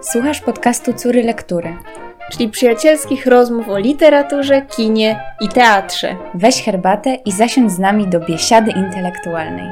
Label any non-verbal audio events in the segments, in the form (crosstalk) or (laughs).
Słuchasz podcastu Córy Lektury, czyli przyjacielskich rozmów o literaturze, kinie i teatrze. Weź herbatę i zasiądź z nami do biesiady intelektualnej.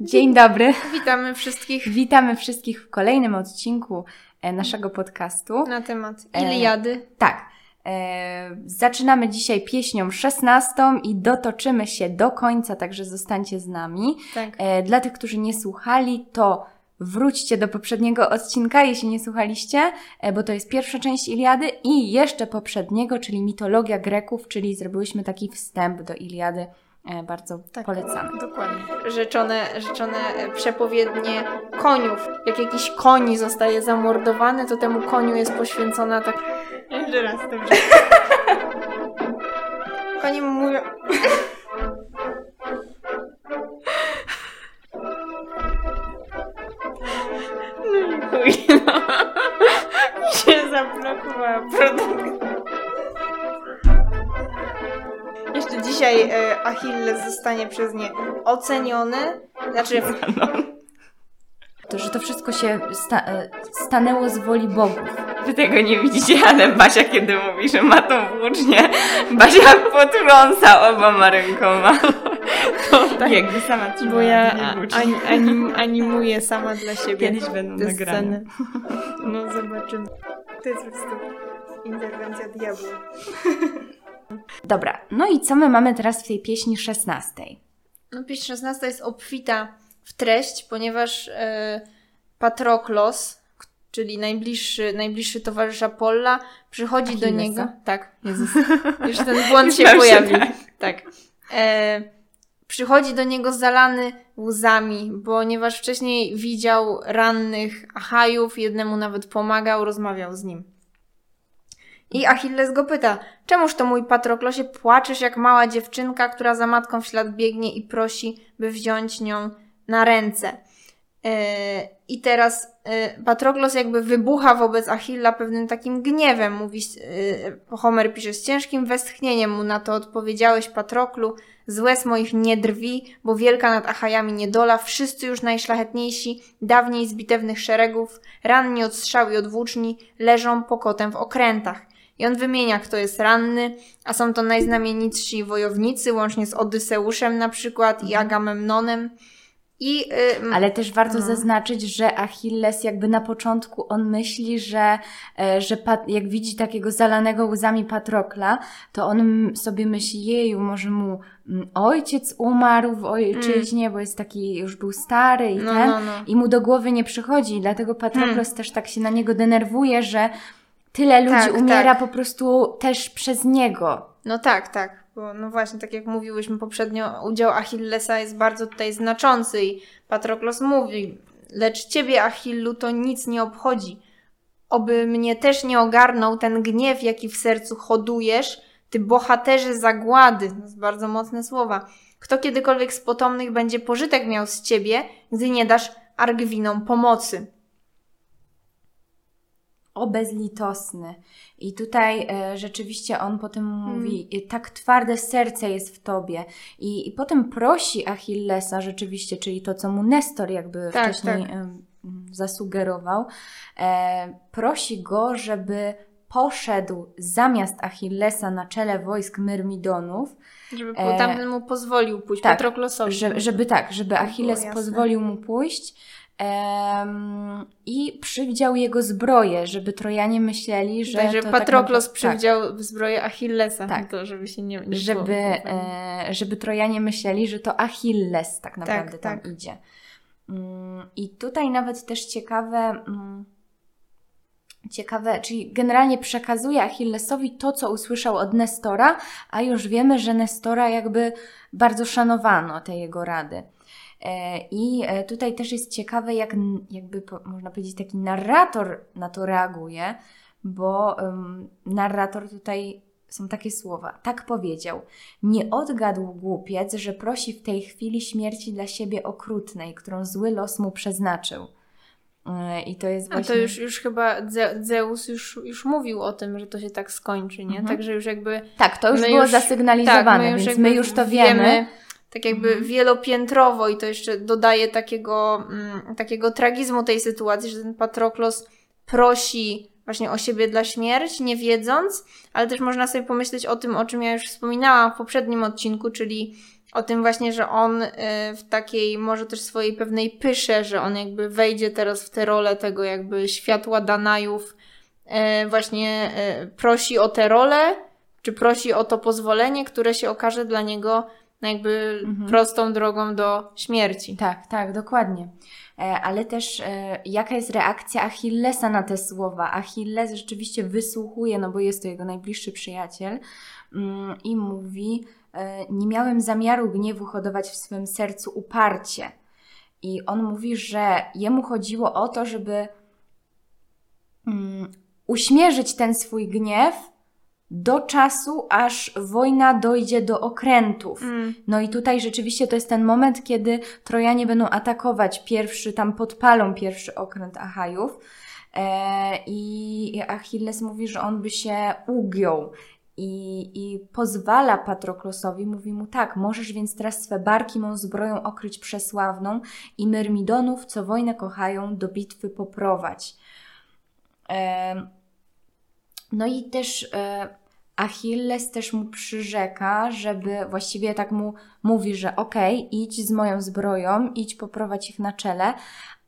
Dzień dobry. Witamy wszystkich Witamy wszystkich w kolejnym odcinku e, naszego podcastu. na temat Iliady. E, tak. E, zaczynamy dzisiaj pieśnią 16 i dotoczymy się do końca, także zostańcie z nami. Tak. E, dla tych, którzy nie słuchali, to wróćcie do poprzedniego odcinka, jeśli nie słuchaliście, e, bo to jest pierwsza część Iliady i jeszcze poprzedniego, czyli mitologia Greków, czyli zrobiłyśmy taki wstęp do Iliady. E, bardzo Tak. polecamy. Dokładnie. Rzeczone, rzeczone e, przepowiednie koniów. Jak jakiś koń zostaje zamordowany, to temu koniu jest poświęcona tak... Jeszcze raz, dobrze. Konie mu mówią... (laughs) chuj, no. (laughs) Się zablokowała produkcja. Jeszcze dzisiaj e, Achilles zostanie przez nie oceniony. Znaczy, (laughs) To, że to wszystko się sta- e, stanęło z woli bogów. Wy tego nie widzicie, ale Basia kiedy mówi, że ma tą włócznię, Basia potrąca oboma rękoma. (laughs) tak. Jakby sama trzymała bo ja anim, animuję sama dla siebie Kiedyś będą te nagrane. sceny. (laughs) No zobaczymy. To jest po prostu interwencja diabła. (laughs) Dobra, no i co my mamy teraz w tej pieśni 16? No pieśń 16 jest obfita w treść, ponieważ e, Patroklos, czyli najbliższy, najbliższy towarzysz Apolla, przychodzi do niego. Tak, Jezus. (laughs) Już ten błąd się pojawił. tak. Tak. E, przychodzi do niego zalany łzami, ponieważ wcześniej widział rannych Achajów, jednemu nawet pomagał, rozmawiał z nim. I Achilles go pyta, czemuż to mój Patroklosie płaczesz jak mała dziewczynka, która za matką w ślad biegnie i prosi, by wziąć nią na ręce. E, I teraz e, Patroklos jakby wybucha wobec Achilla pewnym takim gniewem. Mówi, e, Homer pisze, z ciężkim westchnieniem mu na to odpowiedziałeś Patroklu, z łez moich nie drwi, bo wielka nad Achajami niedola, wszyscy już najszlachetniejsi, dawniej z bitewnych szeregów, ranni od strzał i od włóczni, leżą pokotem w okrętach. I on wymienia, kto jest ranny, a są to najznamienitsi wojownicy, łącznie z Odyseuszem na przykład i Agamemnonem. I, Ale też warto No. zaznaczyć, że Achilles jakby na początku on myśli, że, e, że pat, jak widzi takiego zalanego łzami Patrokla, to on sobie myśli, jeju, może mu mm, ojciec umarł w ojczyźnie, bo jest taki, już był stary i no, ten. no, no. I mu do głowy nie przychodzi, dlatego Patroklos też tak się na niego denerwuje, że tyle ludzi Tak, umiera tak. po prostu też przez niego. No tak, tak. Bo no właśnie, tak jak mówiłyśmy poprzednio, udział Achillesa jest bardzo tutaj znaczący i Patroklos mówi, lecz ciebie, Achillu, to nic nie obchodzi. Oby mnie też nie ogarnął ten gniew, jaki w sercu hodujesz, ty bohaterze zagłady. To jest bardzo mocne słowa. Kto kiedykolwiek z potomnych będzie pożytek miał z ciebie, gdy nie dasz Argwinom pomocy. O, bezlitosny. I tutaj e, rzeczywiście on potem mówi, e, tak twarde serce jest w tobie. I, I potem prosi Achillesa rzeczywiście, czyli to, co mu Nestor jakby Tak, wcześniej tak. m, zasugerował, e, prosi go, żeby poszedł zamiast Achillesa na czele wojsk Myrmidonów, Żeby E, tamten mu pozwolił pójść, tak, Patroklosowi. że, żeby tak, żeby Achilles pozwolił mu pójść em, i przywdział jego zbroję, żeby Trojanie myśleli, że Także to Patroklos tak, naprawdę- przywdział w zbroję Achillesa. Tak. To, żeby się nie... nie tak, żeby, było- e, żeby Trojanie myśleli, że to Achilles tak naprawdę tam tak. idzie. Mm, I tutaj nawet też ciekawe, mm, ciekawe, czyli generalnie przekazuje Achillesowi to, co usłyszał od Nestora, a już wiemy, że Nestora jakby bardzo szanowano te jego rady. I e, tutaj też jest ciekawe, jak jakby można powiedzieć, taki narrator na to reaguje, bo em, narrator tutaj są takie słowa. Tak powiedział. Nie odgadł głupiec, że prosi w tej chwili śmierci dla siebie okrutnej, którą zły los mu przeznaczył. E, I to jest A właśnie... to już, już chyba Ze- Zeus już, już mówił o tym, że to się tak skończy, nie? Mhm. Także już jakby... Tak, to już było już- zasygnalizowane, tak, my już więc my już to wiemy. Tak jakby Mhm. wielopiętrowo i to jeszcze dodaje takiego, mm, takiego tragizmu tej sytuacji, że ten Patroklos prosi właśnie o siebie dla śmierci, nie wiedząc, ale też można sobie pomyśleć o tym, o czym ja już wspominałam w poprzednim odcinku, czyli o tym właśnie, że on y, w takiej może też swojej pewnej pysze, że on jakby wejdzie teraz w tę rolę tego jakby światła Danajów, y, właśnie y, prosi o tę rolę, czy prosi o to pozwolenie, które się okaże dla niego jakby Mhm. prostą drogą do śmierci. Tak, tak, dokładnie. E, Ale też e, jaka jest reakcja Achillesa na te słowa? Achilles rzeczywiście wysłuchuje, no bo jest to jego najbliższy przyjaciel mm, i mówi: e, Nie miałem zamiaru gniewu hodować w swym sercu uparcie. I on mówi, że jemu chodziło o to, żeby mm, uśmierzyć ten swój gniew do czasu, aż wojna dojdzie do okrętów. Mm. No i tutaj rzeczywiście to jest ten moment, kiedy Trojanie będą atakować pierwszy, tam podpalą pierwszy okręt Achajów. E, I Achilles mówi, że on by się ugiął. I, I pozwala Patroklosowi, mówi mu tak, możesz więc teraz swe barki mą zbroją okryć przesławną i Myrmidonów, co wojnę kochają, do bitwy poprowadź. E, no i też e, Achilles też mu przyrzeka, żeby właściwie tak mu mówi, że okej, idź z moją zbroją, idź poprowadź ich na czele,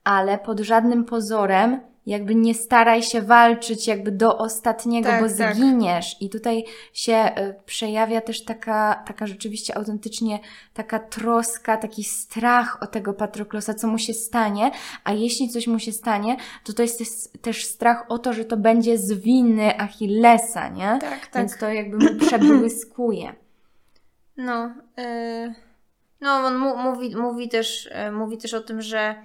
ale pod żadnym pozorem jakby nie staraj się walczyć jakby do ostatniego, Tak, bo tak. zginiesz. I tutaj się e, przejawia też taka, taka rzeczywiście autentycznie taka troska, taki strach o tego Patroklosa, co mu się stanie, a jeśli coś mu się stanie, to to jest też- strach o to, że to będzie z winy Achillesa, nie? Tak, tak. Więc to jakby mu (clears throat) przebłyskuje. No, y, no on mu, mówi, mówi, też, y, mówi też o tym, że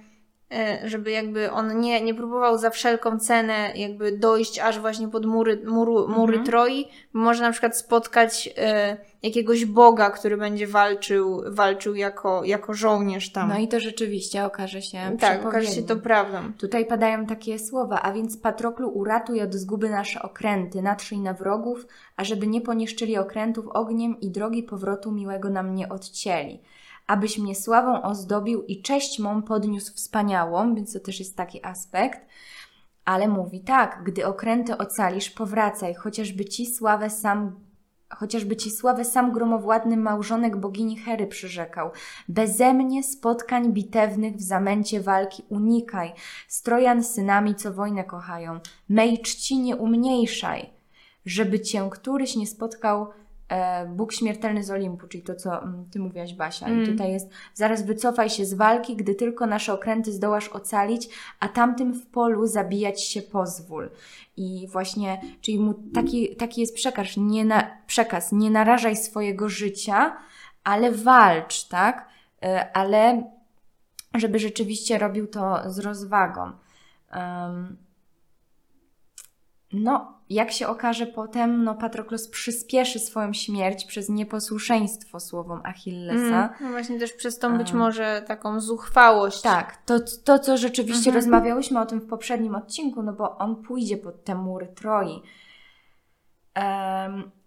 żeby jakby on nie, nie próbował za wszelką cenę jakby dojść aż właśnie pod mury, muru, mury Mhm. Troi, bo może na przykład spotkać y, jakiegoś boga, który będzie walczył, walczył jako, jako żołnierz tam. No i to rzeczywiście okaże się tak, okaże się to prawdą. Tutaj padają takie słowa, a więc Patroklu uratuj od zguby nasze okręty, natrzyj na wrogów, ażeby nie poniszczyli okrętów ogniem i drogi powrotu miłego nam nie odcięli. Abyś mnie sławą ozdobił i cześć mą podniósł wspaniałą, więc to też jest taki aspekt. Ale mówi tak, gdy okręty ocalisz, powracaj, chociażby ci sławę sam Chociażby ci sławę sam gromowładny małżonek bogini Hery przyrzekał. Beze mnie spotkań bitewnych w zamęcie walki unikaj. Strojan synami, co wojnę kochają. Mej czci nie umniejszaj. Żeby cię któryś nie spotkał Bóg śmiertelny z Olimpu, czyli to, co mm, ty mówiłaś, Basia. I Mm. tutaj jest, zaraz wycofaj się z walki, gdy tylko nasze okręty zdołasz ocalić, a tamtym w polu zabijać się pozwól. I właśnie, czyli mu taki, taki jest przekaz nie, na, przekaz, nie narażaj swojego życia, ale walcz, tak? E, Ale żeby rzeczywiście robił to z rozwagą. Em, no, jak się okaże potem, no Patroklos przyspieszy swoją śmierć przez nieposłuszeństwo słowom Achillesa. Mm, no właśnie też przez tą być może taką zuchwałość. Tak, to, to co rzeczywiście Mhm. rozmawiałyśmy o tym w poprzednim odcinku, no bo on pójdzie pod te mury Troi.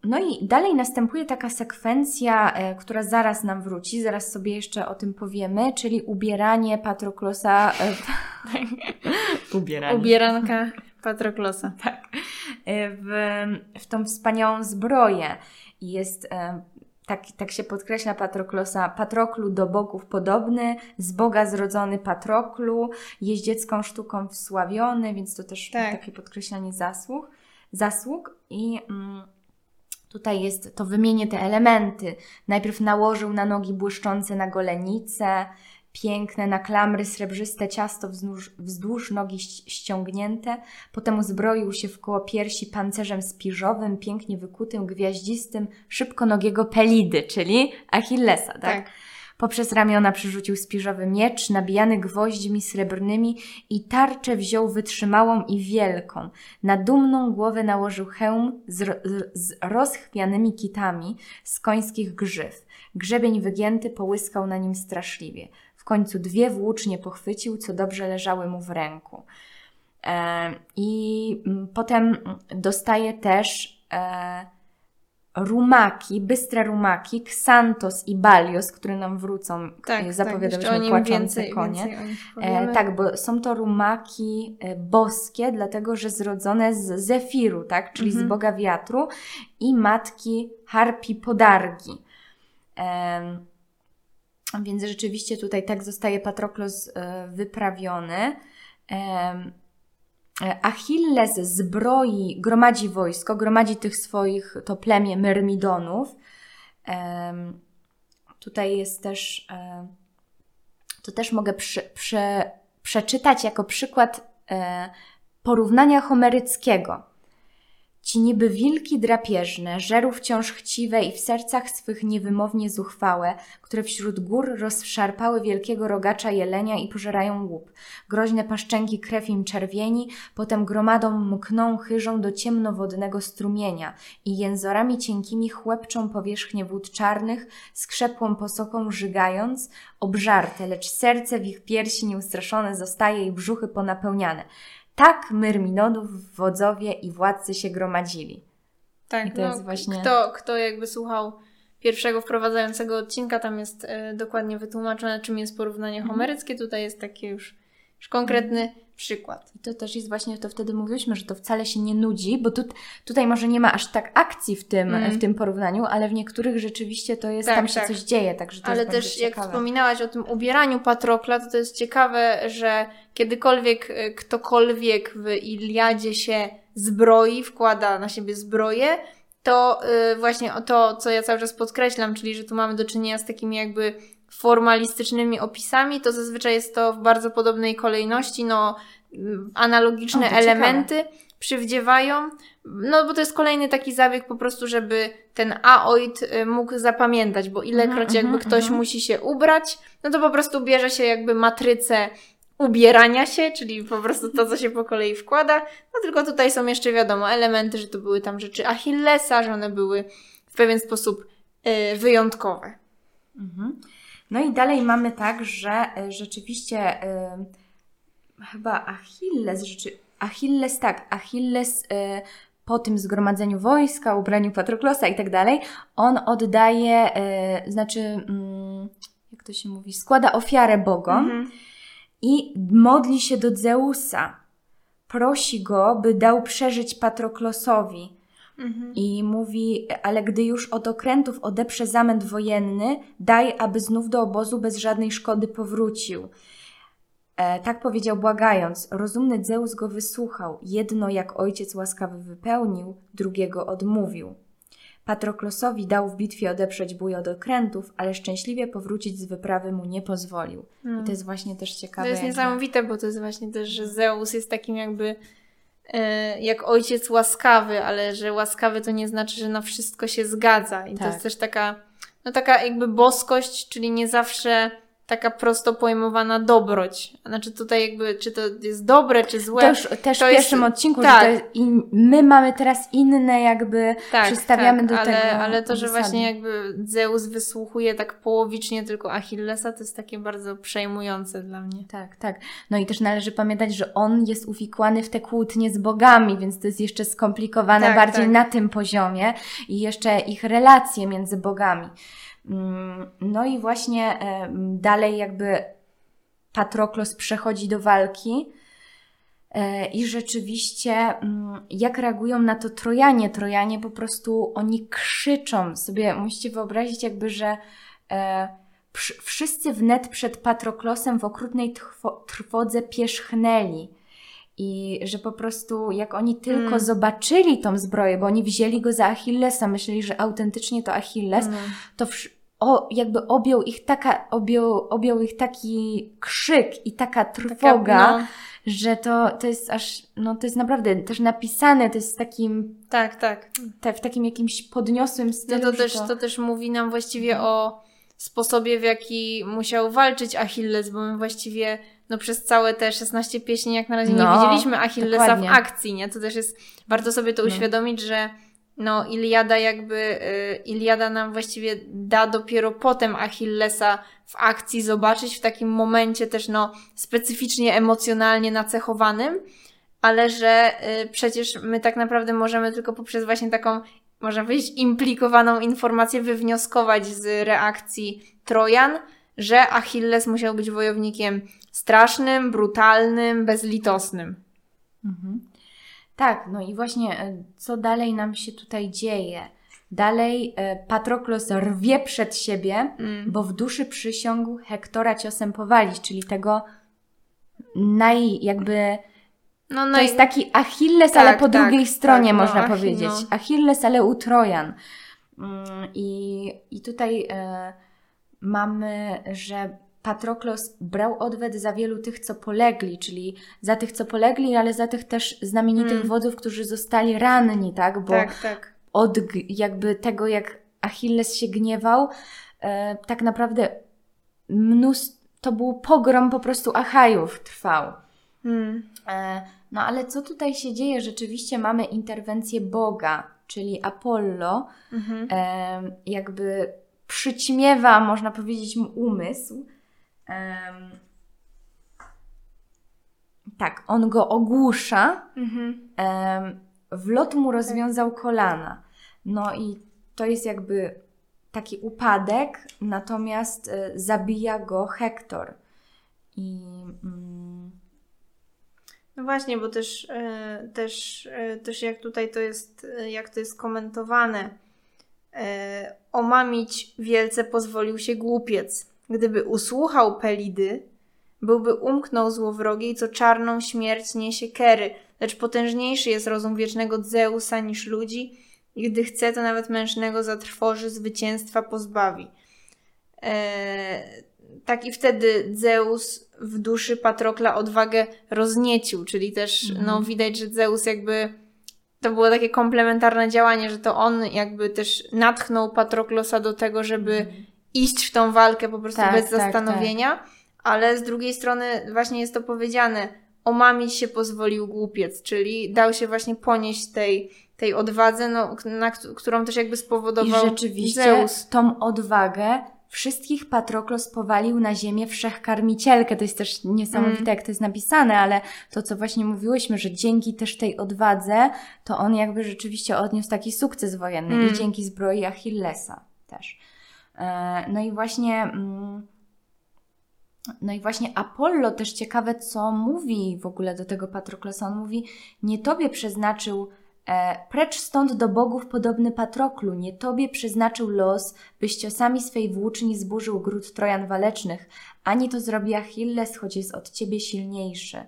No i dalej następuje taka sekwencja, e, która zaraz nam wróci, zaraz sobie jeszcze o tym powiemy, czyli ubieranie Patroklosa e, (laughs) Ubieranie. Ubieranka Patroklosa. (laughs) tak, e, w, w tą wspaniałą zbroję. Jest, e, tak, tak się podkreśla Patroklosa, Patroklu do bogów podobny, z Boga zrodzony Patroklu, jeździecką sztuką wsławiony, więc to też Tak. takie podkreślanie zasług. zasług. I mm, tutaj jest, to wymienię te elementy. Najpierw nałożył na nogi błyszczące na golenice, piękne na klamry srebrzyste ciasto wzdłuż, wzdłuż nogi ściągnięte, potem uzbroił się w koło piersi pancerzem spiżowym, pięknie wykutym, gwiaździstym, szybkonogiego Pelidy, czyli Achillesa, tak? Tak. Poprzez ramiona przyrzucił spiżowy miecz, nabijany gwoźdzmi srebrnymi i tarczę wziął wytrzymałą i wielką. Na dumną głowę nałożył hełm z, z rozchwianymi kitami z końskich grzyw. Grzebień wygięty połyskał na nim straszliwie. W końcu dwie włócznie pochwycił, co dobrze leżały mu w ręku. E, I mm, potem dostaje też e, rumaki, bystre rumaki, Xantos i Balios, które nam wrócą, Tak, tak, tak, zapowiadałyśmy nim płaczące więcej, konie. więcej E, tak, bo są to rumaki e, boskie, dlatego że zrodzone z Zefiru, tak, czyli Mhm. z Boga Wiatru i matki Harpi Podargi. Więc rzeczywiście tutaj tak zostaje Patroklos e, wyprawiony. E, Achilles zbroi, gromadzi wojsko, gromadzi tych swoich, to plemię Myrmidonów. Tutaj jest też, e, to też mogę przeczytać jako przykład porównania homeryckiego. Ci niby wilki drapieżne, żeru wciąż chciwe i w sercach swych niewymownie zuchwałe, które wśród gór rozszarpały wielkiego rogacza jelenia i pożerają łup. Groźne paszczęki krew im czerwieni, potem gromadą mkną chyżą do ciemnowodnego strumienia i jęzorami cienkimi chłepczą powierzchnię wód czarnych, skrzepłą posoką żygając, obżarte, lecz serce w ich piersi nieustraszone zostaje i brzuchy ponapełniane. Tak Myrminodów wodzowie i władcy się gromadzili. Tak, I to no, jest właśnie- kto, kto jakby słuchał pierwszego wprowadzającego odcinka, tam jest e, dokładnie wytłumaczone, czym jest porównanie Mhm. homeryckie. Tutaj jest taki już, już konkretny przykład. I to też jest właśnie, to wtedy mówiliśmy, że to wcale się nie nudzi, bo tu, tutaj może nie ma aż tak akcji w tym, Mm. w tym porównaniu, ale w niektórych rzeczywiście to jest, Tak, tam się tak. coś dzieje, także to Ale też jak wspominałaś o tym ubieraniu Patrokla, to to jest ciekawe, że kiedykolwiek e, ktokolwiek w Iliadzie się zbroi, wkłada na siebie zbroję, to y, właśnie o to, co ja cały czas podkreślam, czyli że tu mamy do czynienia z takimi jakby formalistycznymi opisami, to zazwyczaj jest to w bardzo podobnej kolejności, no analogiczne O, elementy przywdziewają, no bo to jest kolejny taki zabieg po prostu, żeby ten aoid y, mógł zapamiętać, bo ilekroć Mhm, jakby mhm, ktoś mhm. musi się ubrać, no to po prostu bierze się jakby matrycę ubierania się, czyli po prostu to, co się po kolei wkłada, no tylko tutaj są jeszcze wiadomo elementy, że to były tam rzeczy Achillesa, że one były w pewien sposób y, wyjątkowe. Mhm. No i dalej mamy tak, że y, rzeczywiście y, chyba Achilles, rzeczy, Achilles tak, Achilles y, po tym zgromadzeniu wojska, ubraniu Patroklosa i tak dalej, on oddaje, y, znaczy, mm, jak to się mówi, składa ofiarę Bogom Mhm. i modli się do Zeusa. Prosi go, by dał przeżyć Patroklosowi. Mhm. I mówi, ale gdy już od okrętów odeprze zamęt wojenny, daj, aby znów do obozu bez żadnej szkody powrócił. E, tak powiedział błagając. Rozumny Zeus go wysłuchał. Jedno jak ojciec łaskawy wypełnił, drugiego odmówił. Patroklosowi dał w bitwie odeprzeć bój od okrętów, ale szczęśliwie powrócić z wyprawy mu nie pozwolił. I to jest właśnie też ciekawe. To jest niesamowite, bo to jest właśnie też, że Zeus jest takim jakby jak ojciec łaskawy, ale że łaskawy to nie znaczy, że na wszystko się zgadza. I to Tak. jest też taka, no taka jakby boskość, czyli nie zawsze taka prosto pojmowana dobroć. Znaczy tutaj jakby, czy to jest dobre, czy złe. To już też to w jest- pierwszym odcinku, tak. że to jest in, my mamy teraz inne jakby tak, przystawiamy tak, do ale, tego Ale to, że zasady. właśnie jakby Zeus wysłuchuje tak połowicznie tylko Achillesa, to jest takie bardzo przejmujące dla mnie. Tak, tak. No i też należy pamiętać, że on jest uwikłany w te kłótnie z bogami, więc to jest jeszcze skomplikowane Tak, bardziej tak. na tym poziomie i jeszcze ich relacje między bogami. Mm, No i właśnie e, dalej jakby Patroklos przechodzi do walki e, i rzeczywiście mm, jak reagują na to Trojanie? Trojanie po prostu oni krzyczą sobie, musicie wyobrazić jakby, że e, wszyscy wnet przed Patroklosem w okrutnej trwo, trwodze pierzchnęli. I że po prostu jak oni tylko Mm. zobaczyli tą zbroję, bo oni wzięli go za Achillesa, myśleli, że autentycznie to Achilles, No. to o, jakby objął ich, taka, objął, objął ich taki krzyk i taka trwoga, Taka, no, że to, to jest aż, no to jest naprawdę też napisane, to jest w takim, tak, tak. te, w takim jakimś podniosłym No stylu. to że też, to też mówi nam właściwie o sposobie, w jaki musiał walczyć Achilles, bo my właściwie no, przez całe te 16 pieśni jak na razie nie No, widzieliśmy Achillesa dokładnie. w akcji, nie? To też jest, warto sobie to No. uświadomić, że no Iliada jakby, y, Iliada nam właściwie da dopiero potem Achillesa w akcji zobaczyć, w takim momencie też no specyficznie emocjonalnie nacechowanym, ale że y, przecież my tak naprawdę możemy tylko poprzez właśnie taką można powiedzieć, implikowaną informację wywnioskować z reakcji Trojan, że Achilles musiał być wojownikiem strasznym, brutalnym, bezlitosnym. Mhm. Tak, no i właśnie e, co dalej nam się tutaj dzieje? Dalej e, Patroklos rwie przed siebie, Mm. bo w duszy przysiągł Hektora ciosem powalić, czyli tego naj, jakby No, to no jest taki Achilles, Tak, ale po tak, drugiej stronie tak, no, można Achi- powiedzieć. no. Achilles, ale u Trojan. Mm, I, i tutaj e, mamy, że Patroklos brał odwet za wielu tych, co polegli, czyli za tych, co polegli, ale za tych też znamienitych Mm. wodzów, którzy zostali ranni, tak? Bo tak, tak. od jakby tego, jak Achilles się gniewał, e, tak naprawdę mnóstwo, to był pogrom po prostu Achajów trwał. Mm. E, No ale co tutaj się dzieje? Rzeczywiście mamy interwencję Boga, czyli Apollo, Mhm. em, jakby przyćmiewa, można powiedzieć, mu umysł. Em, Tak, on go ogłusza, Mhm. em, w lot mu rozwiązał kolana. No i to jest jakby taki upadek, natomiast e, zabija go Hektor. I mm, No właśnie, bo też, e, też, e, też jak tutaj to jest, jak to jest komentowane, omamić wielce pozwolił się głupiec. Gdyby usłuchał Pelidy, byłby umknął złowrogiej, co czarną śmierć niesie Kery, lecz potężniejszy jest rozum wiecznego Zeusa niż ludzi i gdy chce, to nawet mężnego zatrwoży, zwycięstwa pozbawi. E, tak i wtedy Zeus w duszy Patrokla odwagę rozniecił, czyli też Mhm. no, widać, że Zeus jakby to było takie komplementarne działanie, że to on jakby też natchnął Patroklosa do tego, żeby iść w tą walkę po prostu Tak, bez tak, zastanowienia, ale z drugiej strony właśnie jest to powiedziane, omamić się pozwolił głupiec, czyli dał się właśnie ponieść tej, tej odwadze, no, na, którą też jakby I spowodował rzeczywiście Zeus. tą odwagę wszystkich Patroklos powalił na ziemię wszechkarmicielkę. To jest też niesamowite, Mm. jak to jest napisane, ale to, co właśnie mówiłyśmy, że dzięki też tej odwadze, to on jakby rzeczywiście odniósł taki sukces wojenny Mm. i dzięki zbroi Achillesa też. E, No i właśnie... mm, No i właśnie Apollo też ciekawe, co mówi w ogóle do tego Patroklosa. On mówi, nie tobie przeznaczył E, precz stąd do bogów podobny Patroklu, nie tobie przeznaczył los, byś ciosami swej włóczni zburzył gród Trojan walecznych, ani to zrobi Achilles, choć jest od ciebie silniejszy.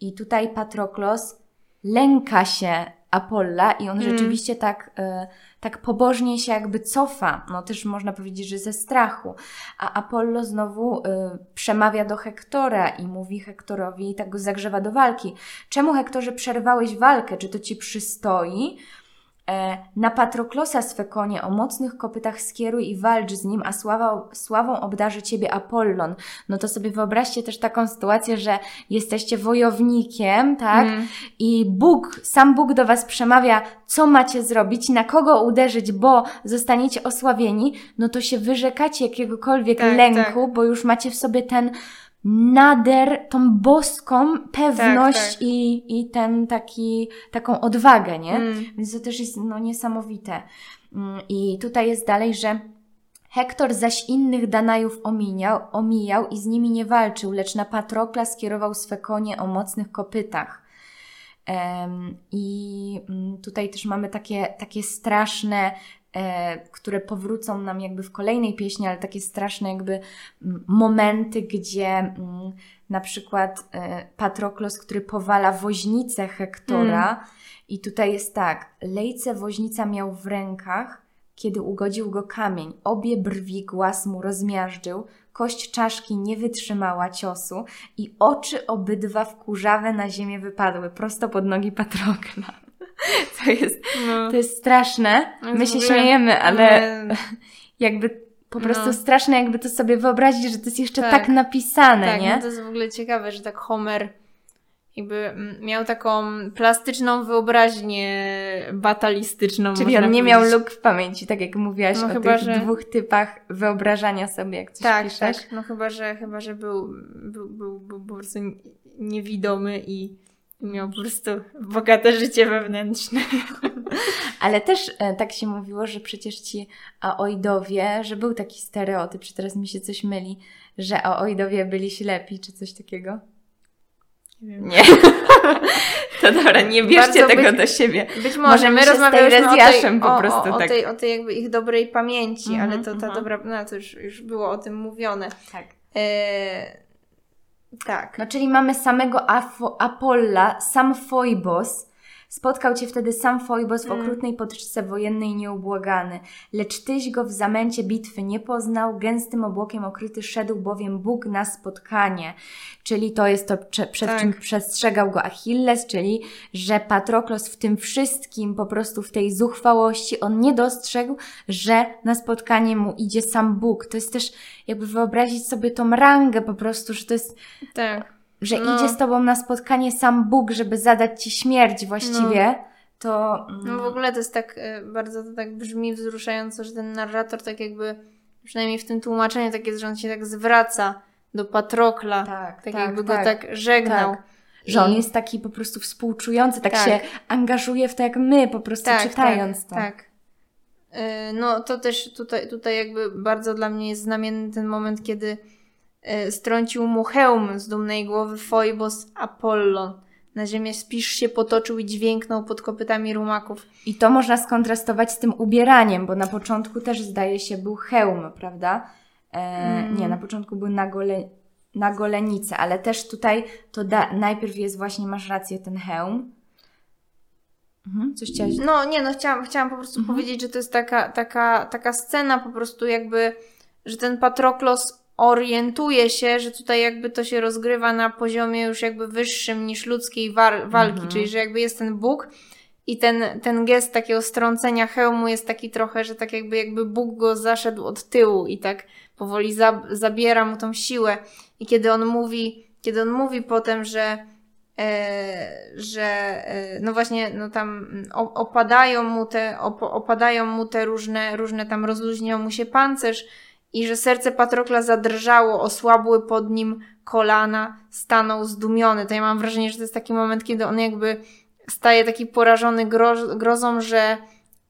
I tutaj Patroklos lęka się Apolla i on Mm. rzeczywiście tak, e, tak pobożnie się jakby cofa, no też można powiedzieć, że ze strachu. A Apollo znowu e, przemawia do Hektora i mówi Hektorowi i tak go zagrzewa do walki. Czemu Hektorze przerwałeś walkę? Czy to ci przystoi? E, na Patroklosa swe konie o mocnych kopytach skieruj i walcz z nim, a sława, sławą obdarzy ciebie Apollon. No to sobie wyobraźcie też taką sytuację, że jesteście wojownikiem, tak? Mm. I Bóg, sam Bóg do was przemawia, co macie zrobić, na kogo uderzyć, bo zostaniecie osławieni, no to się wyrzekacie jakiegokolwiek Tak, lęku, bo już macie w sobie ten nader, tą boską pewność Tak, tak. I, i ten taki, taką odwagę, nie? Mm. Więc to też jest no, niesamowite. Mm, I tutaj jest dalej, że Hektor zaś innych Danajów omijał, omijał i z nimi nie walczył, lecz na Patrokla skierował swe konie o mocnych kopytach. I mm, tutaj też mamy takie, takie straszne, które powrócą nam jakby w kolejnej pieśni, ale takie straszne jakby mm, momenty, gdzie mm, na przykład e, Patroklos, który powala woźnicę Hektora i tutaj jest tak, lejce woźnica miał w rękach, kiedy ugodził go kamień. Obie brwi głaz mu rozmiażdżył, kość czaszki nie wytrzymała ciosu i oczy obydwa wkurzawe na ziemię wypadły, prosto pod nogi Patrokla. (laughs) To jest, No. to jest straszne. Jest My się śmiejemy, ale (laughs) jakby po prostu No. straszne, jakby to sobie wyobrazić, że to jest jeszcze tak, Tak. napisane, tak, nie? no to jest w ogóle ciekawe, że tak Homer jakby miał taką plastyczną wyobraźnię batalistyczną. Czyli on nie miał powiedzieć. luk w pamięci, tak jak mówiłaś No o chyba, tych że- dwóch typach wyobrażania sobie, jak coś Tak, piszesz. tak. No chyba, że chyba, że był, był, był, był po prostu niewidomy i miał po prostu bogate życie wewnętrzne. (laughs) Ale też e, tak się mówiło, że przecież ci aoidowie, że był taki stereotyp, czy teraz mi się coś myli, że aoidowie byli ślepi, czy coś takiego? Nie wiem. Nie. (laughs) To dobra, nie bierzcie Bardzo tego być- do siebie. Być Może może my z rozmawialiśmy o tej, Tejrezjaszem po o, prostu o, o, tak. tej, o tej jakby ich dobrej pamięci, Mhm, ale to ta mhm. dobra, no to już, już było o tym mówione. Tak. E, tak. No czyli mamy samego Apolla, sam Foibos. Spotkał cię wtedy sam Foibos w Mm. okrutnej potyczce wojennej nieubłagany. Lecz tyś go w zamęcie bitwy nie poznał, gęstym obłokiem okryty szedł bowiem Bóg na spotkanie. Czyli to jest to, prze- przed Tak. czym przestrzegał go Achilles, czyli że Patroklos w tym wszystkim, po prostu w tej zuchwałości, on nie dostrzegł, że na spotkanie mu idzie sam Bóg. To jest też jakby wyobrazić sobie tą rangę po prostu, że to jest Tak. Że No. idzie z tobą na spotkanie sam Bóg, żeby zadać ci śmierć właściwie, to. mm, No w ogóle to jest tak, e, bardzo to tak brzmi wzruszająco, że ten narrator tak jakby, przynajmniej w tym tłumaczeniu tak jest, że on się tak zwraca do Patrokla. tak, Tak, tak, jakby tak, go tak żegnał. tak. Że on jest taki po prostu współczujący, tak, Tak. się angażuje w to jak my, po prostu czytając tak, to. Tak. E, No to też tutaj, tutaj jakby bardzo dla mnie jest znamienny ten moment, kiedy strącił mu hełm z dumnej głowy Foibos Apollon. Na ziemię spisz się potoczył i dźwięknął pod kopytami rumaków. I to można skontrastować z tym ubieraniem, bo na początku też zdaje się był hełm, prawda? E, Mm. Nie, na początku był na, gole, na golenicy, ale też tutaj to da, najpierw jest właśnie, masz rację, ten hełm. Mhm, coś chciałaś No nie, no chciałam, chciałam po prostu Mhm. powiedzieć, że to jest taka, taka, taka scena po prostu jakby, że ten Patroklos orientuje się, że tutaj jakby to się rozgrywa na poziomie już jakby wyższym niż ludzkiej war- walki, Mhm. czyli że jakby jest ten Bóg i ten, ten gest takiego strącenia hełmu jest taki trochę, że tak jakby jakby Bóg go zaszedł od tyłu i tak powoli zab- zabiera mu tą siłę i kiedy on mówi, kiedy on mówi potem, że e, że e, no właśnie no tam opadają mu te op- opadają mu te różne różne tam rozluźniał mu się pancerz i że serce Patrokla zadrżało, osłabły pod nim kolana, stanął zdumiony. To ja mam wrażenie, że to jest taki moment, kiedy on jakby staje taki porażony gro- grozą, że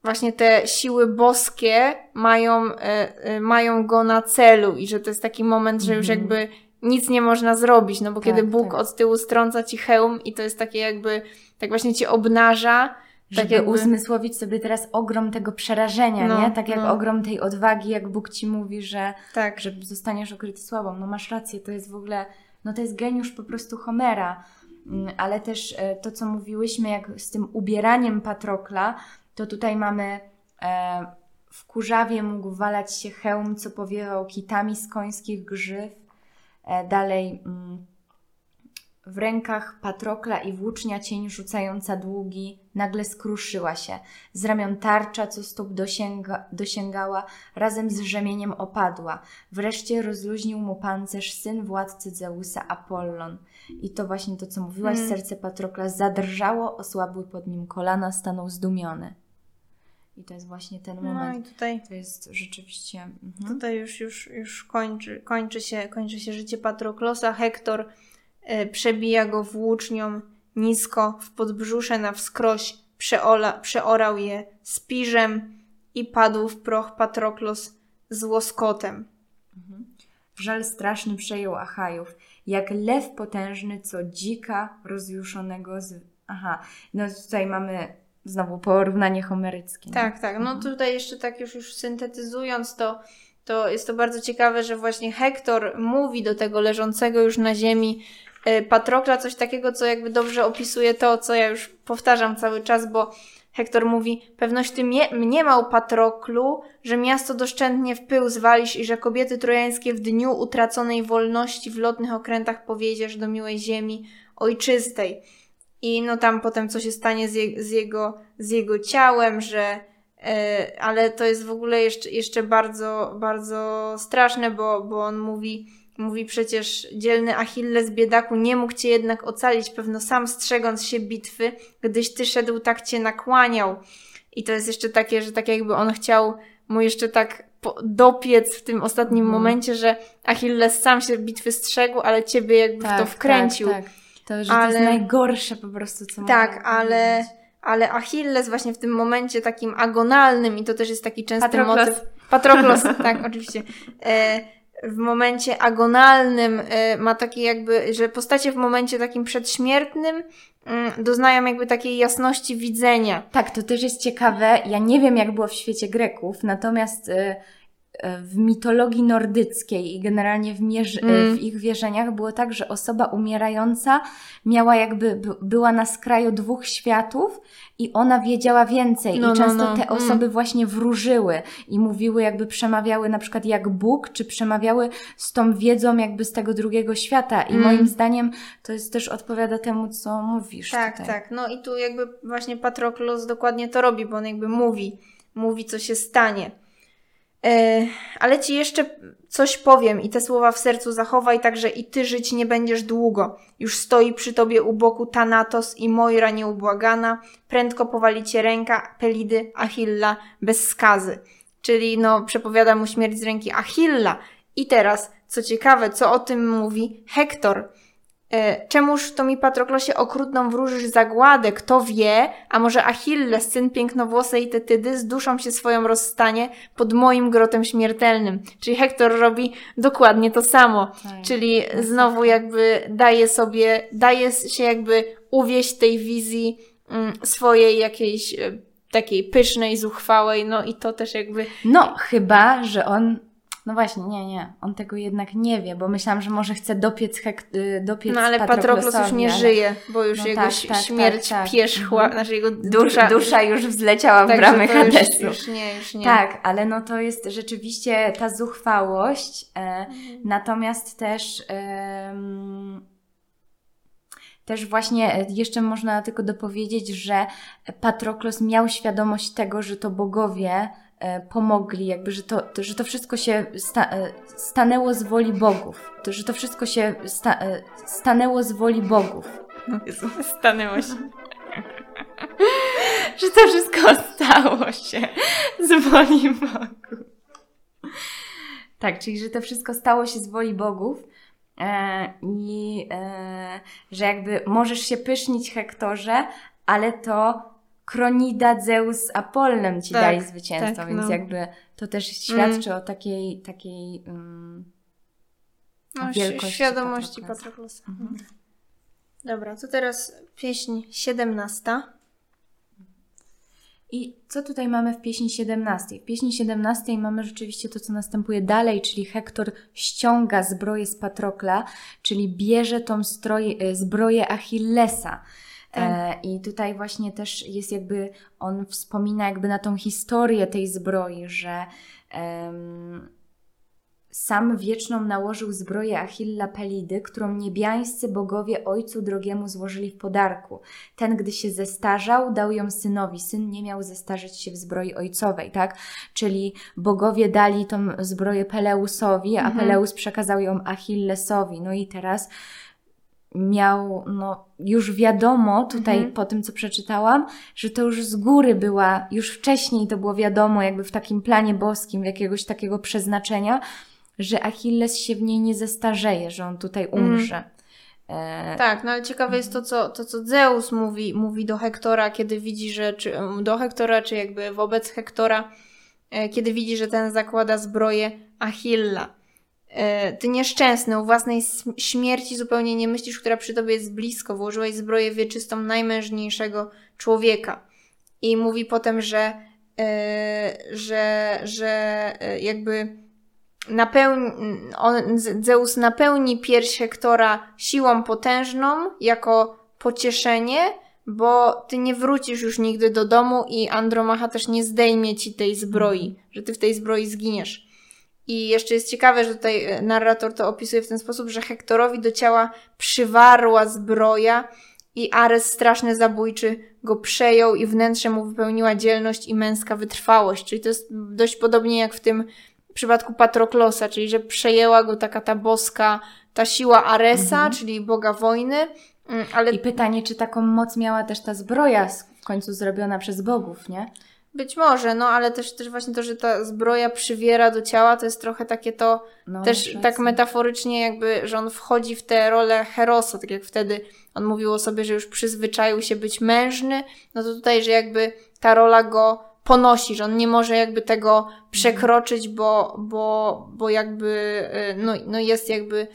właśnie te siły boskie mają, e, e, mają go na celu i że to jest taki moment, że już Mhm. jakby nic nie można zrobić, no bo Tak, kiedy Bóg tak. od tyłu strąca ci hełm i to jest takie jakby, tak właśnie cię obnaża, żeby tak jakby- uzmysłowić sobie teraz ogrom tego przerażenia, No, nie? Tak jak no. ogrom tej odwagi, jak Bóg ci mówi, że, tak, że zostaniesz okryty sławą. No masz rację, to jest w ogóle, no to jest geniusz po prostu Homera. Mm, Ale też e, to, co mówiłyśmy, jak z tym ubieraniem Patrokla, to tutaj mamy e, w kurzawie mógł walać się hełm, co powiewał kitami z końskich grzyw. E, dalej mm, w rękach Patrokla i włócznia cień rzucająca długi nagle skruszyła się. Z ramion tarcza, co stóp dosięga, dosięgała, razem z rzemieniem opadła. Wreszcie rozluźnił mu pancerz syn władcy Zeusa Apollon. I to właśnie to, co mówiłaś, Mm. serce Patrokla zadrżało, osłabły pod nim kolana, stanął zdumiony. I to jest właśnie ten no moment. i tutaj To jest rzeczywiście... Mhm. Tutaj już, już, już kończy, kończy, się, kończy się życie Patroklosa. Hektor przebija go włócznią nisko w podbrzusze na wskroś, przeola, przeorał je spiżem i padł w proch Patroklos z łoskotem. Żal straszny przejął Achajów, jak lew potężny, co dzika rozjuszonego z... Aha, no tutaj mamy znowu porównanie homeryckie. nie? Tak, tak. No Mhm. tutaj jeszcze tak już, już syntetyzując to, to jest to bardzo ciekawe, że właśnie Hektor mówi do tego leżącego już na ziemi e, Patrokla coś takiego, co jakby dobrze opisuje to, co ja już powtarzam cały czas, bo Hektor mówi, pewność ty mnie, mniemał Patroklu, że miasto doszczętnie w pył zwalisz i że kobiety trojańskie w dniu utraconej wolności w lotnych okrętach powiedziesz do miłej ziemi ojczystej. I no tam potem co się stanie z, je, z, jego, z jego ciałem, że e, ale to jest w ogóle jeszcze, jeszcze bardzo, bardzo straszne, bo, bo on mówi, mówi przecież dzielny Achilles biedaku nie mógł cię jednak ocalić, pewno sam strzegąc się bitwy, gdyś ty szedł tak cię nakłaniał. I to jest jeszcze takie, że tak jakby on chciał mu jeszcze tak dopiec w tym ostatnim Mhm. momencie, że Achilles sam się bitwy strzegł, ale ciebie jakby w to wkręcił. Tak, tak. To, że Ale- to jest najgorsze po prostu, co Tak, ale, powiedzieć. ale Achilles właśnie w tym momencie takim agonalnym i to też jest taki częsty Patroklos. motyw. Patroklos, (laughs) tak, oczywiście. E, w momencie agonalnym e, ma takie jakby, że postacie w momencie takim przedśmiertnym mm, doznają jakby takiej jasności widzenia. Tak, to też jest ciekawe. Ja nie wiem, jak było w świecie Greków, natomiast y, y, w mitologii nordyckiej i generalnie w, y, Mm. w ich wierzeniach było tak, że osoba umierająca miała jakby, by, była na skraju dwóch światów i ona wiedziała więcej. No, I no, często no. te Mm. osoby właśnie wróżyły i mówiły, jakby przemawiały na przykład jak Bóg, czy przemawiały z tą wiedzą jakby z tego drugiego świata. I Mm. moim zdaniem to jest też odpowiada temu, co mówisz Tak, tutaj. tak. No i tu jakby właśnie Patroklos dokładnie to robi, bo on jakby mówi, mówi co się stanie. E, ale ci jeszcze coś powiem i te słowa w sercu zachowaj, także i ty żyć nie będziesz długo. Już stoi przy tobie u boku Thanatos i Moira nieubłagana, prędko powali cię ręka Pelidy Achilla bez skazy. Czyli no przepowiada mu śmierć z ręki Achilla. I teraz, co ciekawe, co o tym mówi Hektor. E, Czemuż to mi, Patroklosie, okrutną wróżysz zagładę? Kto wie? A może Achilles, syn pięknowłosej Tetydy, z duszą się swoją rozstanie pod moim grotem śmiertelnym. Czyli Hektor robi dokładnie to samo. Tak. Czyli znowu jakby daje sobie, daje się jakby uwieść tej wizji mm, swojej jakiejś e, takiej pysznej, zuchwałej, no i to też jakby No, chyba, że on. No właśnie, nie, nie. On tego jednak nie wie, bo myślałam, że może chce dopiec, hek, y, dopiec No ale Patroklos już nie ale żyje, bo już No jego tak, tak, śmierć tak, tak. pierzchła, Mhm. znaczy jego Dusza, dusza już wzleciała w Także bramy to już, Hadesu. już nie, już nie. Tak, ale no to jest rzeczywiście ta zuchwałość, e, Mhm. natomiast też em, też właśnie e, jeszcze można tylko dopowiedzieć, że Patroklos miał świadomość tego, że to bogowie e, pomogli, jakby, że to, to, że to wszystko się sta, e, stanęło z woli bogów, to, że to wszystko się sta, e, stanęło z woli bogów. Jezu, stanęło się. (laughs) Że to wszystko stało się z woli Bogu. Tak, czyli że to wszystko stało się z woli bogów e, i e, że jakby możesz się pysznić Hektorze, ale to Kronida, Zeus z Apollonem ci Tak, dali zwycięstwo, tak, więc no. jakby to też świadczy o takiej, takiej um, No, wielkości świadomości. Patroklosa. Mhm. Dobra, to teraz pieśń 17. I co tutaj mamy w pieśni 17? W pieśni 17 mamy rzeczywiście to, co następuje dalej, czyli Hektor ściąga zbroję z Patrokla, czyli bierze tą stroj, e, zbroję Achillesa. Tak. E, I tutaj właśnie też jest jakby, on wspomina jakby na tą historię tej zbroi, że sam wieczną nałożył zbroję Achilla Pelidy, którą niebiańscy bogowie ojcu drogiemu złożyli w podarku. Ten, gdy się zestarzał, dał ją synowi. Syn nie miał zestarzeć się w zbroi ojcowej, tak? Czyli bogowie dali tą zbroję Peleusowi, a Mhm. Peleus przekazał ją Achillesowi. No i teraz miał, no już wiadomo tutaj Mhm. po tym, co przeczytałam, że to już z góry była, już wcześniej to było wiadomo, jakby w takim planie boskim, jakiegoś takiego przeznaczenia, że Achilles się w niej nie zestarzeje, że on tutaj umrze. E, Tak, no ale ciekawe jest to, co, to, co Zeus mówi, mówi do Hektora, kiedy widzi, że, czy do Hektora, czy jakby wobec Hektora, e, kiedy widzi, że ten zakłada zbroję Achilla. E, Ty nieszczęsny, o własnej śmierci zupełnie nie myślisz, która przy tobie jest blisko. Włożyłeś zbroję wieczystą najmężniejszego człowieka. I mówi potem, że, e, że, że e, jakby napełni, on, Zeus napełni pierś Hektora siłą potężną jako pocieszenie, bo ty nie wrócisz już nigdy do domu i Andromacha też nie zdejmie ci tej zbroi, że ty w tej zbroi zginiesz. I jeszcze jest ciekawe, że tutaj e, narrator to opisuje w ten sposób, że Hektorowi do ciała przywarła zbroja i Ares straszny zabójczy go przejął i wnętrze mu wypełniła dzielność i męska wytrwałość. Czyli to jest dość podobnie jak w tym przypadku Patroklosa, czyli że przejęła go taka ta boska, ta siła Aresa, Mhm. czyli boga wojny, mm, ale I pytanie, czy taką moc miała też ta zbroja w końcu zrobiona przez bogów, nie? Być może, no ale też, też właśnie to, że ta zbroja przywiera do ciała, to jest trochę takie to, No, też tak metaforycznie jakby, że on wchodzi w tę rolę Herosa, tak jak wtedy on mówił o sobie, że już przyzwyczaił się być mężny, no to tutaj, że jakby ta rola go ponosi, że on nie może jakby tego przekroczyć, bo, bo, bo jakby y, no, no jest jakby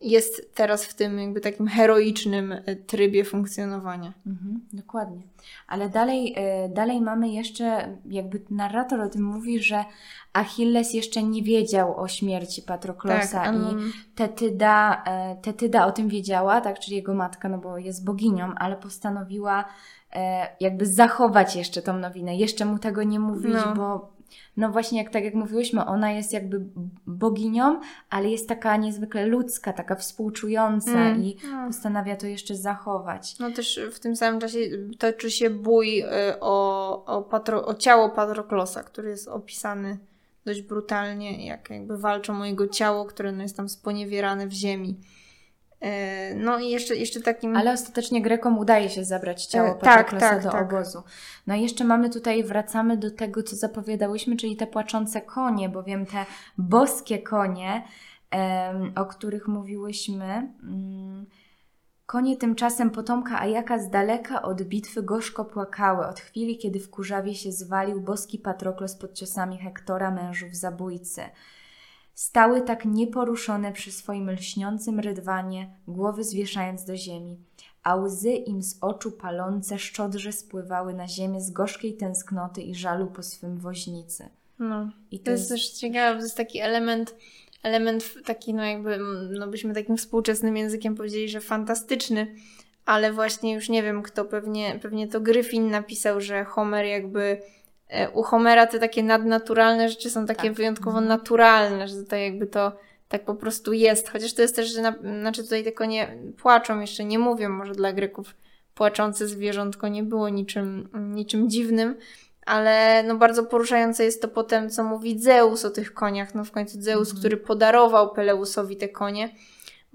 jest teraz w tym jakby takim heroicznym y, trybie funkcjonowania. Mhm, dokładnie. Ale dalej, y, dalej mamy jeszcze, jakby narrator o tym mówi, że Achilles jeszcze nie wiedział o śmierci Patroklosa Tak, i on- Tetyda, e, Tetyda o tym wiedziała, tak, czyli jego matka, no bo jest boginią, ale postanowiła e, jakby zachować jeszcze tą nowinę, jeszcze mu tego nie mówić, No. bo no właśnie jak tak jak mówiłyśmy, ona jest jakby boginią, ale jest taka niezwykle ludzka, taka współczująca Mm. i No. postanawia to jeszcze zachować. No też w tym samym czasie toczy się bój y, o, o, patro, o ciało Patroklosa, który jest opisany dość brutalnie, jak jakby walczą o jego ciało, które no jest tam sponiewierane w ziemi. E, No i jeszcze, jeszcze takim... Ale ostatecznie Grekom udaje się zabrać ciało E, tak, Patroklosa tak, do tak. obozu. No i jeszcze mamy tutaj, wracamy do tego, co zapowiadałyśmy, czyli te płaczące konie, bowiem te boskie konie, o których mówiłyśmy, mm, konie tymczasem potomka Ajaka z daleka od bitwy gorzko płakały, od chwili, kiedy w kurzawie się zwalił boski Patroklos pod ciosami Hektora, mężów zabójcy. Stały tak nieporuszone przy swoim lśniącym rydwanie, głowy zwieszając do ziemi, a łzy im z oczu palące szczodrze spływały na ziemię z gorzkiej tęsknoty i żalu po swym woźnicy. No. I To jest też ciekawe, to jest taki element, element taki, no jakby, no byśmy takim współczesnym językiem powiedzieli, że fantastyczny, ale właśnie już nie wiem kto, pewnie, pewnie to Gryfin napisał, że Homer jakby, u Homera te takie nadnaturalne rzeczy są takie Tak. wyjątkowo Mhm. naturalne, że tutaj jakby to tak po prostu jest, chociaż to jest też, że na, znaczy tutaj tylko nie płaczą, jeszcze nie mówią, może dla Greków płaczące zwierzątko nie było niczym, niczym dziwnym, ale no bardzo poruszające jest to potem, co mówi Zeus o tych koniach. No w końcu Zeus, Mhm. który podarował Peleusowi te konie,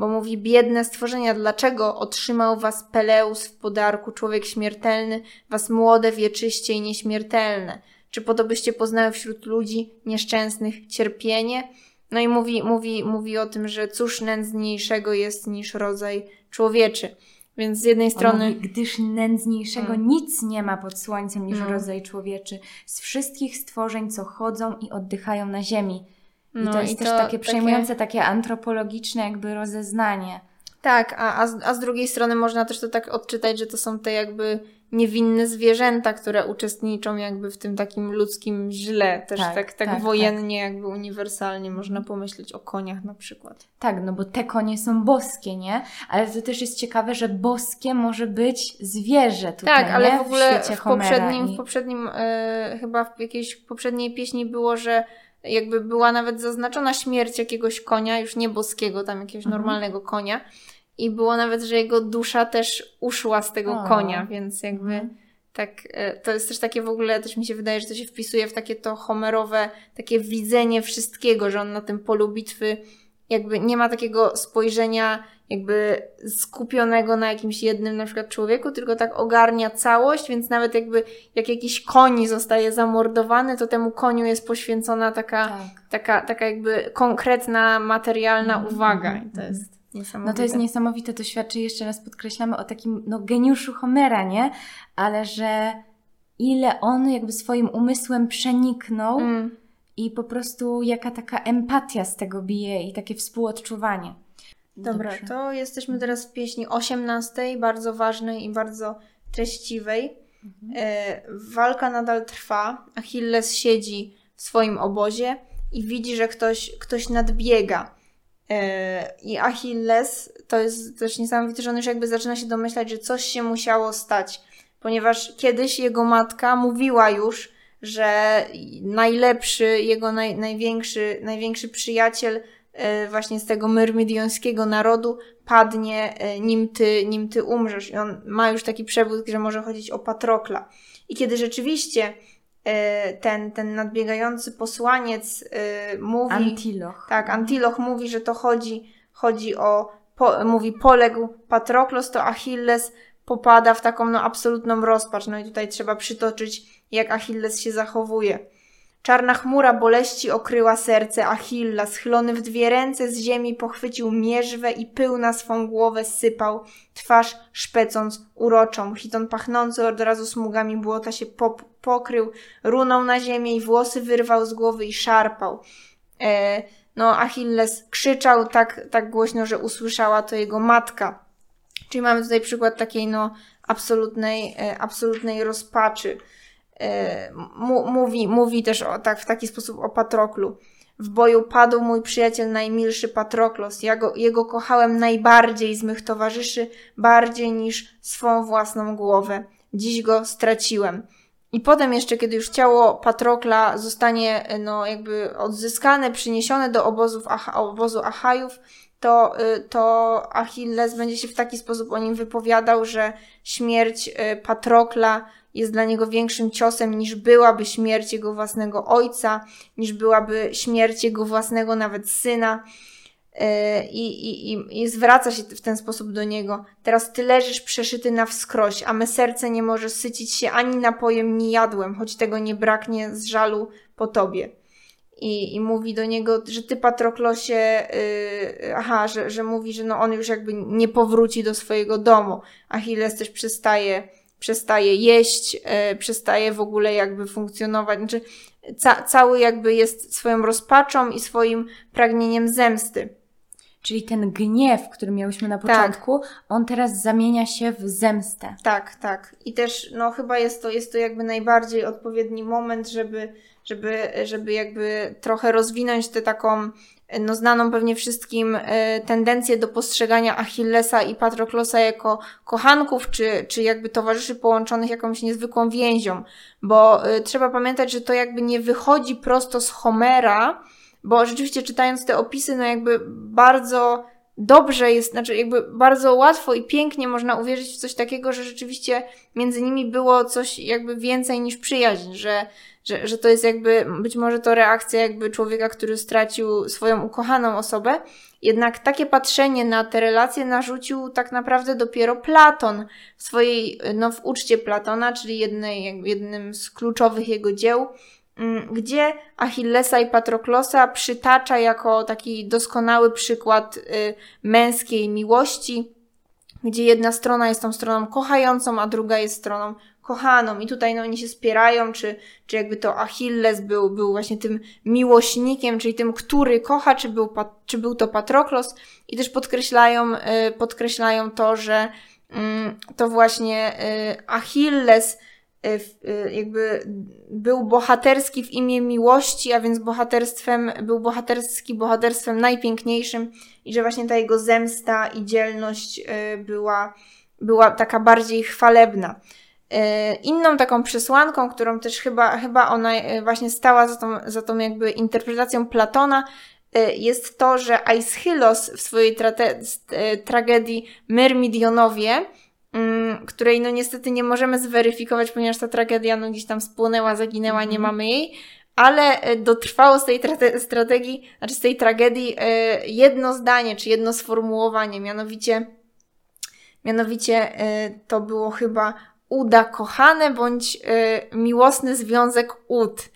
bo mówi, biedne stworzenia, dlaczego otrzymał was Peleus w podarku, człowiek śmiertelny, was młode, wieczyście i nieśmiertelne? Czy po to byście poznały wśród ludzi nieszczęsnych cierpienie? No i mówi, mówi, mówi o tym, że cóż nędzniejszego jest niż rodzaj człowieczy. Więc z jednej On strony... Mówi, gdyż nędzniejszego Mm. nic nie ma pod słońcem niż No. rodzaj człowieczy z wszystkich stworzeń, co chodzą i oddychają na ziemi. I No to jest też takie przejmujące, takie antropologiczne jakby rozeznanie. Tak, a, a, z, a z drugiej strony można też to tak odczytać, że to są te jakby niewinne zwierzęta, które uczestniczą jakby w tym takim ludzkim źle. Też Tak, tak, tak, tak, wojennie, jakby uniwersalnie można pomyśleć o koniach na przykład. Tak, no bo te konie są boskie, nie? Ale to też jest ciekawe, że boskie może być zwierzę tutaj, tak, ale nie? w ogóle w, Homera poprzednim, i... w poprzednim e, chyba w jakiejś poprzedniej pieśni było, że jakby była nawet zaznaczona śmierć jakiegoś konia, już nie boskiego, tam jakiegoś Mhm. normalnego konia. I było nawet, że jego dusza też uszła z tego O. konia, więc jakby Mhm. tak, e, to jest też takie w ogóle, też mi się wydaje, że to się wpisuje w takie to homerowe, takie widzenie wszystkiego, że on na tym polu bitwy jakby nie ma takiego spojrzenia jakby skupionego na jakimś jednym na przykład człowieku, tylko tak ogarnia całość, więc nawet jakby jak jakiś koń zostaje zamordowany, to temu koniu jest poświęcona taka, Tak. taka, taka jakby konkretna, materialna Mhm, uwaga mhm, i to mhm. jest niesamowite. No to jest niesamowite, to świadczy jeszcze raz podkreślamy o takim no, geniuszu Homera, nie? Ale że ile on jakby swoim umysłem przeniknął Mm. I po prostu jaka taka empatia z tego bije i takie współodczuwanie. Dobra, Dobrze. to jesteśmy teraz w pieśni 18, bardzo ważnej i bardzo treściwej. Mhm. E, walka nadal trwa. Achilles siedzi w swoim obozie i widzi, że ktoś, ktoś nadbiega. E, I Achilles to jest też niesamowite, że on już jakby zaczyna się domyślać, że coś się musiało stać, ponieważ kiedyś jego matka mówiła już, że najlepszy, jego naj, największy, największy przyjaciel e, właśnie z tego myrmidiońskiego narodu padnie, e, nim ty, nim ty umrzesz. I on ma już taki przebłysk, że może chodzić o Patrokla. I kiedy rzeczywiście e, ten, ten nadbiegający posłaniec mówi... Antiloch. Tak, Antiloch mówi, że to chodzi, chodzi o, po, mówi poległ Patroklos, to Achilles popada w taką no, absolutną rozpacz. No i tutaj trzeba przytoczyć, jak Achilles się zachowuje. Czarna chmura boleści okryła serce Achilla, schylony w dwie ręce z ziemi pochwycił mierzwę i pył na swą głowę sypał, twarz szpecąc uroczą. Chiton pachnący od razu smugami błota się pop- pokrył, runął na ziemię i włosy wyrwał z głowy i szarpał. E, no, Achilles krzyczał tak, tak głośno, że usłyszała to jego matka. Czyli mamy tutaj przykład takiej, no, absolutnej, e, absolutnej rozpaczy. Mu- mówi, mówi też o, tak, w taki sposób o Patroklu. W boju padł mój przyjaciel najmilszy Patroklos. Ja go, jego kochałem najbardziej z mych towarzyszy, bardziej niż swą własną głowę. Dziś go straciłem. I potem jeszcze, kiedy już ciało Patrokla zostanie, e, no, jakby odzyskane, przyniesione do obozów obozu Achajów, to, y, to Achilles będzie się w taki sposób o nim wypowiadał, że śmierć y, Patrokla jest dla niego większym ciosem niż byłaby śmierć jego własnego ojca, niż byłaby śmierć jego własnego nawet syna. I, i, i, I zwraca się w ten sposób do niego. Teraz ty leżysz przeszyty na wskroś, a me serce nie może sycić się ani napojem, ni jadłem, choć tego nie braknie z żalu po tobie. I, i mówi do niego, że ty Patroklosie, yy, aha, że, że mówi, że no on już jakby nie powróci do swojego domu. Achilles też przestaje, przestaje jeść, yy, przestaje w ogóle jakby funkcjonować. Znaczy, ca, cały jakby jest swoją rozpaczą i swoim pragnieniem zemsty. Czyli ten gniew, który miałyśmy na początku, on teraz zamienia się w zemstę. Tak, tak. I też, no chyba jest to, jest to jakby najbardziej odpowiedni moment, żeby, żeby, żeby jakby trochę rozwinąć tę taką, no znaną pewnie wszystkim e, tendencję do postrzegania Achillesa i Patroklosa jako kochanków, czy, czy jakby towarzyszy połączonych jakąś niezwykłą więzią. Bo e, trzeba pamiętać, że to jakby nie wychodzi prosto z Homera, bo rzeczywiście czytając te opisy, no jakby bardzo dobrze jest, znaczy jakby bardzo łatwo i pięknie można uwierzyć w coś takiego, że rzeczywiście między nimi było coś jakby więcej niż przyjaźń, że, że, że to jest jakby, być może to reakcja jakby człowieka, który stracił swoją ukochaną osobę. Jednak takie patrzenie na te relacje narzucił tak naprawdę dopiero Platon w swojej, no w uczcie Platona, czyli jednej, jednym z kluczowych jego dzieł, gdzie Achillesa i Patroklosa przytacza jako taki doskonały przykład y, męskiej miłości, gdzie jedna strona jest tą stroną kochającą, a druga jest stroną kochaną. I tutaj no, oni się spierają, czy, czy jakby to Achilles był, był właśnie tym miłośnikiem, czyli tym, który kocha, czy był, czy był to Patroklos. I też podkreślają, y, podkreślają to, że mm, to właśnie y, Achilles Y, jakby był bohaterski w imię miłości, a więc bohaterstwem, był bohaterski bohaterstwem najpiękniejszym i że właśnie ta jego zemsta i dzielność była, była taka bardziej chwalebna. Inną taką przesłanką, którą też chyba, chyba ona właśnie stała za tą, za tą jakby interpretacją Platona, jest to, że Aeschylos w swojej tragedii Myrmidionowie Mm, której no niestety nie możemy zweryfikować, ponieważ ta tragedia no gdzieś tam spłonęła, zaginęła, nie mhm. mamy jej, ale dotrwało z tej strategii, znaczy z tej tragedii jedno zdanie, czy jedno sformułowanie, mianowicie mianowicie to było chyba uda kochane bądź miłosny związek ud.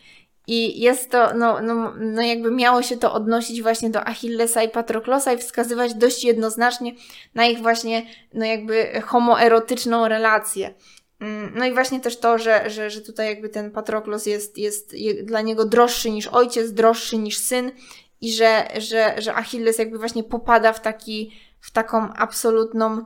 I jest to, no, no, no jakby miało się to odnosić właśnie do Achillesa i Patroklosa i wskazywać dość jednoznacznie na ich właśnie, no jakby homoerotyczną relację. Mm, no i właśnie też to, że, że, że tutaj jakby ten Patroklos jest, jest dla niego droższy niż ojciec, droższy niż syn i że, że, że Achilles jakby właśnie popada w taki, w taką absolutną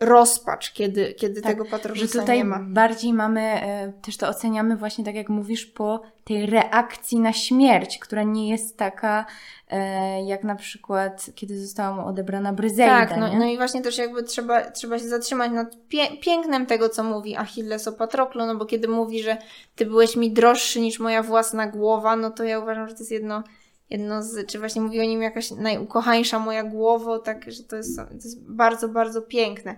rozpacz, kiedy, kiedy tak, tego Patroklusa że tutaj nie ma. bardziej mamy, e, też to oceniamy właśnie tak jak mówisz, po tej reakcji na śmierć, która nie jest taka e, jak na przykład kiedy została mu odebrana Bryzeida. Tak, no, no, i właśnie też jakby trzeba, trzeba się zatrzymać nad pie pięknem tego, co mówi Achilles o Patroklu, no bo kiedy mówi, że ty byłeś mi droższy niż moja własna głowa, no to ja uważam, że to jest jedno jedno z, czy właśnie mówi o nim jakaś najukochańsza moja głowo, tak, że to jest, to jest bardzo, bardzo piękne.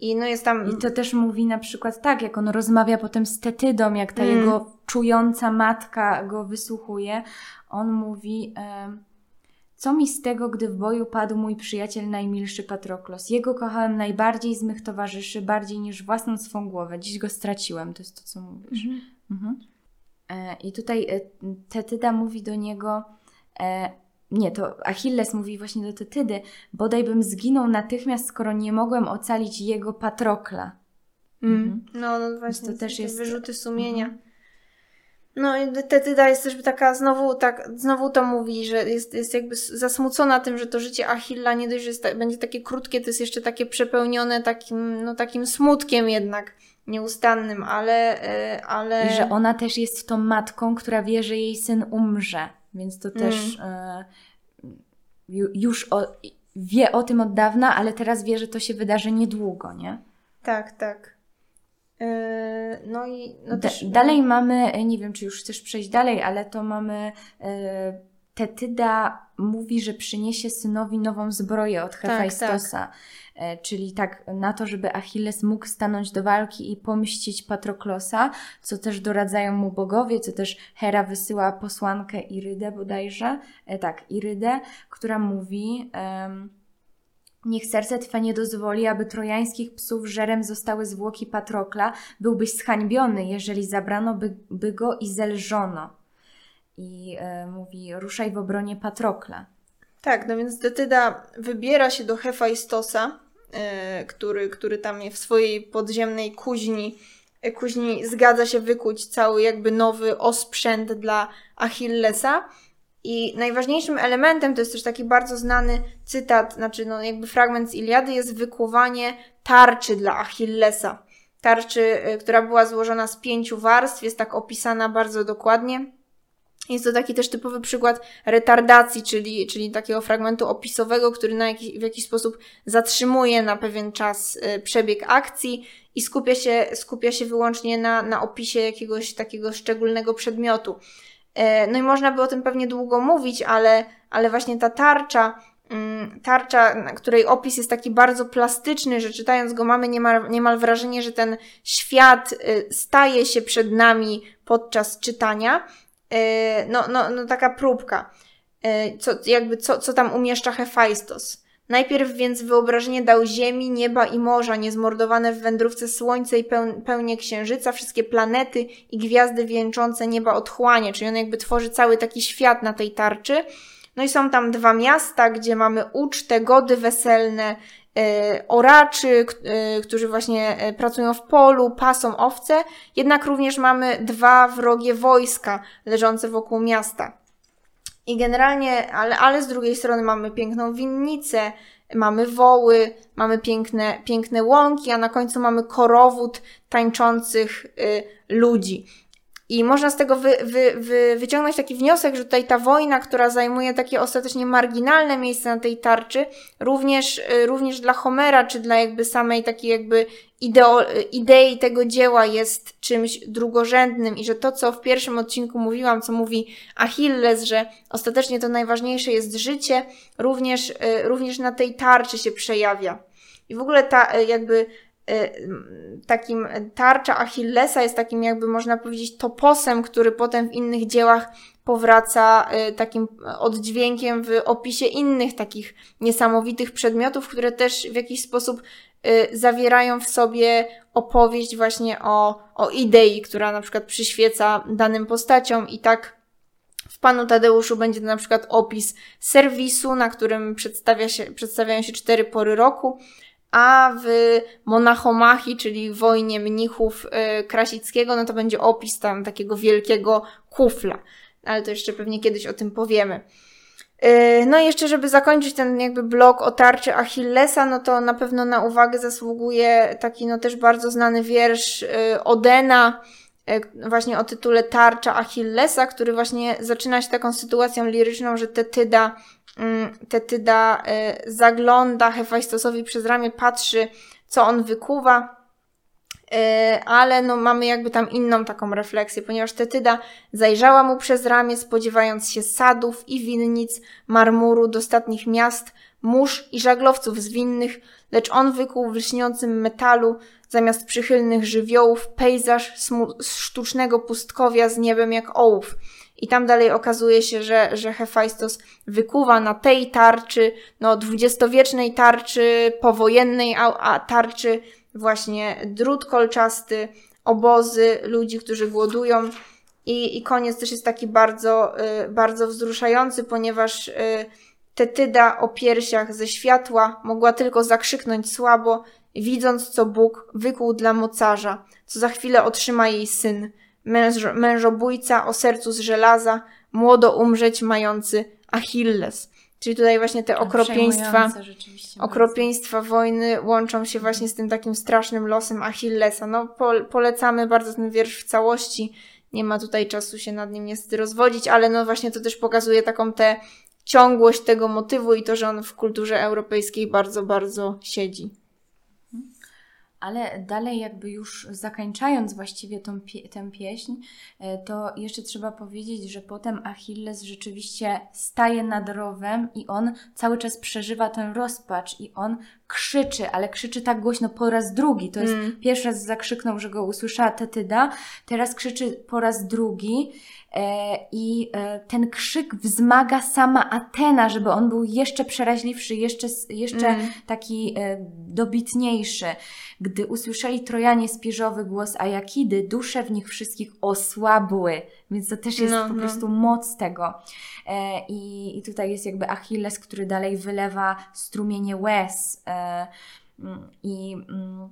I no jest tam... I to też mówi na przykład tak, jak on rozmawia potem z Tetydą, jak ta mm. jego czująca matka go wysłuchuje, on mówi... E, co mi z tego, gdy w boju padł mój przyjaciel najmilszy Patroklos? Jego kochałem najbardziej z mych towarzyszy, bardziej niż własną swą głowę. Dziś go straciłem, to jest to, co mówisz. Mhm. Mhm. E, I tutaj e, Tetyda mówi do niego, nie, to Achilles mówi właśnie do Tetydy, bodaj bym zginął natychmiast, skoro nie mogłem ocalić jego Patrokla. Mm. No, no właśnie, To też te jest- wyrzuty sumienia. No i Tetyda jest też taka, znowu tak, znowu to mówi, że jest, jest jakby zasmucona tym, że to życie Achilla nie dość, że jest, będzie takie krótkie, to jest jeszcze takie przepełnione takim, no takim smutkiem jednak nieustannym, ale, e, ale... I że ona też jest tą matką, która wie, że jej syn umrze. Więc to też Mm. e, ju, już o, wie o tym od dawna, ale teraz wie, że to się wydarzy niedługo, nie? Tak, tak. E, no i no Da, też... dalej mamy, nie wiem, czy już chcesz przejść dalej, ale to mamy. E, Tetyda mówi, że przyniesie synowi nową zbroję od Hefajstosa. E, czyli tak na to, żeby Achilles mógł stanąć do walki i pomścić Patroklosa, co też doradzają mu bogowie, co też Hera wysyła posłankę Irydę bodajże, e, tak, Irydę, która mówi... em, Niech serce Twe nie dozwoli, aby trojańskich psów żerem zostały zwłoki Patrokla. Byłbyś zhańbiony, jeżeli zabrano by, by go i zelżono. I e, mówi, ruszaj w obronie Patrokla. Tak, no więc Detyda wybiera się do Hefajstosa, e, który, który tam w swojej podziemnej kuźni, e, kuźni zgadza się wykuć cały jakby nowy osprzęt dla Achillesa. I najważniejszym elementem, to jest też taki bardzo znany cytat, znaczy no jakby fragment z Iliady, jest wykuwanie tarczy dla Achillesa. Tarczy, e, która była złożona z pięciu warstw, jest tak opisana bardzo dokładnie. Jest to taki też typowy przykład retardacji, czyli, czyli takiego fragmentu opisowego, który na jakiś, w jakiś sposób zatrzymuje na pewien czas y, przebieg akcji i skupia się, skupia się wyłącznie na, na opisie jakiegoś takiego szczególnego przedmiotu. E, No i można by o tym pewnie długo mówić, ale, ale właśnie ta tarcza, mm, tarcza, której opis jest taki bardzo plastyczny, że czytając go mamy niemal, niemal wrażenie, że ten świat y, staje się przed nami podczas czytania. E, no, no, no taka próbka. E, Co, jakby co, co tam umieszcza Hefajstos. Najpierw więc wyobrażenie dał ziemi, nieba i morza, niezmordowane w wędrówce słońce i peł, pełnię księżyca, wszystkie planety i gwiazdy wieńczące nieba otchłanie, czyli on jakby tworzy cały taki świat na tej tarczy. No i są tam dwa miasta, gdzie mamy ucztę, gody weselne, oraczy, k- e, którzy właśnie e, pracują w polu, pasą owce, jednak również mamy dwa wrogie wojska leżące wokół miasta. I generalnie, ale, ale z drugiej strony mamy piękną winnicę, mamy woły, mamy piękne, piękne łąki, a na końcu mamy korowód tańczących y, ludzi. I można z tego wy, wy, wy, wyciągnąć taki wniosek, że tutaj ta wojna, która zajmuje takie ostatecznie marginalne miejsce na tej tarczy, również, y, również dla Homera, czy dla jakby samej takiej jakby ideo, idei tego dzieła jest czymś drugorzędnym i że to, co w pierwszym odcinku mówiłam, co mówi Achilles, że ostatecznie to najważniejsze jest życie, również, y, również na tej tarczy się przejawia. I w ogóle ta y, jakby y, takim tarcza Achillesa jest takim jakby można powiedzieć toposem, który potem w innych dziełach powraca y, takim oddźwiękiem w opisie innych takich niesamowitych przedmiotów, które też w jakiś sposób y, zawierają w sobie opowieść właśnie o, o idei, która na przykład przyświeca danym postaciom i tak w Panu Tadeuszu będzie na przykład opis serwisu, na którym przedstawia się, przedstawiają się cztery pory roku, a w Monachomachii, czyli wojnie mnichów y, Krasickiego, no to będzie opis tam takiego wielkiego kufla. Ale to jeszcze pewnie kiedyś o tym powiemy. Y, No i jeszcze, żeby zakończyć ten jakby blok o tarczy Achillesa, no to na pewno na uwagę zasługuje taki no też bardzo znany wiersz y, Odena, właśnie o tytule Tarcza Achillesa, który właśnie zaczyna się taką sytuacją liryczną, że Tetyda, Tetyda y, zagląda Hefajstosowi przez ramię, patrzy, co on wykuwa. Y, ale no mamy jakby tam inną taką refleksję, ponieważ Tetyda zajrzała mu przez ramię, spodziewając się sadów i winnic, marmuru, dostatnich miast, mórz i żaglowców zwinnych, lecz on wykuł w lśniącym metalu zamiast przychylnych żywiołów pejzaż sztucznego pustkowia z niebem jak ołów. I tam dalej okazuje się, że, że Hefajstos wykuwa na tej tarczy, no dwudziestowiecznej tarczy, powojennej a, a tarczy właśnie drut kolczasty, obozy ludzi, którzy głodują. I, I koniec też jest taki bardzo, y, bardzo wzruszający, ponieważ y, Tetyda o piersiach ze światła mogła tylko zakrzyknąć słabo, widząc co Bóg wykuł dla mocarza, co za chwilę otrzyma jej syn, męż, mężobójca o sercu z żelaza, młodo umrzeć mający Achilles. Czyli tutaj właśnie te okropieństwa, Przejmujące rzeczywiście okropieństwa wojny łączą się właśnie z tym takim strasznym losem Achillesa. No, po, polecamy bardzo ten wiersz w całości. Nie ma tutaj czasu się nad nim niestety rozwodzić, ale no właśnie to też pokazuje taką tę ciągłość tego motywu i to, że on w kulturze europejskiej bardzo, bardzo siedzi. Ale dalej jakby już zakończając właściwie tą pie- tę pieśń, e, to jeszcze trzeba powiedzieć, że potem Achilles rzeczywiście staje nad rowem i on cały czas przeżywa ten rozpacz i on krzyczy, ale krzyczy tak głośno po raz drugi. To jest Mm. pierwszy raz zakrzyknął, że go usłyszała Tetyda, teraz krzyczy po raz drugi e, i e, ten krzyk wzmaga sama Atena, żeby on był jeszcze przeraźliwszy, jeszcze, jeszcze Mm. taki e, dobitniejszy. Gdy usłyszeli Trojanie spierzowy głos Ajakidy, dusze w nich wszystkich osłabły. Więc to też jest No, po no. prostu moc tego. E, i, I tutaj jest jakby Achilles, który dalej wylewa strumienie łez. E, mm, I mm,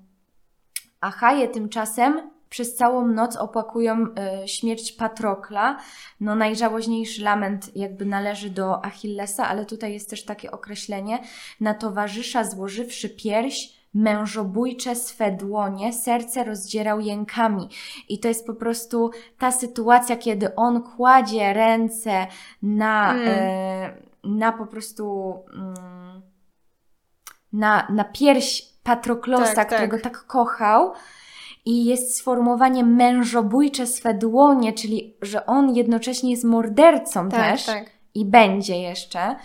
Achaje tymczasem przez całą noc opłakują e, śmierć Patrokla. No najżałoźniejszy lament jakby należy do Achillesa, ale tutaj jest też takie określenie na towarzysza złożywszy pierś, mężobójcze swe dłonie, serce rozdzierał jękami. I to jest po prostu ta sytuacja, kiedy on kładzie ręce na, Mm. e, na po prostu mm, na, na pierś Patroklosa, Tak, tak. którego tak kochał. I jest sformułowanie mężobójcze swe dłonie, czyli że on jednocześnie jest mordercą Tak, też tak. i będzie jeszcze.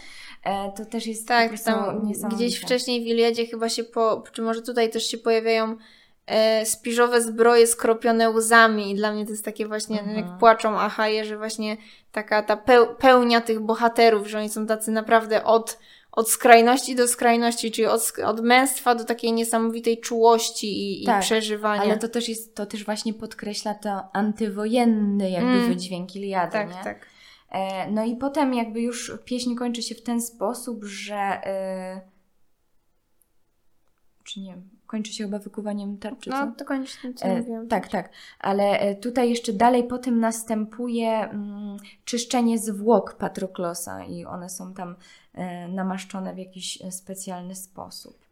E, to też jest po Tak, prostu tam gdzieś wcześniej w Iliadzie chyba się po, czy może tutaj też się pojawiają e, spiżowe zbroje skropione łzami i dla mnie to jest takie właśnie, Mhm. jak płaczą Achaje, że właśnie taka ta peł, pełnia tych bohaterów, że oni są tacy naprawdę od, od skrajności do skrajności, czyli od, od męstwa do takiej niesamowitej czułości i, i Tak, przeżywania. Ale to też jest, to też właśnie podkreśla to antywojenny jakby Mm. wydźwięk Iliady, tak, nie? tak. E, no i potem jakby już pieśń kończy się w ten sposób, że e, czy nie, kończy się chyba wykuwaniem tarczy, co? No, to kończy tym, co E, mówiłam. tak, tak, ale e, tutaj jeszcze dalej po tym następuje mm, czyszczenie zwłok Patroklosa i one są tam e, namaszczone w jakiś e, specjalny sposób.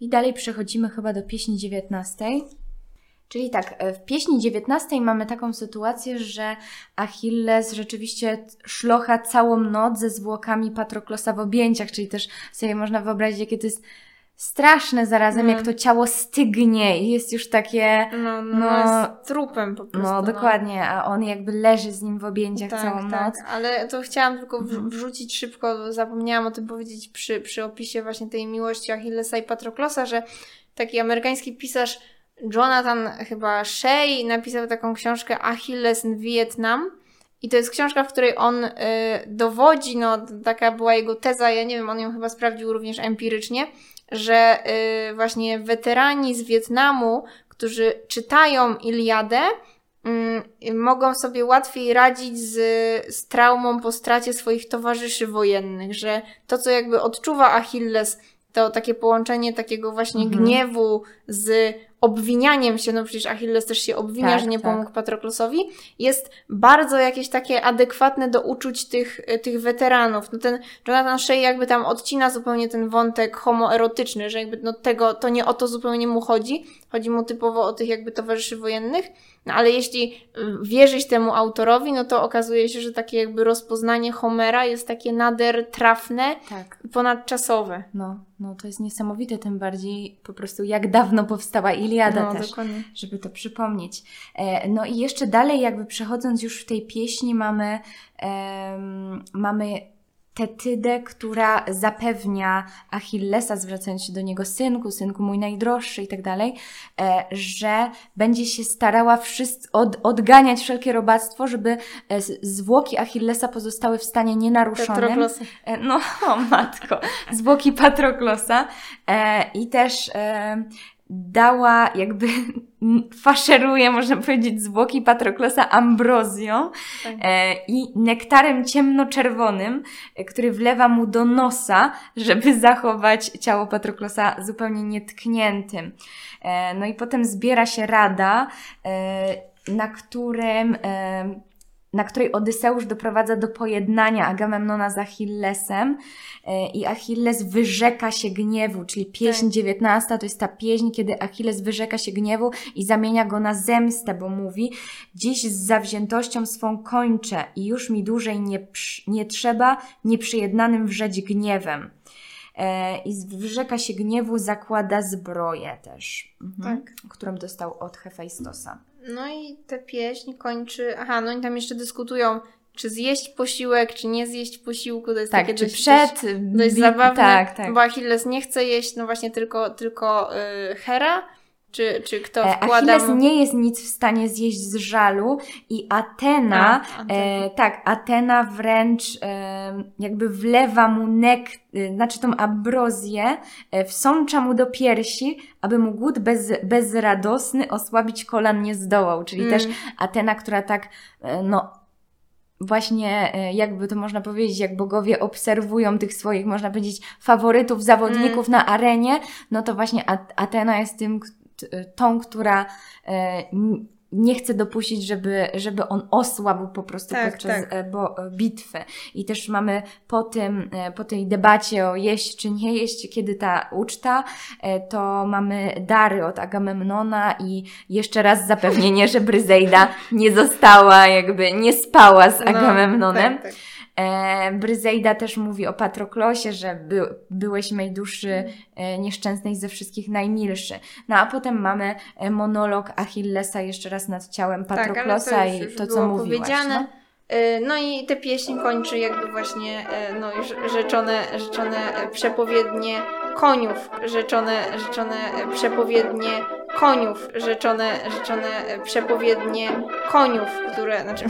I dalej przechodzimy chyba do pieśni dziewiętnastej. Czyli tak, e, w pieśni dziewiętnastej mamy taką sytuację, że Achilles rzeczywiście szlocha całą noc ze zwłokami Patroklosa w objęciach, czyli też sobie można wyobrazić, jakie to jest straszne zarazem, Mm. jak to ciało stygnie i jest już takie, No, no, No, jest trupem po prostu. no dokładnie, a on jakby leży z nim w objęciach Tak, całą tak, noc. ale to chciałam tylko Mhm. wrzucić szybko, zapomniałam o tym powiedzieć przy, przy opisie właśnie tej miłości Achillesa i Patroklosa, że taki amerykański pisarz Jonathan chyba Shea napisał taką książkę Achilles in Vietnam i to jest książka, w której on y, dowodzi, no taka była jego teza, ja nie wiem, on ją chyba sprawdził również empirycznie, że y, właśnie weterani z Wietnamu, którzy czytają Iliadę, mm, mogą sobie łatwiej radzić z, z traumą po stracie swoich towarzyszy wojennych, że to, co jakby odczuwa Achilles, to takie połączenie takiego właśnie Mhm. gniewu z obwinianiem się, no przecież Achilles też się obwinia, Tak, że nie tak. pomógł Patroklosowi, jest bardzo jakieś takie adekwatne do uczuć tych, tych weteranów. No ten Jonathan Shea jakby tam odcina zupełnie ten wątek homoerotyczny, że jakby no tego, to nie o to zupełnie mu chodzi. Chodzi mu typowo o tych jakby towarzyszy wojennych. No ale jeśli y, wierzyć temu autorowi, no to okazuje się, że takie jakby rozpoznanie Homera jest takie nader trafne Tak. ponadczasowe. No, no to jest niesamowite, tym bardziej po prostu jak dawno powstała Iliada no, też. dokładnie. żeby to przypomnieć. E, No i jeszcze dalej, jakby przechodząc już w tej pieśni, mamy, em, mamy Tetydę, która zapewnia Achillesa, zwracając się do niego synku, synku mój najdroższy i tak dalej, e, że będzie się starała wszyscy od, odganiać wszelkie robactwo, żeby e, zwłoki Achillesa pozostały w stanie nienaruszonym. Patroklosy. E, No, (laughs) o matko, zwłoki Patroklosa. I też dała jakby faszeruje, można powiedzieć, zwłoki Patroklosa ambrozją Tak. e, i nektarem ciemnoczerwonym, e, który wlewa mu do nosa, żeby (laughs) zachować ciało Patroklosa zupełnie nietkniętym. E, no i potem zbiera się rada, na którym e, na której Odyseusz doprowadza do pojednania Agamemnona z Achillesem e, i Achilles wyrzeka się gniewu, czyli pieśń Tak. 19 to jest ta pieśń, kiedy Achilles wyrzeka się gniewu i zamienia go na zemstę, bo mówi Dziś z zawziętością swą kończę i już mi dłużej nie, nie trzeba nieprzyjednanym wrzeć gniewem. E, I wyrzeka się gniewu, zakłada zbroję też, mhm, Tak. którą dostał od Hefejstosa. No i tę pieśń kończy. Aha, no i tam jeszcze dyskutują, czy zjeść posiłek, czy nie zjeść posiłku. To jest Tak, takie czy dość, przed... dość, dość zabawne, Tak, tak. bo Achilles nie chce jeść, no właśnie tylko, tylko y, Hera, czy, czy kto E, wkłada Achilles mu... nie jest nic w stanie zjeść z żalu i Atena, A, e, tak, Atena wręcz e, jakby wlewa mu nek, e, znaczy tą abrozję, e, wsącza mu do piersi, aby mu głód bez, bezradosny osłabić kolan nie zdołał. Czyli Mm. też Atena, która tak, e, no, właśnie, e, jakby to można powiedzieć, jak bogowie obserwują tych swoich, można powiedzieć, faworytów, zawodników Mm. na arenie, no to właśnie At- Atena jest tym, tą, która e, nie chce dopuścić, żeby, żeby on osłabł po prostu Tak, podczas tak. e, Bo, e, bitwy. I też mamy po tym, po tej debacie o jeść czy nie jeść, kiedy ta uczta, to mamy dary od Agamemnona i jeszcze raz zapewnienie, że Bryzejda nie została, jakby nie spała z No, Agamemnonem. tak, tak. E, Bryzejda też mówi o Patroklosie, że by, byłeś najduszy e, nieszczęsnej ze wszystkich najmilszy. No a potem mamy e, monolog Achillesa jeszcze raz nad ciałem Tak, Patroklosa to już- i już to, co mówiłaś. powiedziane. No? Y, No i tę pieśń kończy jakby właśnie e, no rzeczone, rzeczone e, przepowiednie koniów, rzeczone, rzeczone e, przepowiednie koniów, rzeczone, rzeczone e, przepowiednie koniów, które, znaczy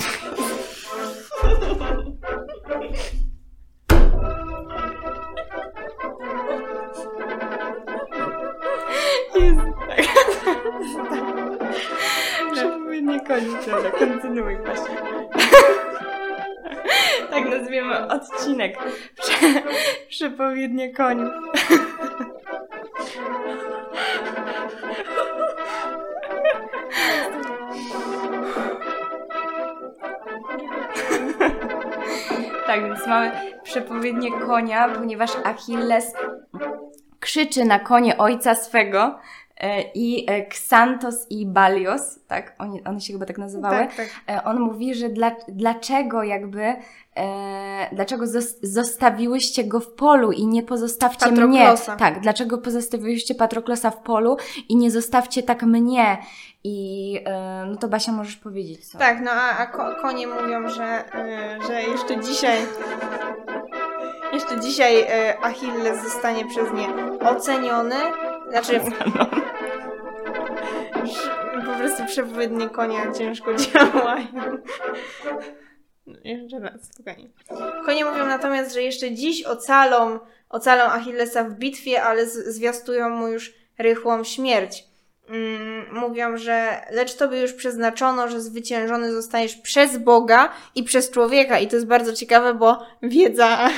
Jest tak. Przepowiednie koniec, dobra, kontynuuj właśnie. tak nazwiemy odcinek. Prze przepowiednie koniów. (laughs) Tak, więc mamy przepowiednie konia, ponieważ Achilles krzyczy na konie ojca swego i e, Xantos i Balios, tak, oni, one się chyba tak nazywały, tak, tak. E, on mówi, że dla, dlaczego jakby, e, dlaczego zos, zostawiłyście go w polu i nie pozostawcie mnie. Patroklosa. Tak, dlaczego pozostawiłyście Patroklosa w polu i nie zostawcie tak mnie. I e, no to Basia możesz powiedzieć co. Tak, no a, a ko- konie mówią, że, y, że jeszcze dzisiaj jeszcze dzisiaj Achilles zostanie przez nie oceniony. Znaczy (laughs) po prostu przepowiednie konia ciężko działają. No, jeszcze raz, spokojnie. Konie mówią natomiast, że jeszcze dziś ocalą, ocalą Achillesa w bitwie, ale zwiastują mu już rychłą śmierć. Mm, mówią, że lecz tobie już przeznaczono, że zwyciężony zostaniesz przez Boga i przez człowieka. I to jest bardzo ciekawe, bo wiedza.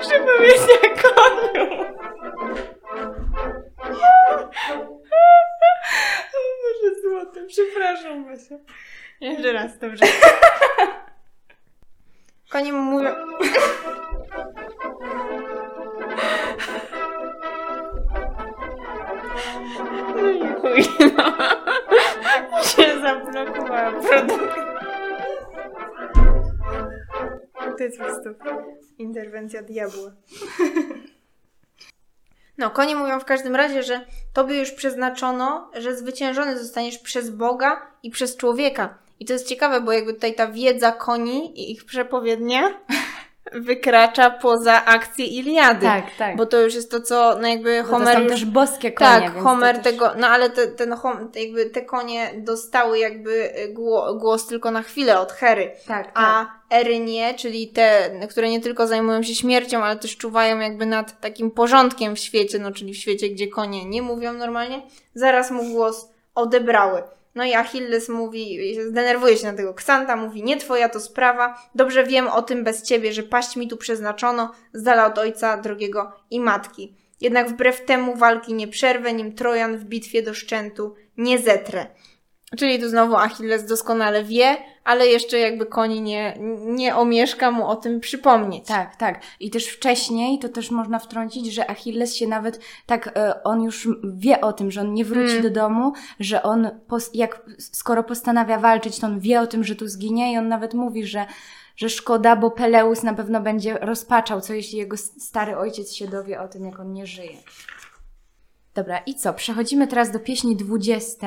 Przepowiednia koniu. O Boże złote, przepraszam Basia. Jeszcze raz, dobrze. Konie mu mówią. No i chuj, no. się zablokowała produkcja. To jest po prostu interwencja diabła. No, konie mówią w każdym razie, że tobie już przeznaczono, że zwyciężony zostaniesz przez Boga i przez człowieka. I to jest ciekawe, bo jakby tutaj ta wiedza koni i ich przepowiednia wykracza poza akcję Iliady. Tak, tak. Bo to już jest to, co no jakby Bo Homer to są też boskie konie, Tak, Homer też... tego, no ale te, ten, jakby te konie dostały jakby głos, głos tylko na chwilę od Hery, Tak, tak. a Ery nie, czyli te, które nie tylko zajmują się śmiercią, ale też czuwają jakby nad takim porządkiem w świecie, no czyli w świecie, gdzie konie nie mówią normalnie, zaraz mu głos odebrały. No i Achilles mówi, zdenerwuje się na tego Ksanta, mówi, nie twoja to sprawa, dobrze wiem o tym bez ciebie, że paść mi tu przeznaczono, z dala od ojca, drogiego i matki. Jednak wbrew temu walki nie przerwę, nim Trojan w bitwie do szczętu nie zetrę. Czyli tu znowu Achilles doskonale wie, ale jeszcze jakby koni nie, nie omieszka mu o tym przypomnieć. Tak, tak. I też wcześniej to też można wtrącić, że Achilles się nawet tak, e, on już wie o tym, że on nie wróci Mm. do domu, że on, pos, jak, skoro postanawia walczyć, to on wie o tym, że tu zginie i on nawet mówi, że, że szkoda, bo Peleus na pewno będzie rozpaczał, co jeśli jego stary ojciec się dowie o tym, jak on nie żyje. Dobra, i co? Przechodzimy teraz do pieśni 20,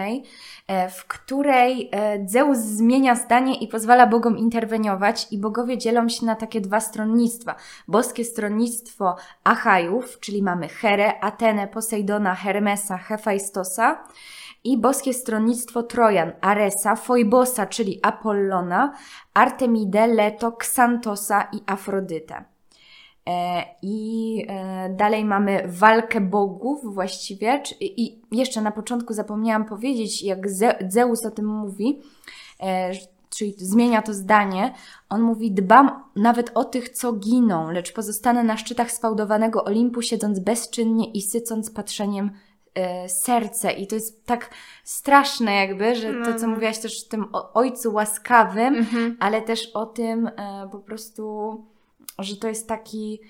e, w której e, Zeus zmienia zdanie i pozwala bogom interweniować, i bogowie dzielą się na takie dwa stronnictwa. Boskie stronnictwo Achajów, czyli mamy Herę, Atenę, Posejdona, Hermesa, Hefajstosa, i boskie stronnictwo Trojan, Aresa, Foibosa, czyli Apollona, Artemidę, Leto, Xantosa i Afrodytę. E, I e, dalej mamy walkę bogów właściwie. I jeszcze na początku zapomniałam powiedzieć, jak Ze- Zeus o tym mówi, e, czyli zmienia to zdanie. On mówi: Dbam nawet o tych, co giną, lecz pozostanę na szczytach sfałdowanego Olimpu, siedząc bezczynnie i sycąc patrzeniem serce. I to jest tak straszne, jakby, że to, co No. mówiłaś też o tym ojcu łaskawym, Mhm. ale też o tym po prostu, że to jest taki,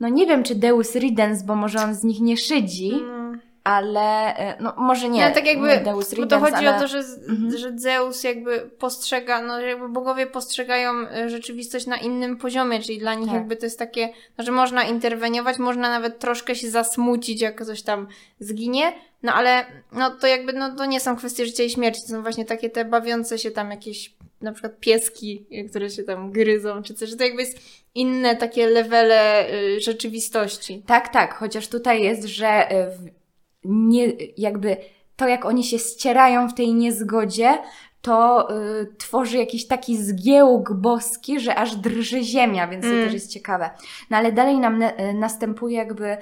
no nie wiem czy Deus Ridens, bo może on z nich nie szydzi, Mm. ale e, no może nie, No, tak jakby, nie Deus Bo Ridens, to chodzi ale... o to, że, Mhm. że Zeus jakby postrzega, no jakby bogowie postrzegają e, rzeczywistość na innym poziomie, czyli dla nich Tak. jakby to jest takie, no, że można interweniować, można nawet troszkę się zasmucić, jak coś tam zginie, no ale no to jakby, no to nie są kwestie życia i śmierci, to są właśnie takie te bawiące się tam jakieś na przykład pieski, e, które się tam gryzą, czy coś, że to jakby jest inne takie levele y, rzeczywistości. Tak, tak, chociaż tutaj jest, że w, nie, jakby to jak oni się ścierają w tej niezgodzie, to y, tworzy jakiś taki zgiełk boski, że aż drży ziemia, więc to Mm. też jest ciekawe. No ale dalej nam na, e, następuje jakby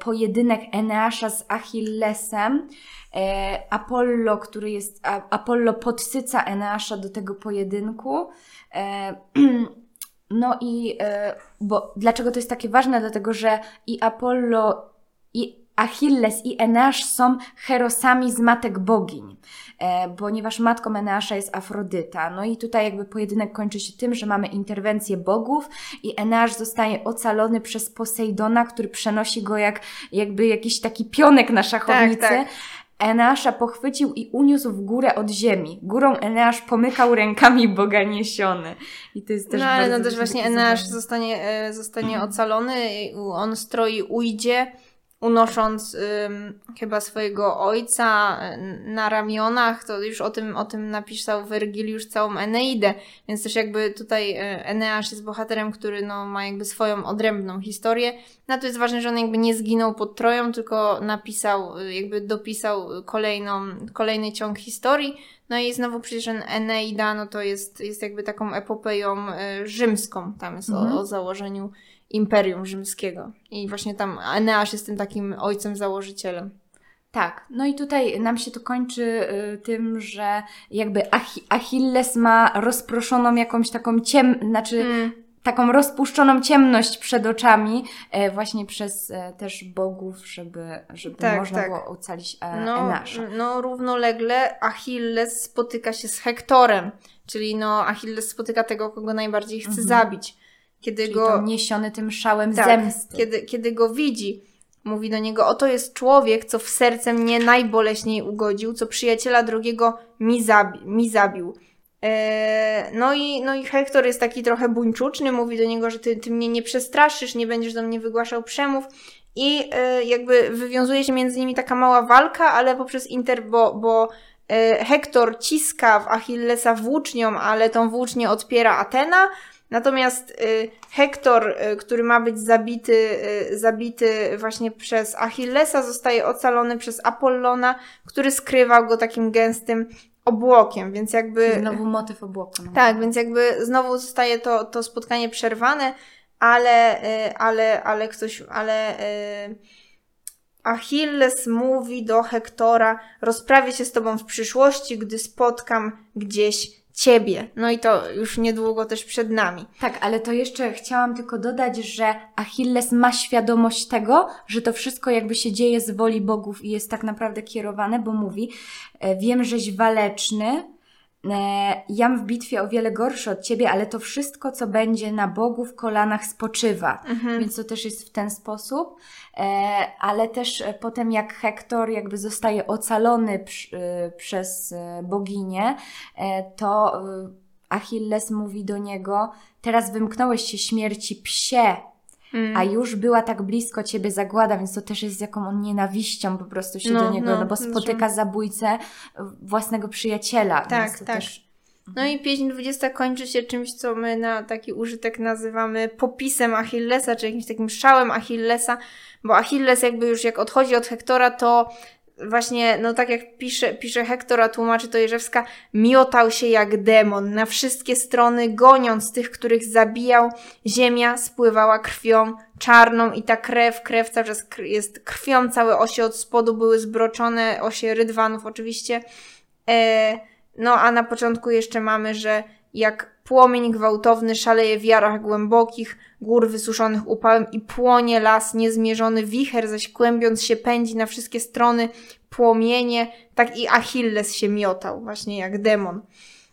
pojedynek Eneasza z Achillesem. E, Apollo, który jest, a, Apollo podsyca Eneasza do tego pojedynku. E, (clears throat) no i e, bo dlaczego to jest takie ważne? Dlatego, że i Apollo, i Achilles, i Eneasz są herosami z matek bogiń, e, ponieważ matką Eneasza jest Afrodyta. No i tutaj jakby pojedynek kończy się tym, że mamy interwencję bogów i Eneasz zostaje ocalony przez Posejdona, który przenosi go jak jakby jakiś taki pionek na szachownicy. Tak, tak. Eneasza pochwycił i uniósł w górę od ziemi. Górą Eneasz pomykał rękami Boga niesiony. I to jest też no ale no też właśnie Eneasz zostanie, e, zostanie ocalony, i u- on stroi ujdzie, unosząc ym, chyba swojego ojca e, na ramionach, to już o tym, o tym napisał Wergiliusz całą Eneidę, więc też jakby tutaj e, Eneasz jest bohaterem, który no, ma jakby swoją odrębną historię. No to jest ważne, że on jakby nie zginął pod Troją, tylko napisał, e, jakby dopisał kolejną, kolejny ciąg historii. No i znowu przecież Eneida, no to jest, jest jakby taką epopeją rzymską. Tam jest Mhm. o, o założeniu Imperium Rzymskiego. I właśnie tam Eneasz jest tym takim ojcem założycielem. Tak, no i tutaj nam się to kończy y, tym, że jakby Achi- Achilles ma rozproszoną jakąś taką ciem, znaczy Mm. taką rozpuszczoną ciemność przed oczami, e, właśnie przez e, też bogów, żeby, żeby Tak, można tak. było ocalić e, No, Enasza. no, równolegle Achilles spotyka się z Hektorem, czyli no Achilles spotyka tego, kogo najbardziej chce Mhm. zabić. Kiedy Czyli go niesiony tym szałem Tak, zemsty. Kiedy, kiedy go widzi, mówi do niego: Oto jest człowiek, co w serce mnie najboleśniej ugodził, co przyjaciela drugiego mi, zabi- mi zabił. Eee, no, i, no i Hektor jest taki trochę buńczuczny, mówi do niego, że ty, ty mnie nie przestraszysz, nie będziesz do mnie wygłaszał przemów. I e, jakby wywiązuje się między nimi taka mała walka, ale poprzez inter, bo, bo e, Hektor ciska w Achillesa włócznią, ale tą włócznię odpiera Atena. Natomiast y, Hektor, y, który ma być zabity, y, zabity właśnie przez Achillesa, zostaje ocalony przez Apollona, który skrywał go takim gęstym obłokiem, więc jakby... Znowu motyw obłoku. No. Tak, więc jakby znowu zostaje to, to spotkanie przerwane, ale, ale, ale ktoś, ale Achilles mówi do Hektora, rozprawię się z tobą w przyszłości, gdy spotkam gdzieś ciebie. No i to już niedługo też przed nami. Tak, ale to jeszcze chciałam tylko dodać, że Achilles ma świadomość tego, że to wszystko jakby się dzieje z woli bogów i jest tak naprawdę kierowane, bo mówi, e, wiem, żeś waleczny, e, jam w bitwie o wiele gorszy od ciebie, ale to wszystko, co będzie na Bogu w kolanach spoczywa. Więc to też jest w ten sposób. E, ale też e, potem jak Hektor jakby zostaje ocalony e, przez boginię, to Achilles mówi do niego, teraz wymknąłeś się śmierci psie, Mm. a już była tak blisko ciebie zagłada, więc to też jest jaką on nienawiścią po prostu się No, do niego, no, no, bo spotyka zabójcę własnego przyjaciela. Tak, tak. Też... No i pieśń 20 kończy się czymś, co my na taki użytek nazywamy popisem Achillesa, czy jakimś takim szałem Achillesa, bo Achilles jakby już jak odchodzi od Hektora, to właśnie, no tak jak pisze, pisze Hektor, a tłumaczy to Jerzewska, miotał się jak demon na wszystkie strony, goniąc tych, których zabijał. Ziemia spływała krwią czarną i ta krew, krew cały czas jest krwią, całe osie od spodu były zbroczone, osie rydwanów oczywiście. E, no a na początku jeszcze mamy, że jak płomień gwałtowny szaleje w jarach głębokich, gór wysuszonych upałem i płonie las niezmierzony, wicher zaś kłębiąc się pędzi na wszystkie strony, płomienie, tak i Achilles się miotał, właśnie jak demon.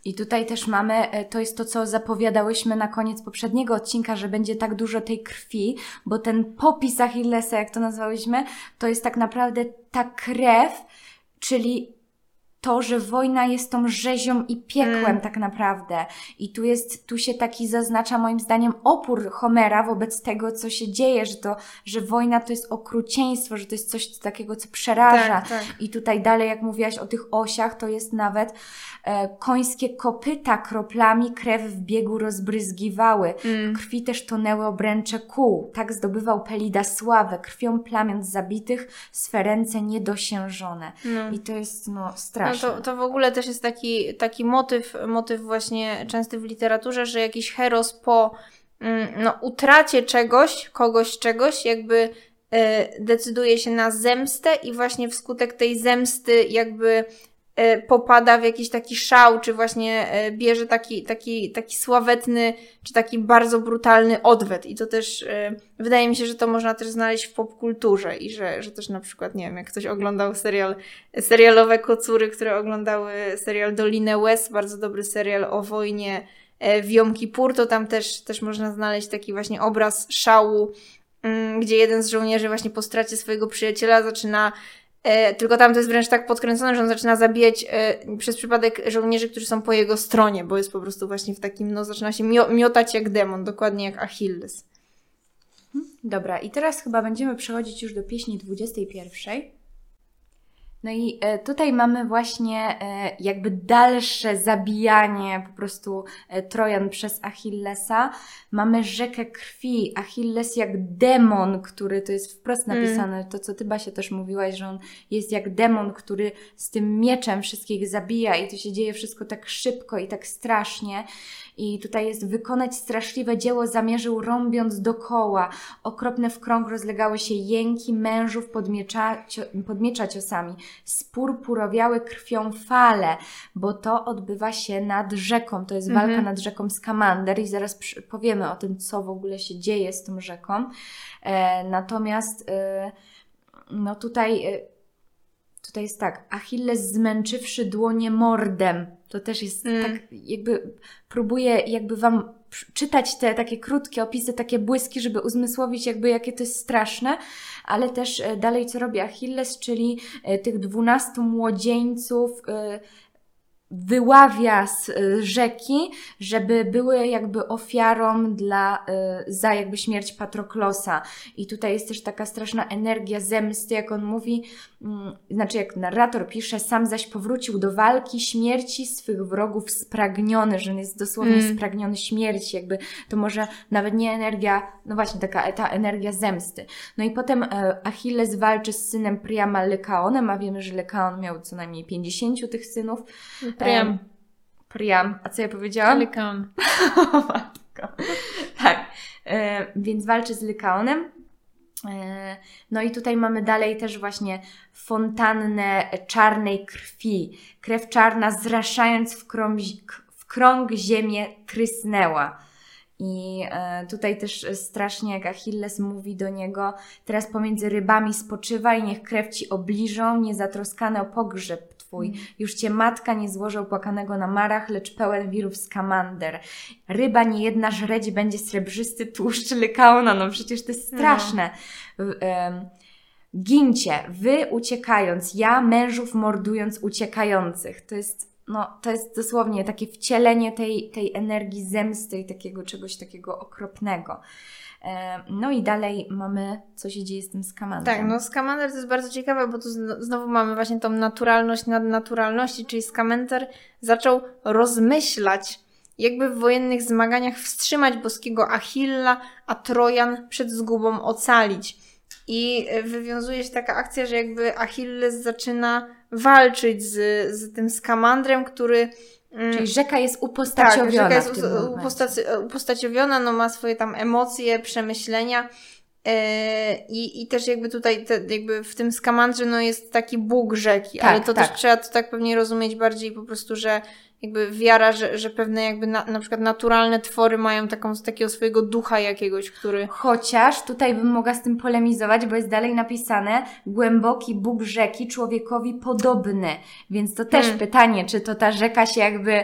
I tutaj też mamy, e, to jest to, co zapowiadałyśmy na koniec poprzedniego odcinka, że będzie tak dużo tej krwi, bo ten popis Achillesa, jak to nazwałyśmy, to jest tak naprawdę ta krew, czyli to, że wojna jest tą rzezią i piekłem Mm. tak naprawdę. I tu jest, tu się taki zaznacza moim zdaniem opór Homera wobec tego, co się dzieje, że to, że wojna to jest okrucieństwo, że to jest coś takiego, co przeraża. Tak, tak. I tutaj dalej, jak mówiłaś o tych osiach, to jest nawet e, końskie kopyta kroplami krew w biegu rozbryzgiwały. Mm. Krwi też tonęły obręcze kół. Tak zdobywał Pelida sławę, krwią plamiąc zabitych, swe ręce niedosiężone. No. I to jest, no, No to, to w ogóle też jest taki, taki motyw, motyw właśnie częsty w literaturze, że jakiś heros po mm, no, utracie czegoś, kogoś czegoś, jakby e, decyduje się na zemstę i właśnie wskutek tej zemsty jakby popada w jakiś taki szał, czy właśnie e, bierze taki, taki, taki sławetny, czy taki bardzo brutalny odwet. I to też e, wydaje mi się, że to można też znaleźć w popkulturze i że, że też na przykład, nie wiem, jak ktoś oglądał serial, serialowe kocury, które oglądały serial Dolinę Łez, bardzo dobry serial o wojnie w Jom Kippur, to tam też, też można znaleźć taki właśnie obraz szału, mm, gdzie jeden z żołnierzy właśnie po stracie swojego przyjaciela zaczyna tylko tam to jest wręcz tak podkręcone, że on zaczyna zabijać e, przez przypadek żołnierzy, którzy są po jego stronie, bo jest po prostu właśnie w takim, no zaczyna się mio- miotać jak demon, dokładnie jak Achilles. Dobra, i teraz chyba będziemy przechodzić już do pieśni 21. No i e, tutaj mamy właśnie e, jakby dalsze zabijanie po prostu e, Trojan przez Achillesa. Mamy rzekę krwi, Achilles jak demon, który to jest wprost Mm. napisane, to co ty Basia też mówiłaś, że on jest jak demon, który z tym mieczem wszystkich zabija i to się dzieje wszystko tak szybko i tak strasznie. I tutaj jest wykonać straszliwe dzieło zamierzył rąbiąc dokoła. Okropne w krąg rozlegały się jęki mężów pod miecza, cio, pod miecza ciosami. Spurpurowiały krwią fale, bo to odbywa się nad rzeką. To jest Mhm. walka nad rzeką Skamander i zaraz powiemy o tym, co w ogóle się dzieje z tą rzeką. E, natomiast e, no tutaj... E, Tutaj jest tak, Achilles zmęczywszy dłonie mordem. To też jest Mm. tak, jakby próbuję jakby wam czytać te takie krótkie opisy, takie błyski, żeby uzmysłowić jakby jakie to jest straszne, ale też e, dalej co robi Achilles, czyli e, tych dwunastu młodzieńców e, wyławia z rzeki, żeby były jakby ofiarą dla, za jakby śmierć Patroklosa. I tutaj jest też taka straszna energia zemsty, jak on mówi, znaczy jak narrator pisze, sam zaś powrócił do walki śmierci swych wrogów spragniony, że on jest dosłownie Mm. spragniony śmierci, jakby to może nawet nie energia, no właśnie taka ta energia zemsty. No i potem e, Achilles walczy z synem Priama Lykaonem, a wiemy, że Lykaon miał co najmniej 50 tych synów. Priam. Em, Priam. A co ja powiedziałam? Lykaon. (laughs) O matko. Tak. E, więc walczy z Lykaonem. E, no i tutaj mamy dalej też właśnie fontannę czarnej krwi. Krew czarna zraszając w krąg, w krąg ziemię trysnęła. I e, tutaj też strasznie jak Achilles mówi do niego, teraz pomiędzy rybami spoczywaj, niech krew ci obliżą, niezatroskane o pogrzeb twój. Już cię matka nie złoży opłakanego na marach, lecz pełen wirów skamander. Ryba nie jedna żreć będzie srebrzysty tłuszcz lykaona, no przecież to jest straszne. W- em, Gincie, wy uciekając, ja mężów mordując uciekających. To jest, no, to jest dosłownie takie wcielenie tej, tej energii zemsty i takiego czegoś takiego okropnego. Em, No i dalej mamy, co się dzieje z tym skamantem. Tak, no Scamander to jest bardzo ciekawe, bo tu zno- znowu mamy właśnie tą naturalność nadnaturalności, czyli Scamander zaczął rozmyślać, jakby w wojennych zmaganiach wstrzymać boskiego Achilla, a Trojan przed zgubą ocalić. I e, wywiązuje się taka akcja, że jakby Achilles zaczyna walczyć z, z tym Scamandrem, który... mm, Czyli rzeka jest tak, upostaciowiona rzeka jest upostaci- upostaciowiona, no ma swoje tam emocje, przemyślenia. E, I, I też jakby tutaj, te, jakby w tym skamandrze, no jest taki Bóg rzeki, Tak, ale to tak. też trzeba to tak pewnie rozumieć bardziej po prostu, że jakby wiara, że, że pewne jakby na, na przykład naturalne twory mają taką, takiego swojego ducha jakiegoś, który... Chociaż tutaj bym mogła z tym polemizować, bo jest dalej napisane głęboki Bóg rzeki człowiekowi podobny. Więc to też Hmm. pytanie, czy to ta rzeka się jakby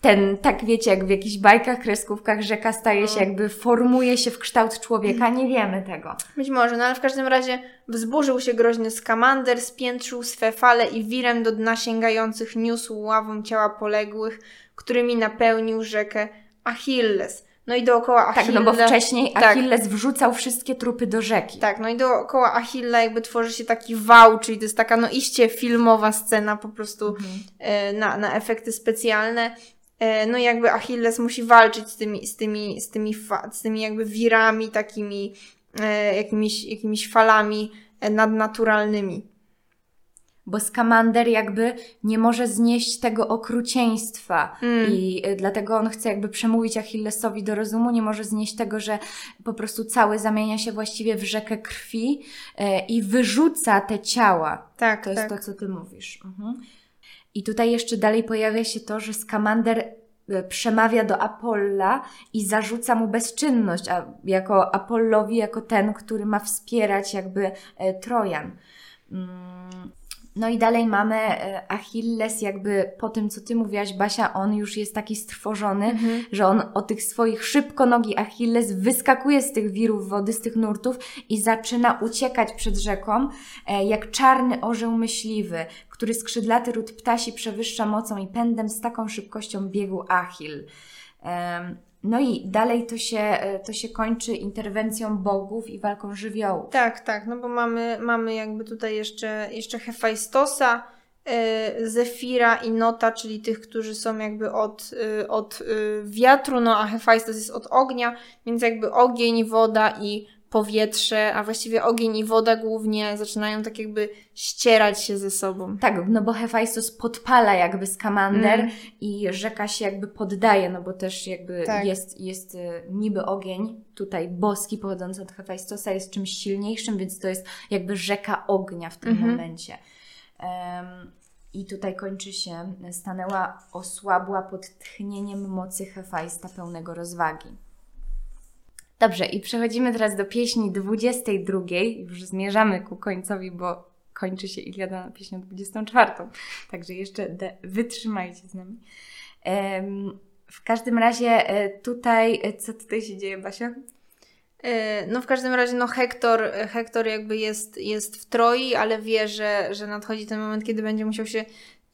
ten, tak wiecie, jak w jakichś bajkach, kreskówkach rzeka staje się No. jakby, formuje się w kształt człowieka, nie wiemy tego. Być może, no ale w każdym razie wzburzył się groźny skamander, spiętrzył swe fale i wirem do dna sięgających niósł ławą ciała poległych, którymi napełnił rzekę Achilles. No i dookoła Achille... Tak, no bo wcześniej tak. Achilles wrzucał wszystkie trupy do rzeki. Tak, no i dookoła Achilla jakby tworzy się taki wał, czyli to jest taka no iście filmowa scena po prostu Mhm. e, na, na efekty specjalne. E, no jakby Achilles musi walczyć z tymi, z tymi, z tymi, z tymi jakby wirami, takimi e, jakimiś, jakimiś falami e, nadnaturalnymi. Bo Skamander jakby nie może znieść tego okrucieństwa Mm. i dlatego on chce jakby przemówić Achillesowi do rozumu, nie może znieść tego, że po prostu cały zamienia się właściwie w rzekę krwi i wyrzuca te ciała. Tak, To jest tak. to, co ty mówisz. Mhm. I tutaj jeszcze dalej pojawia się to, że Skamander y, przemawia do Apolla i zarzuca mu bezczynność, a jako Apollowi, jako ten, który ma wspierać jakby e, Trojan. No i dalej mamy e, Achilles, jakby po tym, co ty mówiłaś, Basia, on już jest taki strwożony, Mhm. że on o tych swoich szybkonogi Achilles wyskakuje z tych wirów wody, z tych nurtów i zaczyna uciekać przed rzeką, e, jak czarny orzeł myśliwy, który skrzydlaty ród ptasi przewyższa mocą i pędem z taką szybkością biegł Achil. No i dalej to się, e, to się kończy interwencją bogów i walką żywiołów. Tak, tak, no bo mamy, mamy jakby tutaj jeszcze, jeszcze Hefajstosa, e, Zefira i Nota, czyli tych, którzy są jakby od, e, od wiatru, no a Hefajstos jest od ognia, więc jakby ogień, woda i powietrze, a właściwie ogień i woda głównie zaczynają tak jakby ścierać się ze sobą. Tak, no bo Hefajstos podpala jakby skamander Mm. i rzeka się jakby poddaje, no bo też jakby Tak. jest, jest y, niby ogień, tutaj boski pochodzący od Hefajstosa jest czymś silniejszym, więc to jest jakby rzeka ognia w tym Mhm. momencie. Em, I tutaj kończy się, stanęła osłabła pod tchnieniem mocy Hefajsta pełnego rozwagi. Dobrze, i przechodzimy teraz do pieśni 22. Już zmierzamy ku końcowi, bo kończy się Iliada na pieśnią 24. Także jeszcze de- wytrzymajcie z nami. Em, w każdym razie e, tutaj, e, co tutaj się dzieje, Basia? E, No w każdym razie no Hektor, Hektor jakby jest, jest w Troi, ale wie, że, że nadchodzi ten moment, kiedy będzie musiał się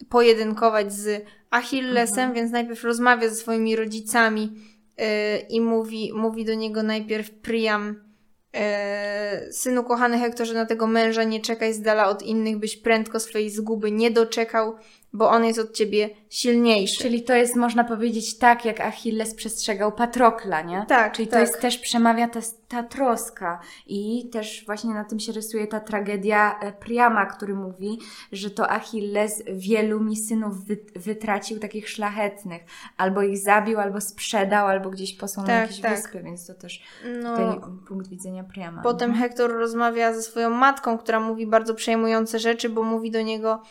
pojedynkować z Achillesem, Mhm. więc najpierw rozmawia ze swoimi rodzicami i mówi, mówi do niego najpierw Priam, yy, synu kochany Hektorze, na tego męża nie czekaj z dala od innych, byś prędko swojej zguby nie doczekał, bo on jest od ciebie silniejszy. Czyli to jest, można powiedzieć, tak, jak Achilles przestrzegał Patrokla, nie? Tak, Czyli to tak. jest też przemawia ta, ta troska i też właśnie na tym się rysuje ta tragedia e, Priama, który mówi, że to Achilles wielu mi synów wy, wytracił takich szlachetnych. Albo ich zabił, albo sprzedał, albo gdzieś posłał na Tak, jakieś tak. wyspy, więc to też No, tutaj punkt widzenia Priama. Potem Hektor rozmawia ze swoją matką, która mówi bardzo przejmujące rzeczy, bo mówi do niego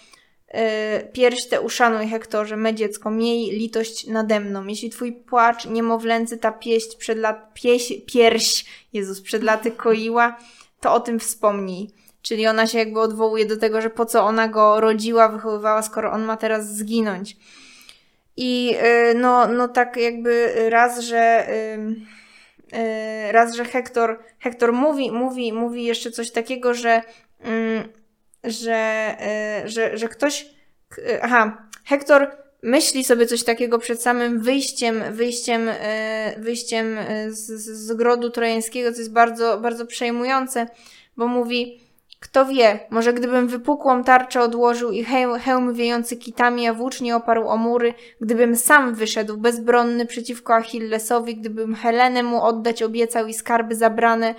pierś tę uszanuj Hektorze, me dziecko, miej litość nade mną. Jeśli twój płacz niemowlęcy ta pieść przed lat, pieś, pierś, Jezus, przed laty koiła, to o tym wspomnij. Czyli ona się jakby odwołuje do tego, że po co ona go rodziła, wychowywała, skoro on ma teraz zginąć. I y, no, no tak jakby raz, że y, raz, że Hektor, Hektor mówi, mówi, mówi jeszcze coś takiego, że że, y, że, że ktoś k- aha, Hektor myśli sobie coś takiego przed samym wyjściem, wyjściem, y, wyjściem z, z grodu trojańskiego, co jest bardzo, bardzo przejmujące, bo mówi kto wie, może gdybym wypukłą tarczę odłożył i hełm, hełm wiejący kitami, a włócznie oparł o mury, gdybym sam wyszedł bezbronny przeciwko Achillesowi, gdybym Helenę mu oddać obiecał i skarby zabrane, e, e,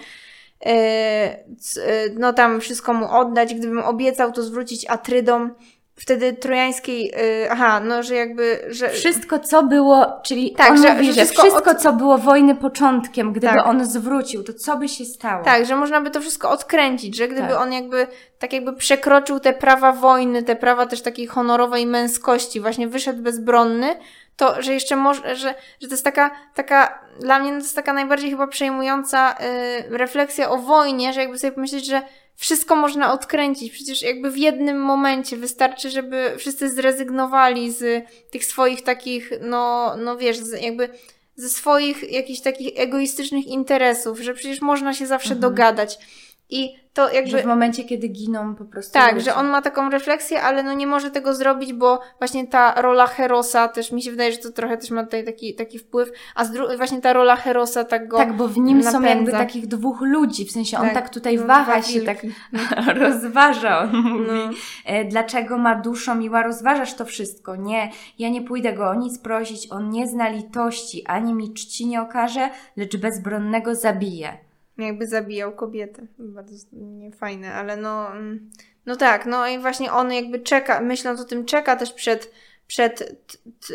no tam wszystko mu oddać, gdybym obiecał to zwrócić Atrydom, wtedy trojańskiej, e, aha, no że jakby, że... Wszystko, co było, czyli Tak, on że- mówi, że że wszystko wszystko, od- co było wojny początkiem, gdyby Tak. on zwrócił, to co by się stało? Tak, że można by to wszystko odkręcić, że gdyby Tak. on jakby tak jakby przekroczył te prawa wojny, te prawa też takiej honorowej męskości, właśnie wyszedł bezbronny, to że jeszcze może, że, że to jest taka, taka, dla mnie to jest taka najbardziej chyba przejmująca y, refleksja o wojnie, że jakby sobie pomyśleć, że wszystko można odkręcić. Przecież jakby w jednym momencie wystarczy, żeby wszyscy zrezygnowali z tych swoich takich, no, no wiesz, jakby ze swoich jakichś takich egoistycznych interesów, że przecież można się zawsze Mhm. dogadać. I to jakby. Że w momencie, kiedy giną po prostu Tak, ludzie. że on ma taką refleksję, ale no nie może tego zrobić, bo właśnie ta rola Herosa też mi się wydaje, że to trochę też ma tutaj taki, taki wpływ, a właśnie ta rola Herosa tak go Tak, bo w nim są napędza. jakby takich dwóch ludzi, w sensie on Tak, tak tutaj no, waha się, tak (laughs) rozważa, on mówi, No. dlaczego ma duszo miła, rozważasz to wszystko, nie, ja nie pójdę go o nic prosić, on nie zna litości, ani mi czci nie okaże, lecz bezbronnego zabije. Jakby zabijał kobietę. Bardzo niefajne, ale no, mm, no tak, no i właśnie on jakby czeka, myśląc o tym, czeka też przed, przed, t, t,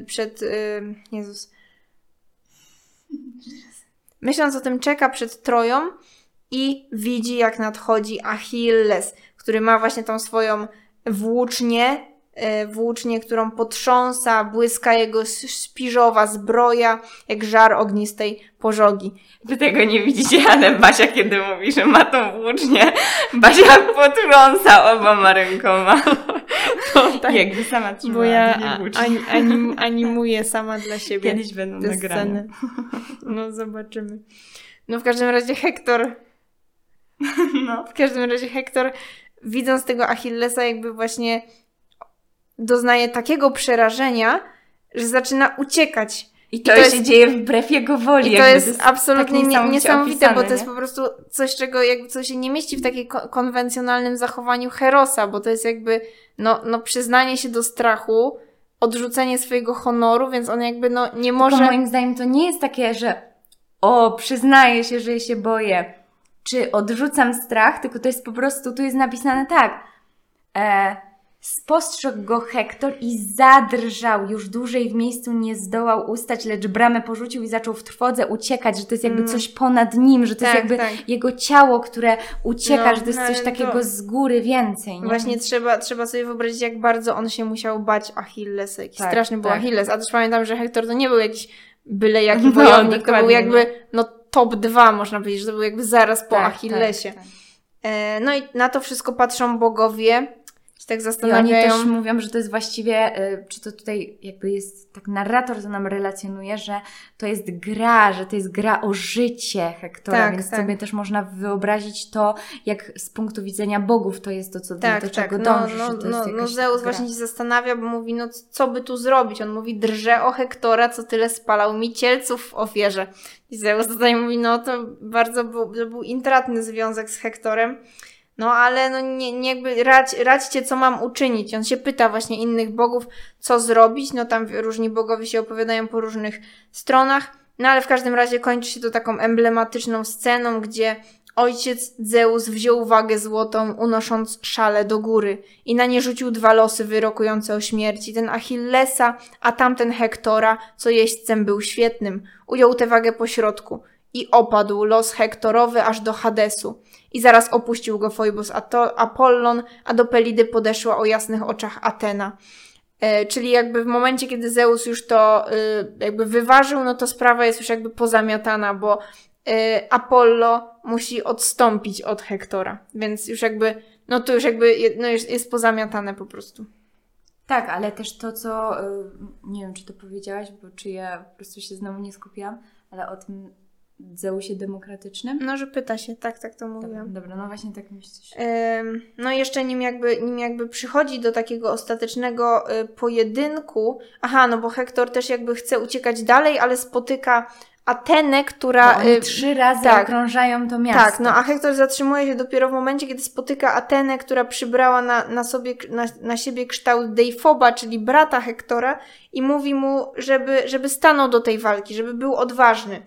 y, przed, y, Jezus. Myśląc o tym, czeka przed Troją i widzi, jak nadchodzi Achilles, który ma właśnie tą swoją włócznię, y, włócznię, którą potrząsa, błyska jego s- śpiżowa zbroja, jak żar ognistej pożogi. Wy tego nie widzicie, ale Basia, kiedy mówi, że ma tą włócznię, Basia potrąca oboma rękoma. To tak jakby sama trzymała Bo ja włócznie. anim, animuję sama dla siebie Kiedyś będą te nagrane. sceny. No zobaczymy. No w każdym razie Hektor, (laughs) No. w każdym razie Hektor widząc tego Achillesa jakby właśnie doznaje takiego przerażenia, że zaczyna uciekać. I to, to jest- się dzieje wbrew jego woli. I to jakby jest absolutnie tak niesamowite, bo opisane, to jest nie? po prostu coś, czego jakby co się nie mieści w takim ko- konwencjonalnym zachowaniu Herosa, bo to jest jakby no, no przyznanie się do strachu, odrzucenie swojego honoru, więc on jakby no nie Może... może... moim zdaniem to nie jest takie, że o, przyznaję się, że się boję, czy odrzucam strach, tylko to jest po prostu, tu jest napisane tak. E, spostrzegł go Hektor i zadrżał, już dłużej w miejscu nie zdołał ustać, lecz bramę porzucił i zaczął w trwodze uciekać, że to jest jakby Mm. coś ponad nim, że to Tak, jest jakby tak. jego ciało, które ucieka, No, że to jest no, coś takiego to- z góry więcej. Nie? Właśnie trzeba, trzeba sobie wyobrazić, jak bardzo on się musiał bać Achillesa. Jaki Tak, straszny był tak. Achilles. A też pamiętam, że Hektor to nie był jakiś byle jaki (laughs) No, wojownik, to był jakby no top 2 można powiedzieć, że to był jakby zaraz po Tak, Achillesie. tak, tak. E, no i na to wszystko patrzą bogowie się tak I oni zastanawiają. też mówią, że to jest właściwie, y, czy to tutaj jakby jest, tak narrator to nam relacjonuje, że to jest gra, że to jest gra o życie Hektora, Tak, więc tak. sobie też można wyobrazić to, jak z punktu widzenia bogów to jest to, co Tak, do tak. czego No, dąży, no, no, no jakaś Zeus gra. właśnie się zastanawia, bo mówi, no co by tu zrobić? On mówi, drże o Hektora, co tyle spalał mi cielców w ofierze. I Zeus tutaj mówi, no to bardzo był, to był intratny związek z Hektorem. No ale no nie, nie jakby radź, radźcie, co mam uczynić. On się pyta właśnie innych bogów, co zrobić. No tam różni bogowie się opowiadają po różnych stronach. No ale w każdym razie kończy się to taką emblematyczną sceną, gdzie ojciec Zeus wziął wagę złotą, unosząc szale do góry i na nie rzucił dwa losy wyrokujące o śmierci. Ten Achillesa, a tamten Hektora, co jeźdźcem był świetnym. Ujął tę wagę po środku i opadł los Hektorowy aż do Hadesu. I zaraz opuścił go Foibos Ato- Apollon, a do Pelidy podeszła o jasnych oczach Atena. E, czyli jakby w momencie, kiedy Zeus już to y, jakby wyważył, no to sprawa jest już jakby pozamiatana, bo y, Apollo musi odstąpić od Hektora. Więc już jakby, no to już jakby no jest, jest pozamiatane po prostu. Tak, ale też to, co, y, nie wiem, czy to powiedziałaś, bo czy ja po prostu się znowu nie skupiłam, ale o tym Zeusie demokratycznym. No, że pyta się, tak, tak to Dobra, mówiłam. dobra, no właśnie tak coś... Ym, No jeszcze nim jakby, nim jakby przychodzi do takiego ostatecznego y, pojedynku, aha, no bo Hektor też jakby chce uciekać dalej, ale spotyka Atenę, która... Bo y, trzy razy tak. okrążają to miasto. tak, no a Hektor zatrzymuje się dopiero w momencie, kiedy spotyka Atenę, która przybrała na, na, sobie, na, na siebie kształt Deifoba, czyli brata Hektora i mówi mu, żeby, żeby stanął do tej walki, żeby był odważny.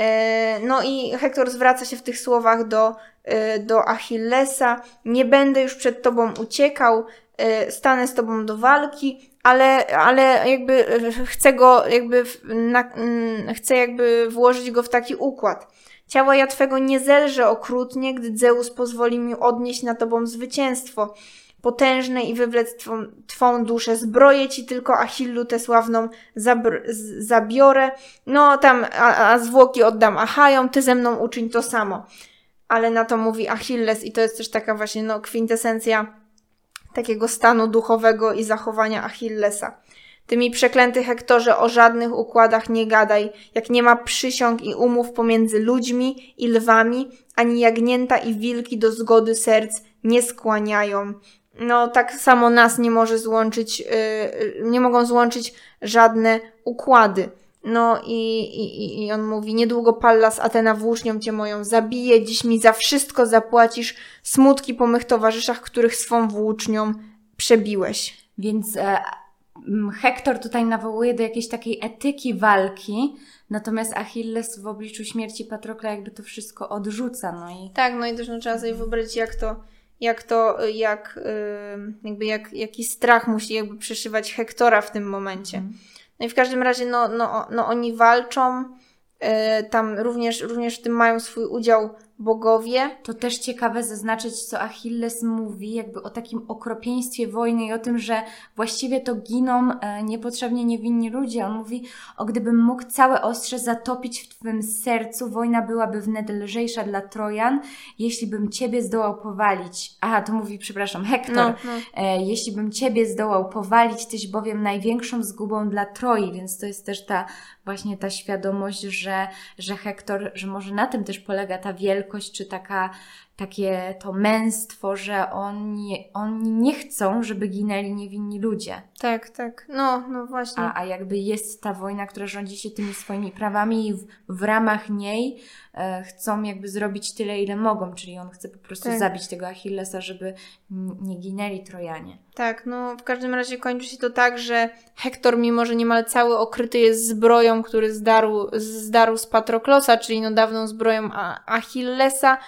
E, No i Hektor zwraca się w tych słowach do, e, do Achillesa. Nie będę już przed tobą uciekał, e, stanę z tobą do walki, ale, ale jakby chcę go, jakby, na, mm, chcę jakby włożyć go w taki układ. Ciała ja twego nie zelże okrutnie, gdy Zeus pozwoli mi odnieść na tobą zwycięstwo. Potężne i wywlec twą, twą duszę. Zbroję ci tylko Achillu tę sławną zabr- z- zabiorę. No tam, a, a zwłoki oddam Achajom, ty ze mną uczyń to samo. Ale na to mówi Achilles i to jest też taka właśnie no, kwintesencja takiego stanu duchowego i zachowania Achillesa. Ty mi przeklęty Hektorze o żadnych układach nie gadaj, jak nie ma przysiąg i umów pomiędzy ludźmi i lwami, ani jagnięta i wilki do zgody serc nie skłaniają. No tak samo nas nie może złączyć, yy, nie mogą złączyć żadne układy. No i, i, i on mówi, niedługo Pallas Atena włócznią cię moją zabije, dziś mi za wszystko zapłacisz smutki po mych towarzyszach, których swą włócznią przebiłeś. Więc e, Hektor tutaj nawołuje do jakiejś takiej etyki walki, natomiast Achilles w obliczu śmierci Patrokla jakby to wszystko odrzuca. No i Tak, no i też no, trzeba sobie wyobrazić, jak to, jak to, jak, yy, jakby jak, jaki strach musi jakby przeszywać Hektora w tym momencie. No i w każdym razie, no, no, no oni walczą, yy, tam również, również w tym mają swój udział bogowie. to też ciekawe zaznaczyć, co Achilles mówi, jakby o takim okropieństwie wojny i o tym, że właściwie to giną e, niepotrzebnie niewinni ludzie. On mówi, o gdybym mógł całe ostrze zatopić w Twym sercu, wojna byłaby wnet lżejsza dla Trojan, jeśli bym Ciebie zdołał powalić. Aha, to mówi, przepraszam, Hektor. No, no. E, jeśli bym Ciebie zdołał powalić, Tyś bowiem największą zgubą dla Troi, więc to jest też ta właśnie ta świadomość, że, że Hektor, że może na tym też polega ta wielkość, czy taka, takie to męstwo, że oni, oni nie chcą, żeby ginęli niewinni ludzie. Tak, tak. No, no właśnie. A, a jakby jest ta wojna, która rządzi się tymi swoimi prawami i w, w ramach niej e, chcą jakby zrobić tyle, ile mogą, czyli on chce po prostu Tak. zabić tego Achillesa, żeby nie ginęli Trojanie. Tak, no w każdym razie kończy się to tak, że Hektor, mimo że niemal cały okryty jest zbroją, który zdarł, zdarł z Patroklosa, czyli no dawną zbroją Achillesa,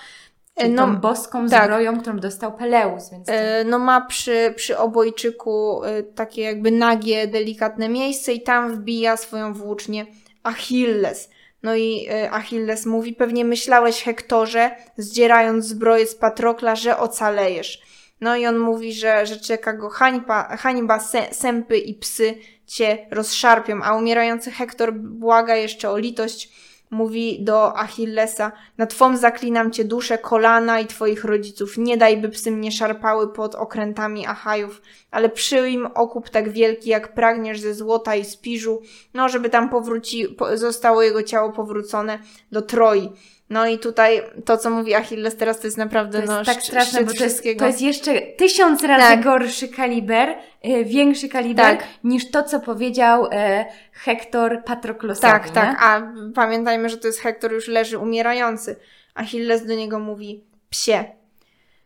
Czyli no, tą boską tak. zbroją, którą dostał Peleus, więc. E, no ma przy, przy obojczyku e, takie jakby nagie, delikatne miejsce i tam wbija swoją włócznię Achilles. No i e, Achilles mówi, pewnie myślałeś Hektorze, zdzierając zbroję z Patrokla, że ocalejesz. No i on mówi, że, że czeka go hańba, hańba sę, sępy i psy cię rozszarpią, a umierający Hektor błaga jeszcze o litość mówi do Achillesa: Na twą zaklinam cię duszę, kolana i twoich rodziców. Nie daj, by psy mnie szarpały pod okrętami Achajów, ale przyjm okup tak wielki, jak pragniesz ze złota i spiżu, no żeby tam powróci, po, zostało jego ciało powrócone do Troi. No i tutaj to, co mówi Achilles teraz, to jest naprawdę To jest no, tak straszne, bo to jest, wszystkiego. to jest jeszcze tysiąc razy Tak. gorszy kaliber, y, większy kaliber, Tak. niż to, co powiedział y, Hektor Patroklosowi. Tak, nie? tak, a pamiętajmy, że to jest Hektor już leży umierający. Achilles do niego mówi, psie,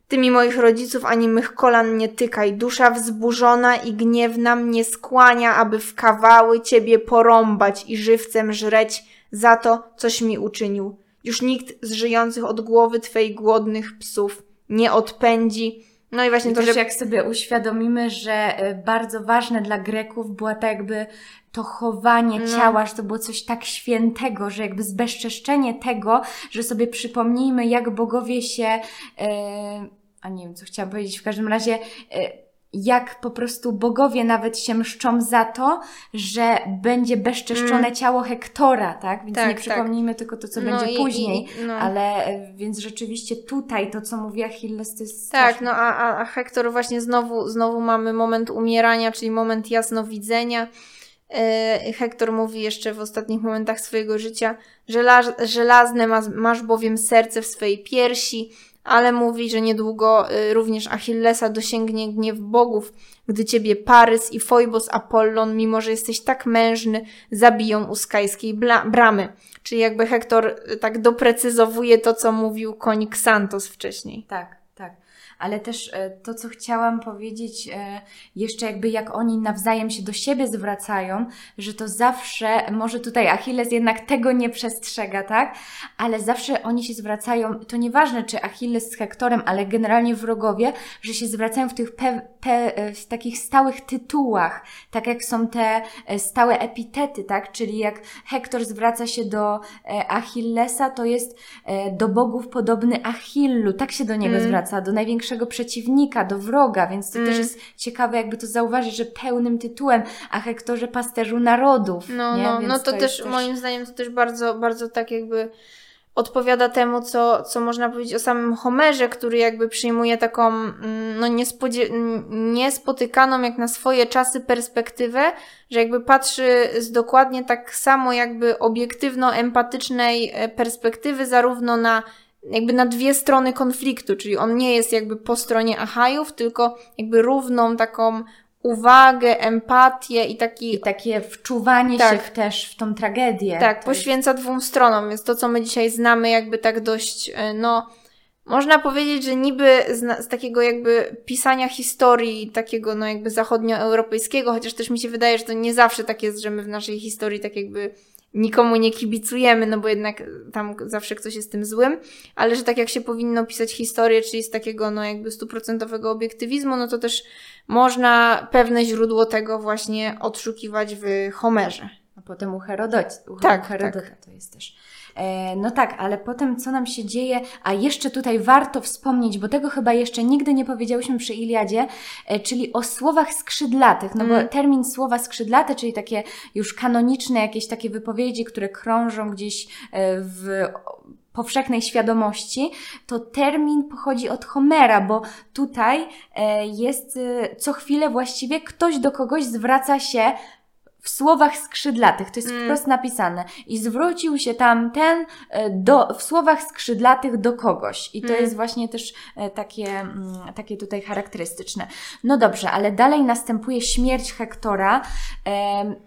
ty mi moich rodziców ani mych kolan nie tykaj, dusza wzburzona i gniewna mnie skłania, aby w kawały ciebie porąbać i żywcem żreć za to, coś mi uczynił. Już nikt z żyjących od głowy twej głodnych psów nie odpędzi. No i właśnie I to, też że... jak sobie uświadomimy, że y, bardzo ważne dla Greków była tak jakby to chowanie No. ciała, że to było coś tak świętego, że jakby zbezczeszczenie tego, że sobie przypomnijmy, jak bogowie się, y, a nie wiem, co chciałam powiedzieć, w każdym razie, y, jak po prostu bogowie nawet się mszczą za to, że będzie bezczeszczone Mm. ciało Hektora, tak? Więc Tak, nie tak. przypomnijmy tylko to, co No będzie i- później. i- no. Ale e, więc rzeczywiście tutaj to, co mówi Achilles, to jest Tak, straszne. no a, a, Hektor właśnie znowu, znowu mamy moment umierania, czyli moment jasnowidzenia. E, Hektor mówi jeszcze w ostatnich momentach swojego życia, żela, żelazne masz, bowiem serce w swej piersi, ale mówi, że niedługo e, również Achillesa dosięgnie gniew bogów, gdy ciebie Parys i Foibos Apollon, mimo że jesteś tak mężny, zabiją u skajskiej bramy. Czyli jakby Hektor e, tak doprecyzowuje to, co mówił koń Xantos wcześniej. Tak. Ale też e, to, co chciałam powiedzieć, e, jeszcze jakby jak oni nawzajem się do siebie zwracają, że to zawsze, może tutaj Achilles jednak tego nie przestrzega, tak? Ale zawsze oni się zwracają, to nieważne czy Achilles z Hektorem, ale generalnie wrogowie, że się zwracają w tych pe, pe, e, w takich stałych tytułach, tak jak są te stałe epitety, tak? Czyli jak Hektor zwraca się do Achillesa, to jest do bogów podobny Achillu, tak się do niego Mm. zwraca, do największego przeciwnika, do wroga, więc to Mm. też jest ciekawe jakby to zauważyć, że pełnym tytułem, a Hektorze pasterzu narodów, No, nie? no, Więc no to, jest też, moim zdaniem to też bardzo, bardzo tak jakby odpowiada temu, co, co można powiedzieć o samym Homerze, który jakby przyjmuje taką mm, no niespodzie- niespotykaną jak na swoje czasy perspektywę, że jakby patrzy z dokładnie tak samo jakby obiektywno-empatycznej e, perspektywy zarówno na jakby na dwie strony konfliktu, czyli on nie jest jakby po stronie Achajów, tylko jakby równą taką uwagę, empatię i taki I takie wczuwanie Tak. się w, też w tą tragedię. tak, poświęca dwóm stronom, więc to, co my dzisiaj znamy, jakby tak dość, e, no, można powiedzieć, że niby z, z takiego jakby pisania historii, takiego, no, jakby zachodnioeuropejskiego, chociaż też mi się wydaje, że to nie zawsze tak jest, że my w naszej historii tak jakby nikomu nie kibicujemy, no bo jednak tam zawsze ktoś jest tym złym, ale że tak jak się powinno pisać historię, czyli z takiego, no, jakby stuprocentowego obiektywizmu, no to też można pewne źródło tego właśnie odszukiwać w Homerze. A potem u Herodota, u Tak, Herodota to jest też. E, no tak, ale potem co nam się dzieje, a jeszcze tutaj warto wspomnieć, bo tego chyba jeszcze nigdy nie powiedziałyśmy przy Iliadzie, e, czyli o słowach skrzydlatych, no Mm. bo termin słowa skrzydlate, czyli takie już kanoniczne jakieś takie wypowiedzi, które krążą gdzieś e, w powszechnej świadomości, to termin pochodzi od Homera, bo tutaj jest co chwilę właściwie ktoś do kogoś zwraca się w słowach skrzydlatych, to jest Mm. wprost napisane. I zwrócił się tamten e, do, w słowach skrzydlatych do kogoś. I to Mm. jest właśnie też e, takie, mm, takie tutaj charakterystyczne. No dobrze, ale dalej następuje śmierć Hektora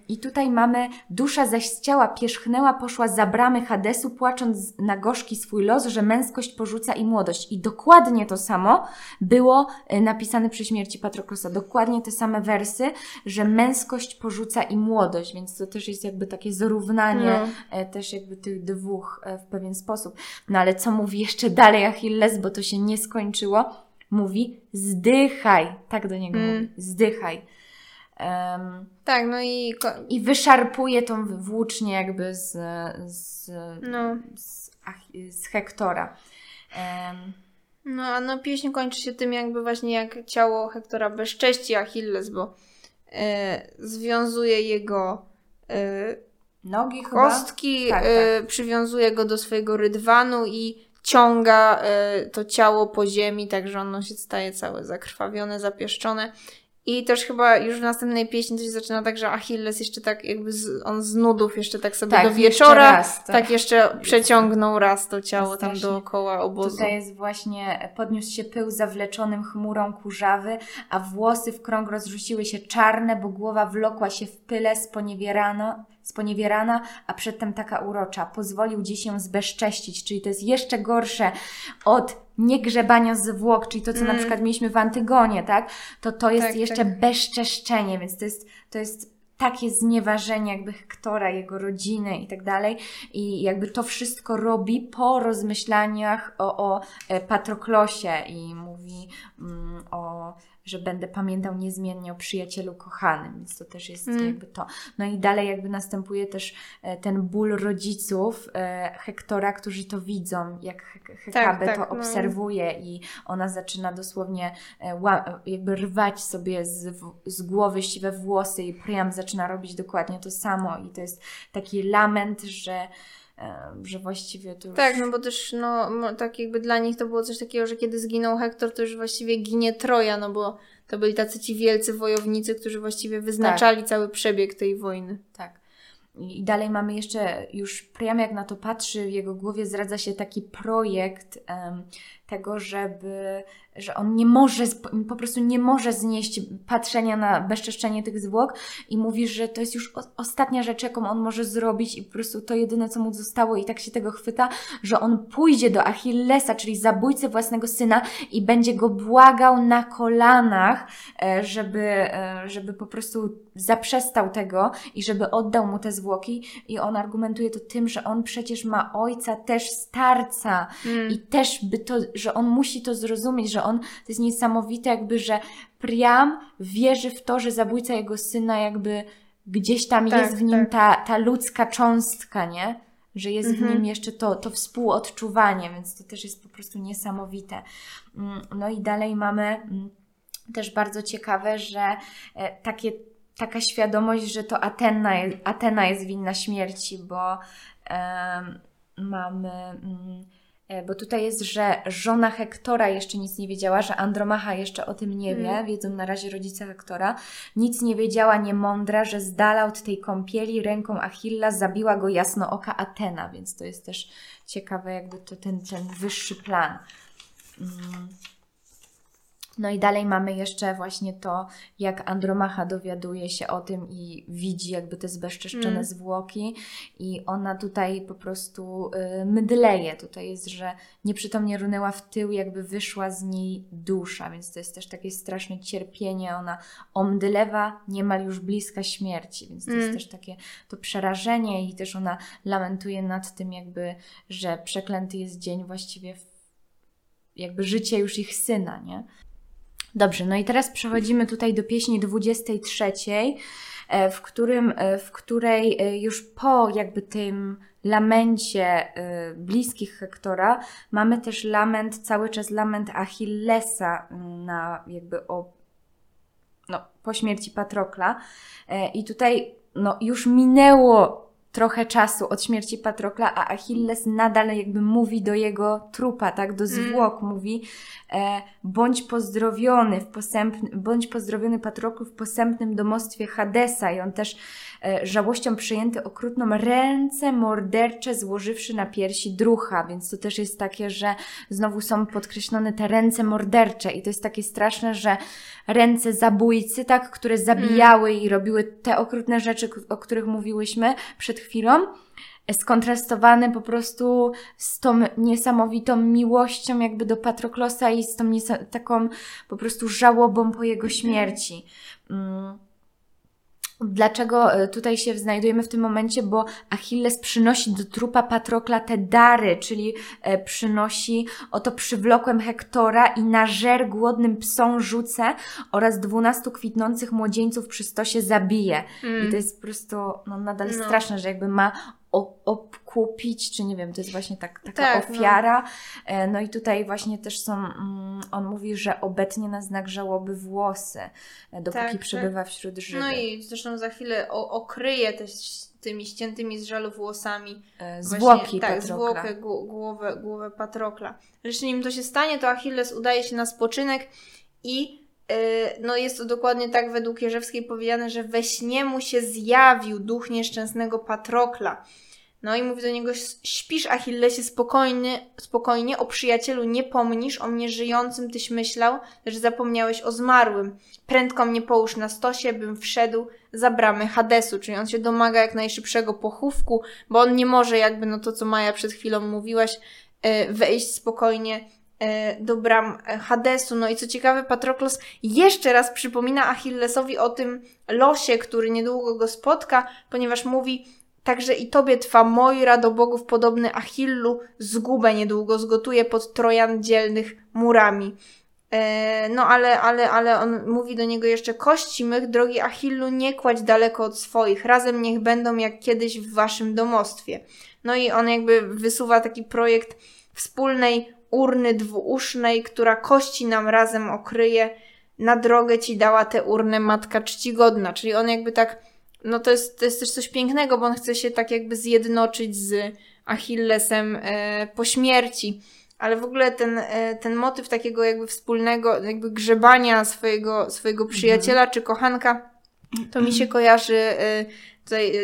i tutaj mamy dusza zaś z ciała pierzchnęła, poszła za bramy Hadesu, płacząc na gorzki swój los, że męskość porzuca i młodość. I dokładnie to samo było e, napisane przy śmierci Patroklosa. Dokładnie te same wersy, że męskość porzuca i młodość, więc to też jest jakby takie zrównanie No. e, też jakby tych dwóch e, w pewien sposób. No ale co mówi jeszcze dalej Achilles, bo to się nie skończyło? Mówi zdychaj, tak do niego Mm. mówi, zdychaj. Em, Tak, no i I wyszarpuje tą włócznię jakby z, z, no, z, Ach- z Hektora. Em, no, a no pieśń kończy się tym jakby właśnie jak ciało Hektora bezcześci Achilles, bo związuje jego e, nogi kostki, Tak, y, przywiązuje go do swojego rydwanu i ciąga to ciało po ziemi, tak że ono się staje całe zakrwawione, zapieszczone. I też chyba już w następnej pieśni to się zaczyna tak, że Achilles jeszcze tak jakby z, on z nudów jeszcze tak sobie Tak, do jeszcze wieczora, raz, tak. tak. jeszcze przeciągnął raz to ciało tam dookoła obozu. Tutaj jest właśnie, podniósł się pył zawleczonym chmurą kurzawy, a włosy w krąg rozrzuciły się czarne, bo głowa wlokła się w pyle sponiewierana, sponiewierana a przedtem taka urocza. Pozwolił dziś ją zbezcześcić, czyli to jest jeszcze gorsze od niegrzebania zwłok, czyli to, co na Mm. przykład mieliśmy w Antygonie, tak? To to jest Tak, jeszcze tak. bezczeszczenie, więc to jest, to jest takie znieważenie jakby Hektora, jego rodziny i tak dalej. I jakby to wszystko robi po rozmyślaniach o, o e, Patroklosie i mówi mm, o, że będę pamiętał niezmiennie o przyjacielu kochanym, więc to też jest Mm. jakby to. No i dalej jakby następuje też e, ten ból rodziców e, Hektora, którzy to widzą, jak Hek- Hekabe tak, to no. obserwuje i ona zaczyna dosłownie e, jakby rwać sobie z, z głowy siwe włosy i Priam zaczyna robić dokładnie to samo i to jest taki lament, że, że właściwie to już... Tak, no bo też, no, tak jakby dla nich to było coś takiego, że kiedy zginął Hektor, to już właściwie ginie Troja, no bo to byli tacy ci wielcy wojownicy, którzy właściwie wyznaczali cały przebieg tej wojny. Tak. I dalej mamy jeszcze, już Priam jak na to patrzy, w jego głowie zdradza się taki projekt em, tego, żeby, że on nie może, po prostu nie może znieść patrzenia na bezczeszczenie tych zwłok i mówi, że to jest już ostatnia rzecz, jaką on może zrobić i po prostu to jedyne, co mu zostało i tak się tego chwyta, że on pójdzie do Achillesa, czyli zabójcy własnego syna i będzie go błagał na kolanach, e, żeby, e, żeby po prostu zaprzestał tego i żeby oddał mu te zwłoki i on argumentuje to tym, że on przecież ma ojca też starca Mm. i też by to, że on musi to zrozumieć, że on, to jest niesamowite jakby, że Priam wierzy w to, że zabójca jego syna jakby gdzieś tam Tak, jest w nim tak. ta, ta ludzka cząstka, nie? Że jest w Mhm. nim jeszcze to, to współodczuwanie, więc to też jest po prostu niesamowite. Mm, No i dalej mamy mm, też bardzo ciekawe, że e, takie, taka świadomość, że to Atena, jest- Atena jest winna śmierci, bo mamy. mm, Bo tutaj jest, że żona Hektora jeszcze nic nie wiedziała, że Andromacha jeszcze o tym nie wie, Mm. wiedzą na razie rodzice Hektora. Nic nie wiedziała niemądra, że z dala od tej kąpieli ręką Achilla zabiła go jasnooka Atena, więc to jest też ciekawe, jakby to ten, ten wyższy plan. Mm. No i dalej mamy jeszcze właśnie to, jak Andromacha dowiaduje się o tym i widzi jakby te zbezczeszczone Mm. zwłoki i ona tutaj po prostu y, mydleje. Tutaj jest, że nieprzytomnie runęła w tył, jakby wyszła z niej dusza, więc to jest też takie straszne cierpienie. Ona omdlewa niemal już bliska śmierci, więc to jest Mm. też takie to przerażenie i też ona lamentuje nad tym jakby, że przeklęty jest dzień właściwie w, jakby życie już ich syna, nie? Dobrze, no i teraz przechodzimy tutaj do pieśni 23, e, w, którym, e, w której e, już po jakby tym lamencie bliskich Hektora mamy też lament, cały czas lament Achillesa na jakby o no, po śmierci Patrokla. I tutaj no, już minęło trochę czasu od śmierci Patrokla, a Achilles nadal jakby mówi do jego trupa, tak, do zwłok mówi e, bądź pozdrowiony w posępny, bądź pozdrowiony Patroklu w posępnym domostwie Hadesa. I on też żałością przyjęty okrutną ręce mordercze złożywszy na piersi drucha, więc to też jest takie, że znowu są podkreślone te ręce mordercze i to jest takie straszne, że ręce zabójcy, tak, które zabijały i robiły te okrutne rzeczy, o których mówiłyśmy przed chwilą, e, skontrastowane po prostu z tą niesamowitą miłością jakby do Patroklosa i z tą taką po prostu żałobą po jego śmierci. Mm. Dlaczego e, tutaj się znajdujemy w tym momencie? Bo Achilles przynosi do trupa Patrokla te dary, czyli e, przynosi oto przywlokłem Hektora i na żer głodnym psom rzucę oraz dwunastu kwitnących młodzieńców przy stosie zabije. I to jest po prostu no, nadal No. straszne, że jakby ma obkupić, czy nie wiem, to jest właśnie tak, taka Tak, no. ofiara. E, No i tutaj właśnie też są, mm, on mówi, że obetnie na znak żałoby włosy, e, dopóki Tak, przebywa wśród żywych. No i zresztą za chwilę o, okryje te, tymi ściętymi z żalu włosami. E, Właśnie, Zwłoki tak, Patrokla. zwłokę, gł- głowę, głowę Patrokla. Jeśli nim to się stanie, to Achilles udaje się na spoczynek i no jest to dokładnie tak według Jerzewskiej powiedziane, że we śnie mu się zjawił duch nieszczęsnego Patrokla. No i mówi do niego, śpisz Achillesie spokojnie, spokojnie, o przyjacielu nie pomnisz, o mnie żyjącym tyś myślał, że zapomniałeś o zmarłym. Prędko mnie połóż na stosie, bym wszedł za bramy Hadesu, czyli on się domaga jak najszybszego pochówku, bo on nie może jakby, no to co Maja przed chwilą mówiłaś, e, wejść spokojnie do bram e, Hadesu. No i co ciekawe, Patroklos jeszcze raz przypomina Achillesowi o tym losie, który niedługo go spotka, ponieważ mówi, Także i tobie twa Moira do bogów podobny Achillu zgubę niedługo zgotuje pod Trojan dzielnych murami. E, no ale, ale, ale on mówi do niego jeszcze kości mych, drogi Achillu, nie kładź daleko od swoich, razem niech będą jak kiedyś w waszym domostwie. No i on jakby wysuwa taki projekt wspólnej urny dwuusznej, która kości nam razem okryje. Na drogę ci dała tę urnę matka czcigodna, czyli on jakby tak no to jest, to jest też coś pięknego, bo on chce się tak jakby zjednoczyć z Achillesem e, po śmierci. Ale w ogóle ten, e, ten motyw takiego jakby wspólnego, jakby grzebania swojego, swojego przyjaciela czy kochanka, to mi się kojarzy e, tutaj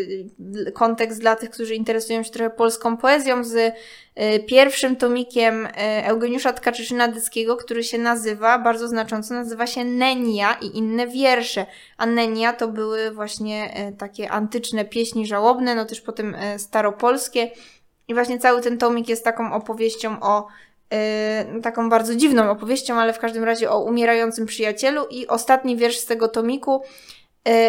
e, kontekst dla tych, którzy interesują się trochę polską poezją z e, pierwszym tomikiem Eugeniusza Tkaczyczyna-Dyckiego, który się nazywa, bardzo znacząco, nazywa się Nenia i inne wiersze. A Nenia to były właśnie takie antyczne pieśni żałobne, no też potem staropolskie. I właśnie cały ten tomik jest taką opowieścią o no, taką bardzo dziwną opowieścią, ale w każdym razie o umierającym przyjacielu i ostatni wiersz z tego tomiku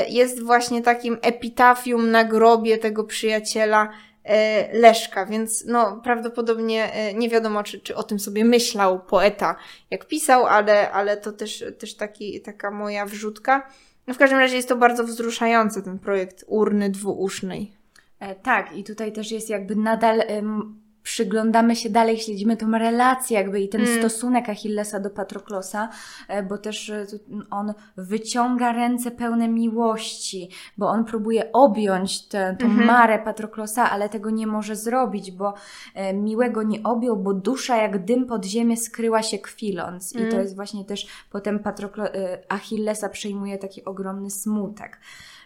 jest właśnie takim epitafium na grobie tego przyjaciela e, Leszka, więc no prawdopodobnie e, nie wiadomo, czy, czy o tym sobie myślał poeta, jak pisał, ale, ale to też, też taki, taka moja wrzutka. No w każdym razie jest to bardzo wzruszający ten projekt urny dwuusznej. E, tak, i tutaj też jest jakby nadal przyglądamy się dalej, śledzimy tą relację jakby i ten Mm. stosunek Achillesa do Patroklosa, e, bo też e, on wyciąga ręce pełne miłości, bo on próbuje objąć tę tą Mhm. marę Patroklosa, ale tego nie może zrobić, bo e, miłego nie objął, bo dusza jak dym pod ziemię skryła się kwiląc. I Mm. to jest właśnie też potem Patroklo- Achillesa przejmuje taki ogromny smutek.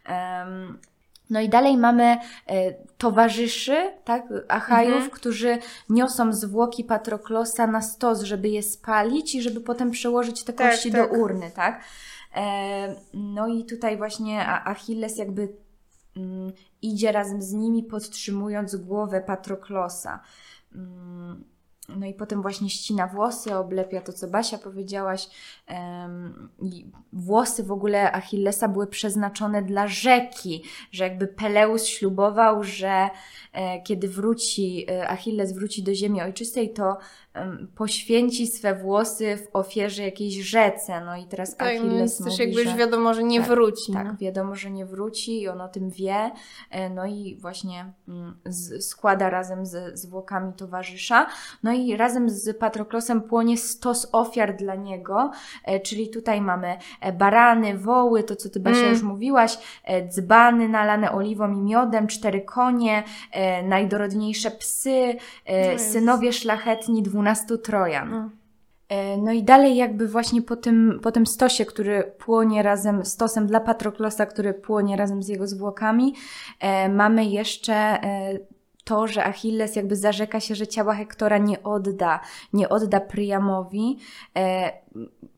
Em, no i dalej mamy e, towarzyszy, tak, Achajów, Mhm. którzy niosą zwłoki Patroklosa na stos, żeby je spalić i żeby potem przełożyć te Tak, kości tak. do urny, tak? E, no i tutaj właśnie Achilles jakby mm, idzie razem z nimi, podtrzymując głowę Patroklosa. No i potem właśnie ścina włosy, oblepia to, co Basia powiedziałaś. Włosy w ogóle Achillesa były przeznaczone dla rzeki, że jakby Peleus ślubował, że e, kiedy wróci, e, Achilles wróci do ziemi ojczystej, to poświęci swe włosy w ofierze jakiejś rzece. No i teraz Tak, Achilles więc też mówi, jakby już wiadomo, że nie tak, wróci. Tak, no. wiadomo, że nie wróci i on o tym wie. E, No i właśnie mm, z, składa razem ze zwłokami towarzysza. No i razem z Patroklosem płonie stos ofiar dla niego, e, czyli tutaj mamy e, barany, woły, to co ty Basia Mm. już mówiłaś, dzbany nalane oliwą i miodem, cztery konie, najdorodniejsze psy, Jezus. synowie szlachetni dwunastu Trojan. No. E, No i dalej jakby właśnie po tym, po tym stosie, który płonie razem, stosem dla Patroklosa, który płonie razem z jego zwłokami, e, mamy jeszcze e, to, że Achilles jakby zarzeka się, że ciała Hektora nie odda, nie odda Priamowi. E,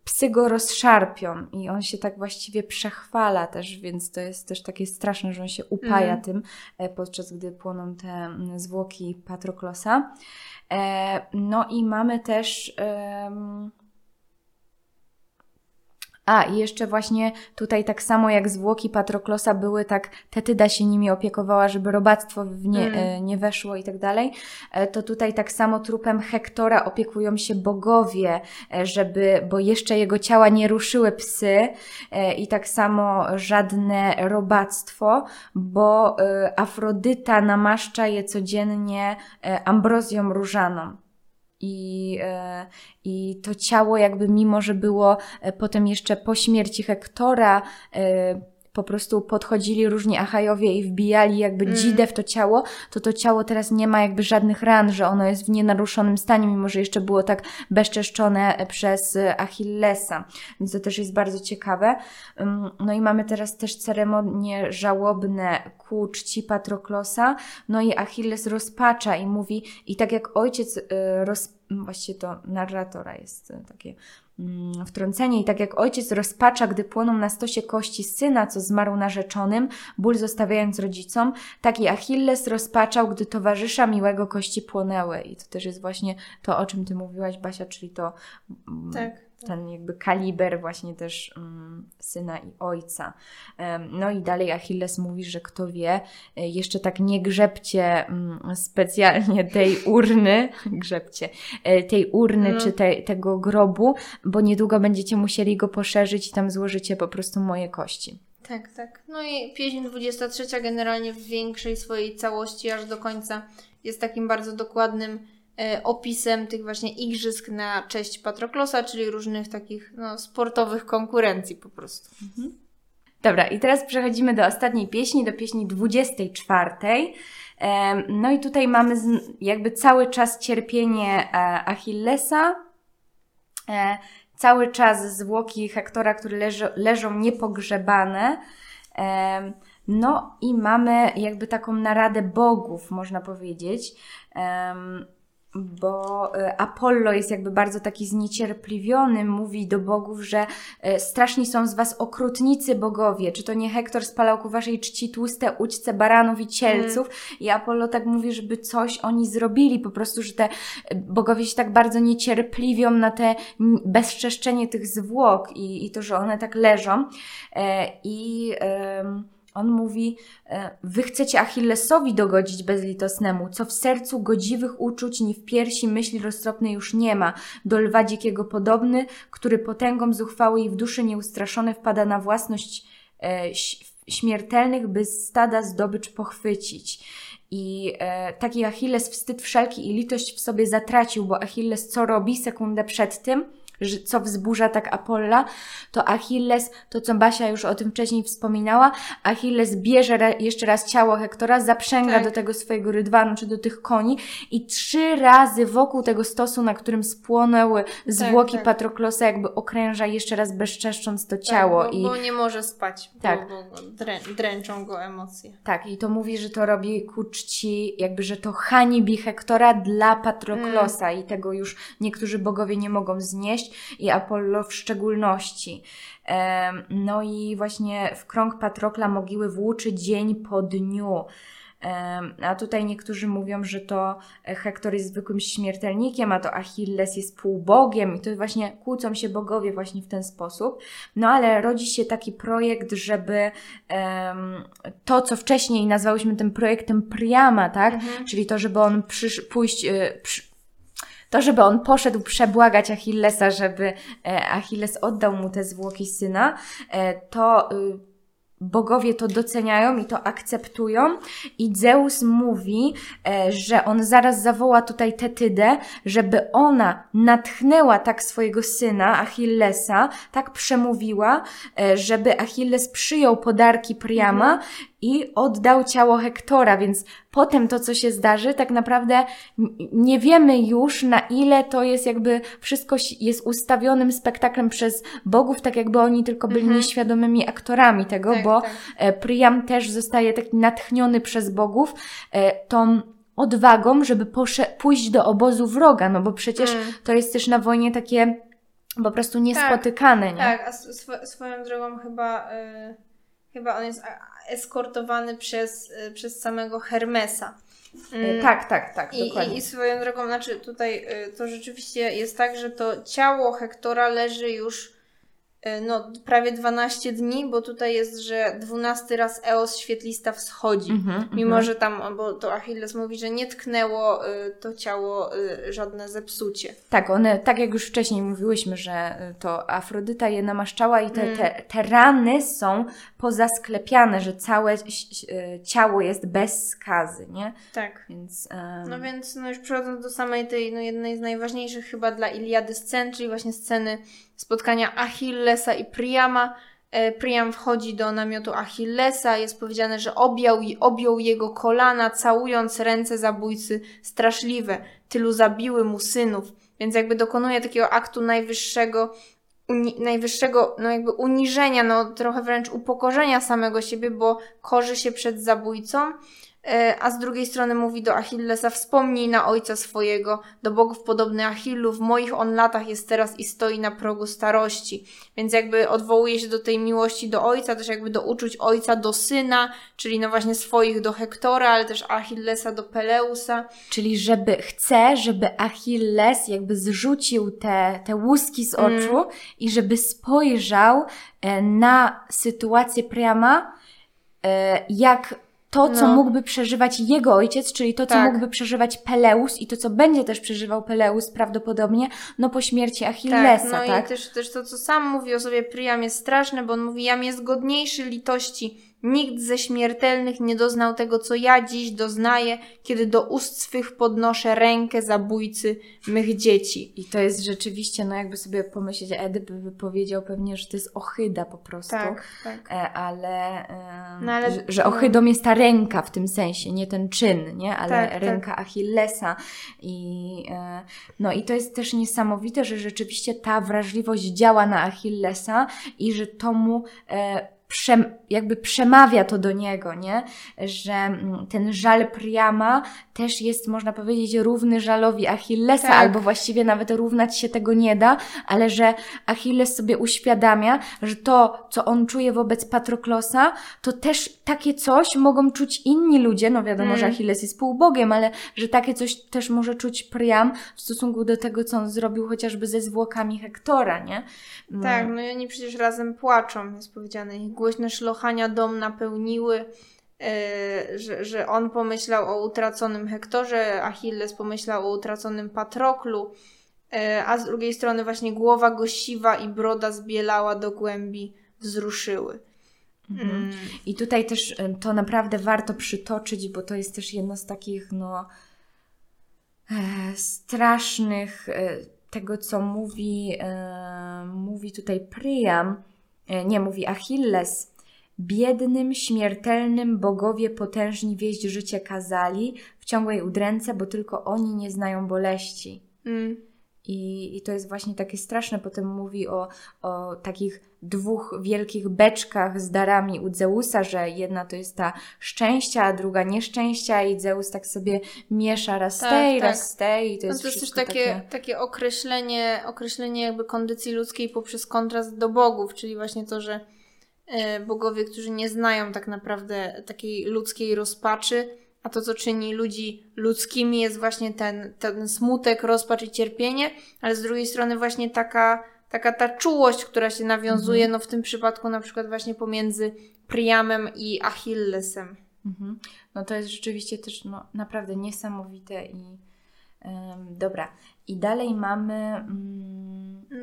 psy go rozszarpią i on się tak właściwie przechwala też, więc to jest też takie straszne, że on się upaja Mm. tym, e, podczas gdy płoną te mm, zwłoki Patroklosa. E, no i mamy też. em, a, i jeszcze właśnie tutaj tak samo jak zwłoki Patroklosa były, tak Tetyda się nimi opiekowała, żeby robactwo w nie, Mm. nie weszło i tak dalej, e, to tutaj tak samo trupem Hektora opiekują się bogowie, e, żeby, bo jeszcze jego ciała nie ruszyły psy i tak samo żadne robactwo, bo Afrodyta namaszcza je codziennie ambrozją różaną. I, e, I to ciało, jakby mimo, że było e, potem jeszcze po śmierci Hektora, e, po prostu podchodzili różni Achajowie i wbijali jakby Mm. dzidę w to ciało, to to ciało teraz nie ma jakby żadnych ran, że ono jest w nienaruszonym stanie, mimo że jeszcze było tak bezczeszczone przez e, Achillesa. Więc to też jest bardzo ciekawe. No i mamy teraz też ceremonie żałobne ku czci Patroklosa. No i Achilles rozpacza i mówi, i tak jak ojciec y, roz... Właściwie to narratora jest takie wtrącenie. I tak jak ojciec rozpacza, gdy płoną na stosie kości syna, co zmarł narzeczonym, ból zostawiając rodzicom, tak i Achilles rozpaczał, gdy towarzysza miłego kości płonęły. I to też jest właśnie to, o czym ty mówiłaś, Basia, czyli to mm, Tak. Ten jakby kaliber właśnie też mm, syna i ojca. Em, No i dalej Achilles mówi, że kto wie, e, jeszcze tak nie grzebcie mm, specjalnie tej urny, (laughs) grzebcie, e, tej urny No. czy te, tego grobu, bo niedługo będziecie musieli go poszerzyć i tam złożycie po prostu moje kości. Tak, tak. No i pieśń 23 generalnie w większej swojej całości aż do końca jest takim bardzo dokładnym opisem tych właśnie igrzysk na cześć Patroklosa, czyli różnych takich no, sportowych konkurencji po prostu. Dobra, i teraz przechodzimy do ostatniej pieśni, do pieśni 24. Em, No i tutaj mamy jakby cały czas cierpienie e, Achillesa, e, cały czas zwłoki Hektora, które leżą, niepogrzebane. No i mamy jakby taką naradę bogów, można powiedzieć. Bo e, Apollo jest jakby bardzo taki zniecierpliwiony, mówi do bogów, że e, straszni są z was okrutnicy bogowie, czy to nie Hektor spalał ku waszej czci tłuste ućce baranów i cielców? I Apollo tak mówi, żeby coś oni zrobili, po prostu, że te e, bogowie się tak bardzo niecierpliwią na te bezczeszczenie tych zwłok i, i to, że one tak leżą. E, i em, on mówi, e, wy chcecie Achillesowi dogodzić bezlitosnemu, co w sercu godziwych uczuć, ni w piersi myśli roztropnej już nie ma, do lwa dzikiego podobny, który potęgą zuchwały i w duszy nieustraszony wpada na własność e, śmiertelnych, by stada zdobycz pochwycić. I e, taki Achilles wstyd wszelki i litość w sobie zatracił, bo Achilles co robi sekundę przed tym, co wzburza tak Apolla, to Achilles, to co Basia już o tym wcześniej wspominała, Achilles bierze ra, jeszcze raz ciało Hektora, zaprzęga Tak. do tego swojego rydwanu czy do tych koni i trzy razy wokół tego stosu, na którym spłonęły zwłoki tak. Patroklosa, jakby okręża jeszcze raz bezczeszcząc to ciało. Tak, bo, i bo nie może spać, Tak. bo, bo drę, dręczą go emocje. Tak, i to mówi, że to robi ku czci, jakby, że to hańbi Hektora dla Patroklosa i tego już niektórzy bogowie nie mogą znieść i Apollo w szczególności. No i właśnie w krąg Patrokla mogiły włóczy dzień po dniu. A tutaj niektórzy mówią, że to Hektor jest zwykłym śmiertelnikiem, a to Achilles jest półbogiem i to właśnie kłócą się bogowie właśnie w ten sposób. No ale rodzi się taki projekt, żeby em, to, co wcześniej nazwałyśmy tym projektem Priama, tak? Mhm. Czyli to, żeby on przysz, pójść, y, przy, to, żeby on poszedł przebłagać Achillesa, żeby e, Achilles oddał mu te zwłoki syna, e, to y, bogowie to doceniają i to akceptują. I Zeus mówi, e, że on zaraz zawoła tutaj Tetydę, żeby ona natchnęła tak swojego syna Achillesa, tak przemówiła, żeby Achilles przyjął podarki Priama i oddał ciało Hektora, więc potem to, co się zdarzy, tak naprawdę nie wiemy już, na ile to jest jakby wszystko jest ustawionym spektaklem przez bogów, tak jakby oni tylko byli Mhm. nieświadomymi aktorami tego, Tak, bo tak. e, Priam też zostaje taki natchniony przez bogów e, tą odwagą, żeby pójść do obozu wroga, no bo przecież Mm. to jest też na wojnie takie po prostu niespotykane, nie? Tak, a sw- swoją drogą chyba, y, chyba on jest eskortowany przez, y, przez samego Hermesa. E, Mm. Tak, tak, tak, I, dokładnie. i, I swoją drogą, znaczy tutaj y, to rzeczywiście jest tak, że to ciało Hektora leży już no, prawie 12 dni, bo tutaj jest, że 12 raz Eos świetlista wschodzi. Mhm, Mimo, mhm. że tam, bo to Achilles mówi, że nie tknęło y, to ciało y, żadne zepsucie. Tak, one, tak jak już wcześniej mówiłyśmy, że to Afrodyta je namaszczała i te, Mm. te, te rany są pozasklepiane, że całe ciało jest bez skazy, nie? Tak. Więc... em, No więc no już przechodząc do samej tej no jednej z najważniejszych chyba dla Iliady scen, czyli właśnie sceny spotkania Achillesa i Priama, e, Priam wchodzi do namiotu Achillesa, jest powiedziane, że objął, objął jego kolana, całując ręce zabójcy straszliwe. Tylu zabiły mu synów. Więc jakby dokonuje takiego aktu najwyższego, uni, najwyższego no jakby uniżenia, no trochę wręcz upokorzenia samego siebie, bo korzy się przed zabójcą. E, a z drugiej strony mówi do Achillesa, wspomnij na ojca swojego, do bogów podobny Achillu, w moich on latach jest teraz i stoi na progu starości. Więc jakby odwołuje się do tej miłości do ojca, też jakby do uczuć ojca do syna, czyli no właśnie swoich do Hektora, ale też Achillesa do Peleusa. Czyli żeby, chce, żeby Achilles jakby zrzucił te, te łuski z Mm. oczu i żeby spojrzał e, na sytuację Priama e, jak to, co No. mógłby przeżywać jego ojciec, czyli to, co Tak. mógłby przeżywać Peleus i to, co będzie też przeżywał Peleus prawdopodobnie, no po śmierci Achillesa, tak, tak? no i też, też to, co sam mówi o sobie Priam jest straszne, bo on mówi, jam jest godniejszy litości. Nikt ze śmiertelnych nie doznał tego, co ja dziś doznaję, kiedy do ust swych podnoszę rękę zabójcy mych dzieci. I to jest rzeczywiście, no jakby sobie pomyśleć, Edyp by powiedział pewnie, że to jest ohyda po prostu. Tak, tak. E, ale, No ale- że, że no. ohydą jest ta ręka w tym sensie, nie ten czyn, nie? Ale Tak, tak. ręka Achillesa. I, e, no i to jest też niesamowite, że rzeczywiście ta wrażliwość działa na Achillesa i że to mu e, przem, jakby przemawia to do niego, nie? Że mm, ten żal Priama też jest, można powiedzieć, równy żalowi Achillesa, Tak. albo właściwie nawet równać się tego nie da, ale że Achilles sobie uświadamia, że to, co on czuje wobec Patroklosa, to też takie coś mogą czuć inni ludzie. No wiadomo, Mm. że Achilles jest półbogiem, ale że takie coś też może czuć Priam w stosunku do tego, co on zrobił chociażby ze zwłokami Hektora, nie? Mm. Tak, no i oni przecież razem płaczą, jest powiedziane. Ich głośne szlochania dom napełniły, e, że, że on pomyślał o utraconym Hektorze, Achilles pomyślał o utraconym Patroklu, e, a z drugiej strony właśnie głowa go siwa i broda zbielała do głębi wzruszyły. Mhm. Mm. I tutaj też y, to naprawdę warto przytoczyć, bo to jest też jedno z takich, no, e, strasznych e, tego, co mówi, e, mówi tutaj Priam, e, nie, mówi Achilles. Biednym, śmiertelnym bogowie potężni wieść życie kazali w ciągłej udręce, bo tylko oni nie znają boleści. Mm. I, I to jest właśnie takie straszne. Potem mówi o, o takich dwóch wielkich beczkach z darami u Zeusa, że jedna to jest ta szczęścia, a druga nieszczęścia i Zeus tak sobie miesza raz Tak, tej, tak. raz tej i to No jest to jest też wszystko takie, takie określenie, określenie jakby kondycji ludzkiej poprzez kontrast do bogów, czyli właśnie to, że bogowie, którzy nie znają tak naprawdę takiej ludzkiej rozpaczy, a to, co czyni ludzi ludzkimi, jest właśnie ten, ten smutek, rozpacz i cierpienie, ale z drugiej strony właśnie taka, taka ta czułość, która się nawiązuje, Mhm. no w tym przypadku na przykład właśnie pomiędzy Priamem i Achillesem. Mhm. No to jest rzeczywiście też no, naprawdę niesamowite i dobra. I dalej mamy... Mm,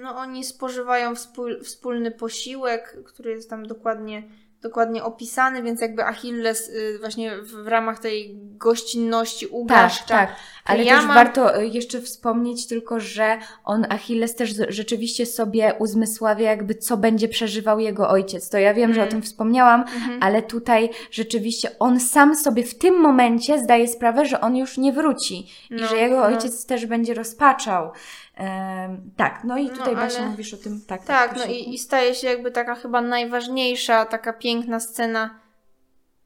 No, oni spożywają wspól, wspólny posiłek, który jest tam dokładnie, dokładnie opisany, więc jakby Achilles y, właśnie w, ramach tej gościnności Tak, ugaszcza. tak. Ale Ja też mam- warto y, jeszcze wspomnieć tylko, że on, Achilles, też rzeczywiście sobie uzmysławia jakby, co będzie przeżywał jego ojciec. To ja wiem, że o Mm. tym wspomniałam, Mhm. ale tutaj rzeczywiście on sam sobie w tym momencie zdaje sprawę, że on już nie wróci i No, że jego no. ojciec też będzie rozpaczał. Tak, no i No, tutaj ale- Basia mówisz o tym, tak. Tak, tak, no i, i staje się jakby taka chyba najważniejsza, taka piękna scena,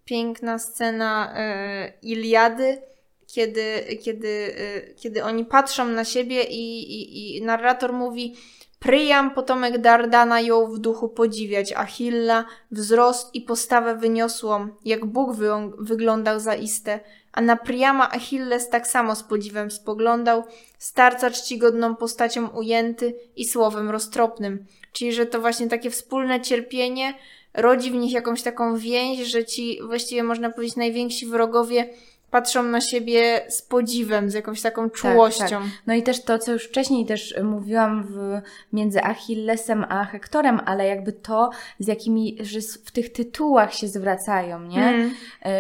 piękna scena e, Iliady, kiedy, kiedy, e, kiedy oni patrzą na siebie i, i, i narrator mówi Pryjam, potomek Dardana jął w duchu podziwiać Achilla, wzrost i postawę wyniosłą, jak Bóg wy, wyglądał zaiste, a na Priama Achilles tak samo z podziwem spoglądał, starca czcigodną postacią ujęty i słowem roztropnym. Czyli, że to właśnie takie wspólne cierpienie rodzi w nich jakąś taką więź, że ci właściwie można powiedzieć najwięksi wrogowie patrzą na siebie z podziwem, z jakąś taką czułością. Tak, tak. No i też to, co już wcześniej też mówiłam w, między Achillesem a Hektorem, ale jakby to, z jakimi, że w tych tytułach się zwracają, nie? Mm.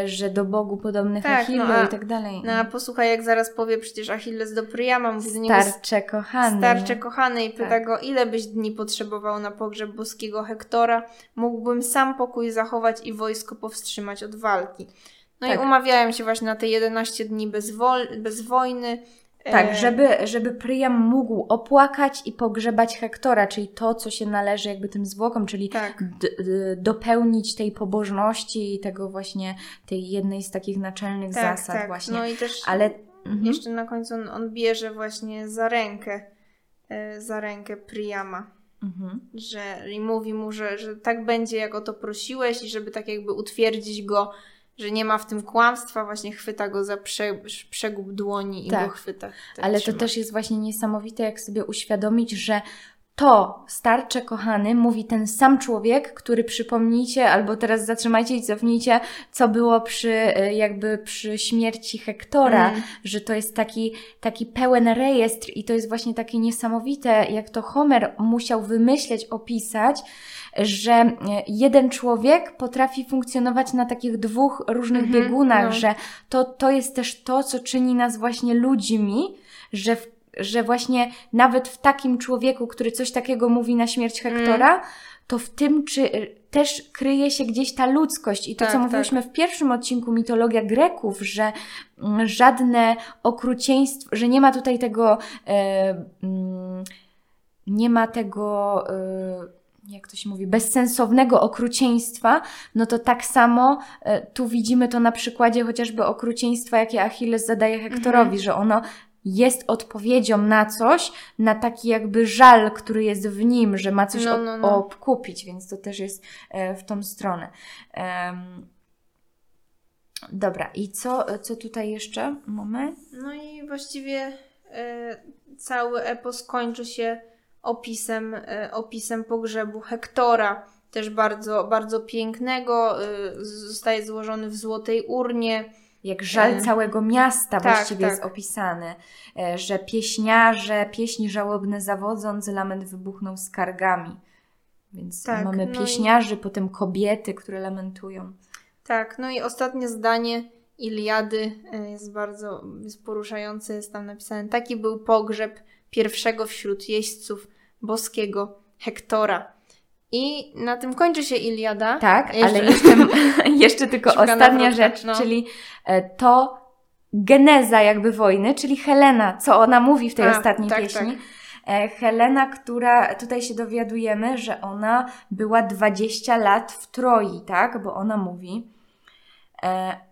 Że do Bogu podobnych tak, Achillu no, i tak dalej. No a posłuchaj, jak zaraz powie przecież Achilles do Priama, mówi do niego Starcze kochany. Starcze kochany i pyta tak. go, ile byś dni potrzebował na pogrzeb boskiego Hektora? Mógłbym sam pokój zachować i wojsko powstrzymać od walki. No tak. i umawiają się właśnie na te 11 dni bez, wol- bez wojny. Tak, e, żeby, żeby Priam mógł opłakać i pogrzebać Hektora, czyli to, co się należy jakby tym zwłokom, czyli tak. d- d- dopełnić tej pobożności i tego właśnie, tej jednej z takich naczelnych tak, zasad tak. właśnie. No i też Ale mhm. jeszcze na końcu on, on, bierze właśnie za rękę, e, za rękę Priama. Mhm. Że, I mówi mu, że, że tak będzie, jak o to prosiłeś i żeby tak jakby utwierdzić go że nie ma w tym kłamstwa, właśnie chwyta go za prze, przegub dłoni i tak. go chwyta. Tak Ale trzyma. to też jest właśnie niesamowite, jak sobie uświadomić, że to, starcze kochany, mówi ten sam człowiek, który przypomnijcie, albo teraz zatrzymajcie i cofnijcie, co było przy, e, jakby przy śmierci Hektora, mm. że to jest taki, taki pełen rejestr i to jest właśnie takie niesamowite, jak to Homer musiał wymyśleć, opisać, że e, jeden człowiek potrafi funkcjonować na takich dwóch różnych mm -hmm, biegunach, no. że to, to jest też to, co czyni nas właśnie ludźmi, że w że właśnie nawet w takim człowieku, który coś takiego mówi na śmierć Hektora, mm. to w tym czy, też kryje się gdzieś ta ludzkość. I to, tak, co mówiliśmy tak. w pierwszym odcinku Mitologia Greków, że mm, żadne okrucieństwo, że nie ma tutaj tego, e, mm, nie ma tego. E, jak to się mówi, bezsensownego okrucieństwa, no to tak samo e, tu widzimy to na przykładzie chociażby okrucieństwa, jakie Achilles zadaje Hektorowi, mhm. że ono jest odpowiedzią na coś, na taki jakby żal, który jest w nim, że ma coś no, no, no. obkupić, więc to też jest e, w tą stronę. Um, dobra, i co, co tutaj jeszcze mamy? No i właściwie e, cały epos kończy się opisem, e, opisem pogrzebu Hektora, też bardzo, bardzo pięknego, zostaje złożony w złotej urnie, jak żal e, całego miasta tak, właściwie tak. jest opisany, e, że pieśniarze, pieśni żałobne zawodząc, lament wybuchnął skargami. Więc tak, mamy no pieśniarzy, i... potem kobiety, które lamentują. Tak, no i ostatnie zdanie Iliady e, jest bardzo jest poruszające, jest tam napisane taki był pogrzeb pierwszego wśród jeźdźców boskiego Hektora. I na tym kończy się Iliada. Tak, jeszcze... ale jeszcze, jeszcze (laughs) tylko ostatnia rzecz, no. czyli e, to geneza jakby wojny, czyli Helena, co ona mówi w tej A, ostatniej tak, pieśni. Tak. Helena, która tutaj się dowiadujemy, że ona była 20 lat w Troi, tak? Bo ona mówi. E,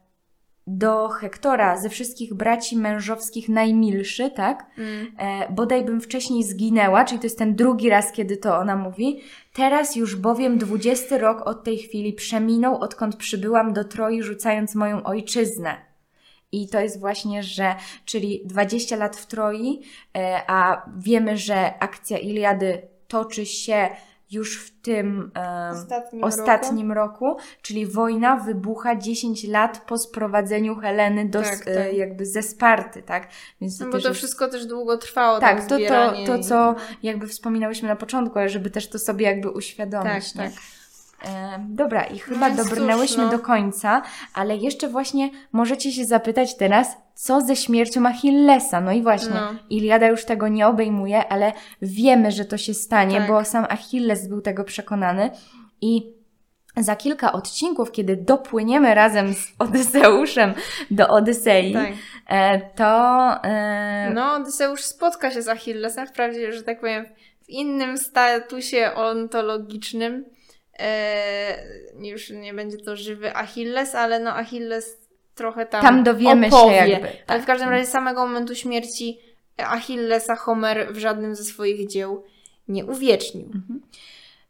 do Hektora ze wszystkich braci mężowskich najmilszy, tak? Mm. E, bodaj bym wcześniej zginęła, czyli to jest ten drugi raz, kiedy to ona mówi. Teraz już bowiem dwudziesty rok od tej chwili przeminął, odkąd przybyłam do Troi, rzucając moją ojczyznę. I to jest właśnie, że, czyli 20 lat w Troi, e, a wiemy, że akcja Iliady toczy się już w tym ostatnim, ostatnim roku. roku. czyli wojna wybucha 10 lat po sprowadzeniu Heleny do, tak, tak. jakby ze Sparty, tak? Więc to no bo to jest... wszystko też długo trwało. Tak, to, to, to, co jakby wspominałyśmy na początku, ale żeby też to sobie jakby uświadomić. Tak, tak. Dobra, i chyba no dobrnęłyśmy no. do końca, ale jeszcze właśnie możecie się zapytać teraz, co ze śmiercią Achillesa? No i właśnie, no. Iliada już tego nie obejmuje, ale wiemy, że to się stanie, tak. bo sam Achilles był tego przekonany i za kilka odcinków, kiedy dopłyniemy razem z Odyseuszem do Odysei, tak. E, to... E... No, Odyseusz spotka się z Achillesem, wprawdzie, że tak powiem, w innym statusie ontologicznym, e, już nie będzie to żywy Achilles, ale no Achilles trochę tam Tam dowiemy opowie. się jakby. Tak. Ale w każdym razie samego momentu śmierci Achillesa Homer w żadnym ze swoich dzieł nie uwiecznił. Mhm.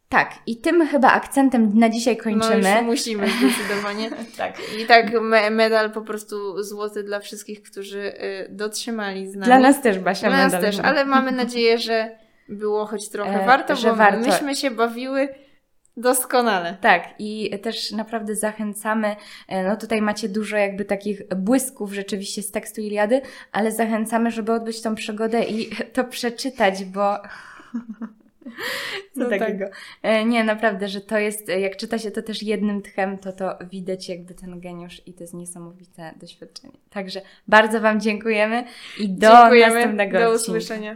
Tak, i tym chyba akcentem na dzisiaj kończymy. No już musimy zdecydowanie. (laughs) tak. I tak me medal po prostu złoty dla wszystkich, którzy y, dotrzymali z nami. Dla nas też, Basia, Dla nas też, ale mamy nadzieję, że było choć trochę e, warto, bo warto. myśmy się bawiły Doskonale. Tak, i też naprawdę zachęcamy. e, No tutaj macie dużo jakby takich błysków rzeczywiście z tekstu Iliady, ale zachęcamy, żeby odbyć tą przygodę i (laughs) to przeczytać, bo. Co (laughs) No tak. takiego? E, Nie, naprawdę, że to jest, jak czyta się to też jednym tchem, to to widać jakby ten geniusz i to jest niesamowite doświadczenie. Także bardzo Wam dziękujemy i do Dziękujemy. następnego Do usłyszenia.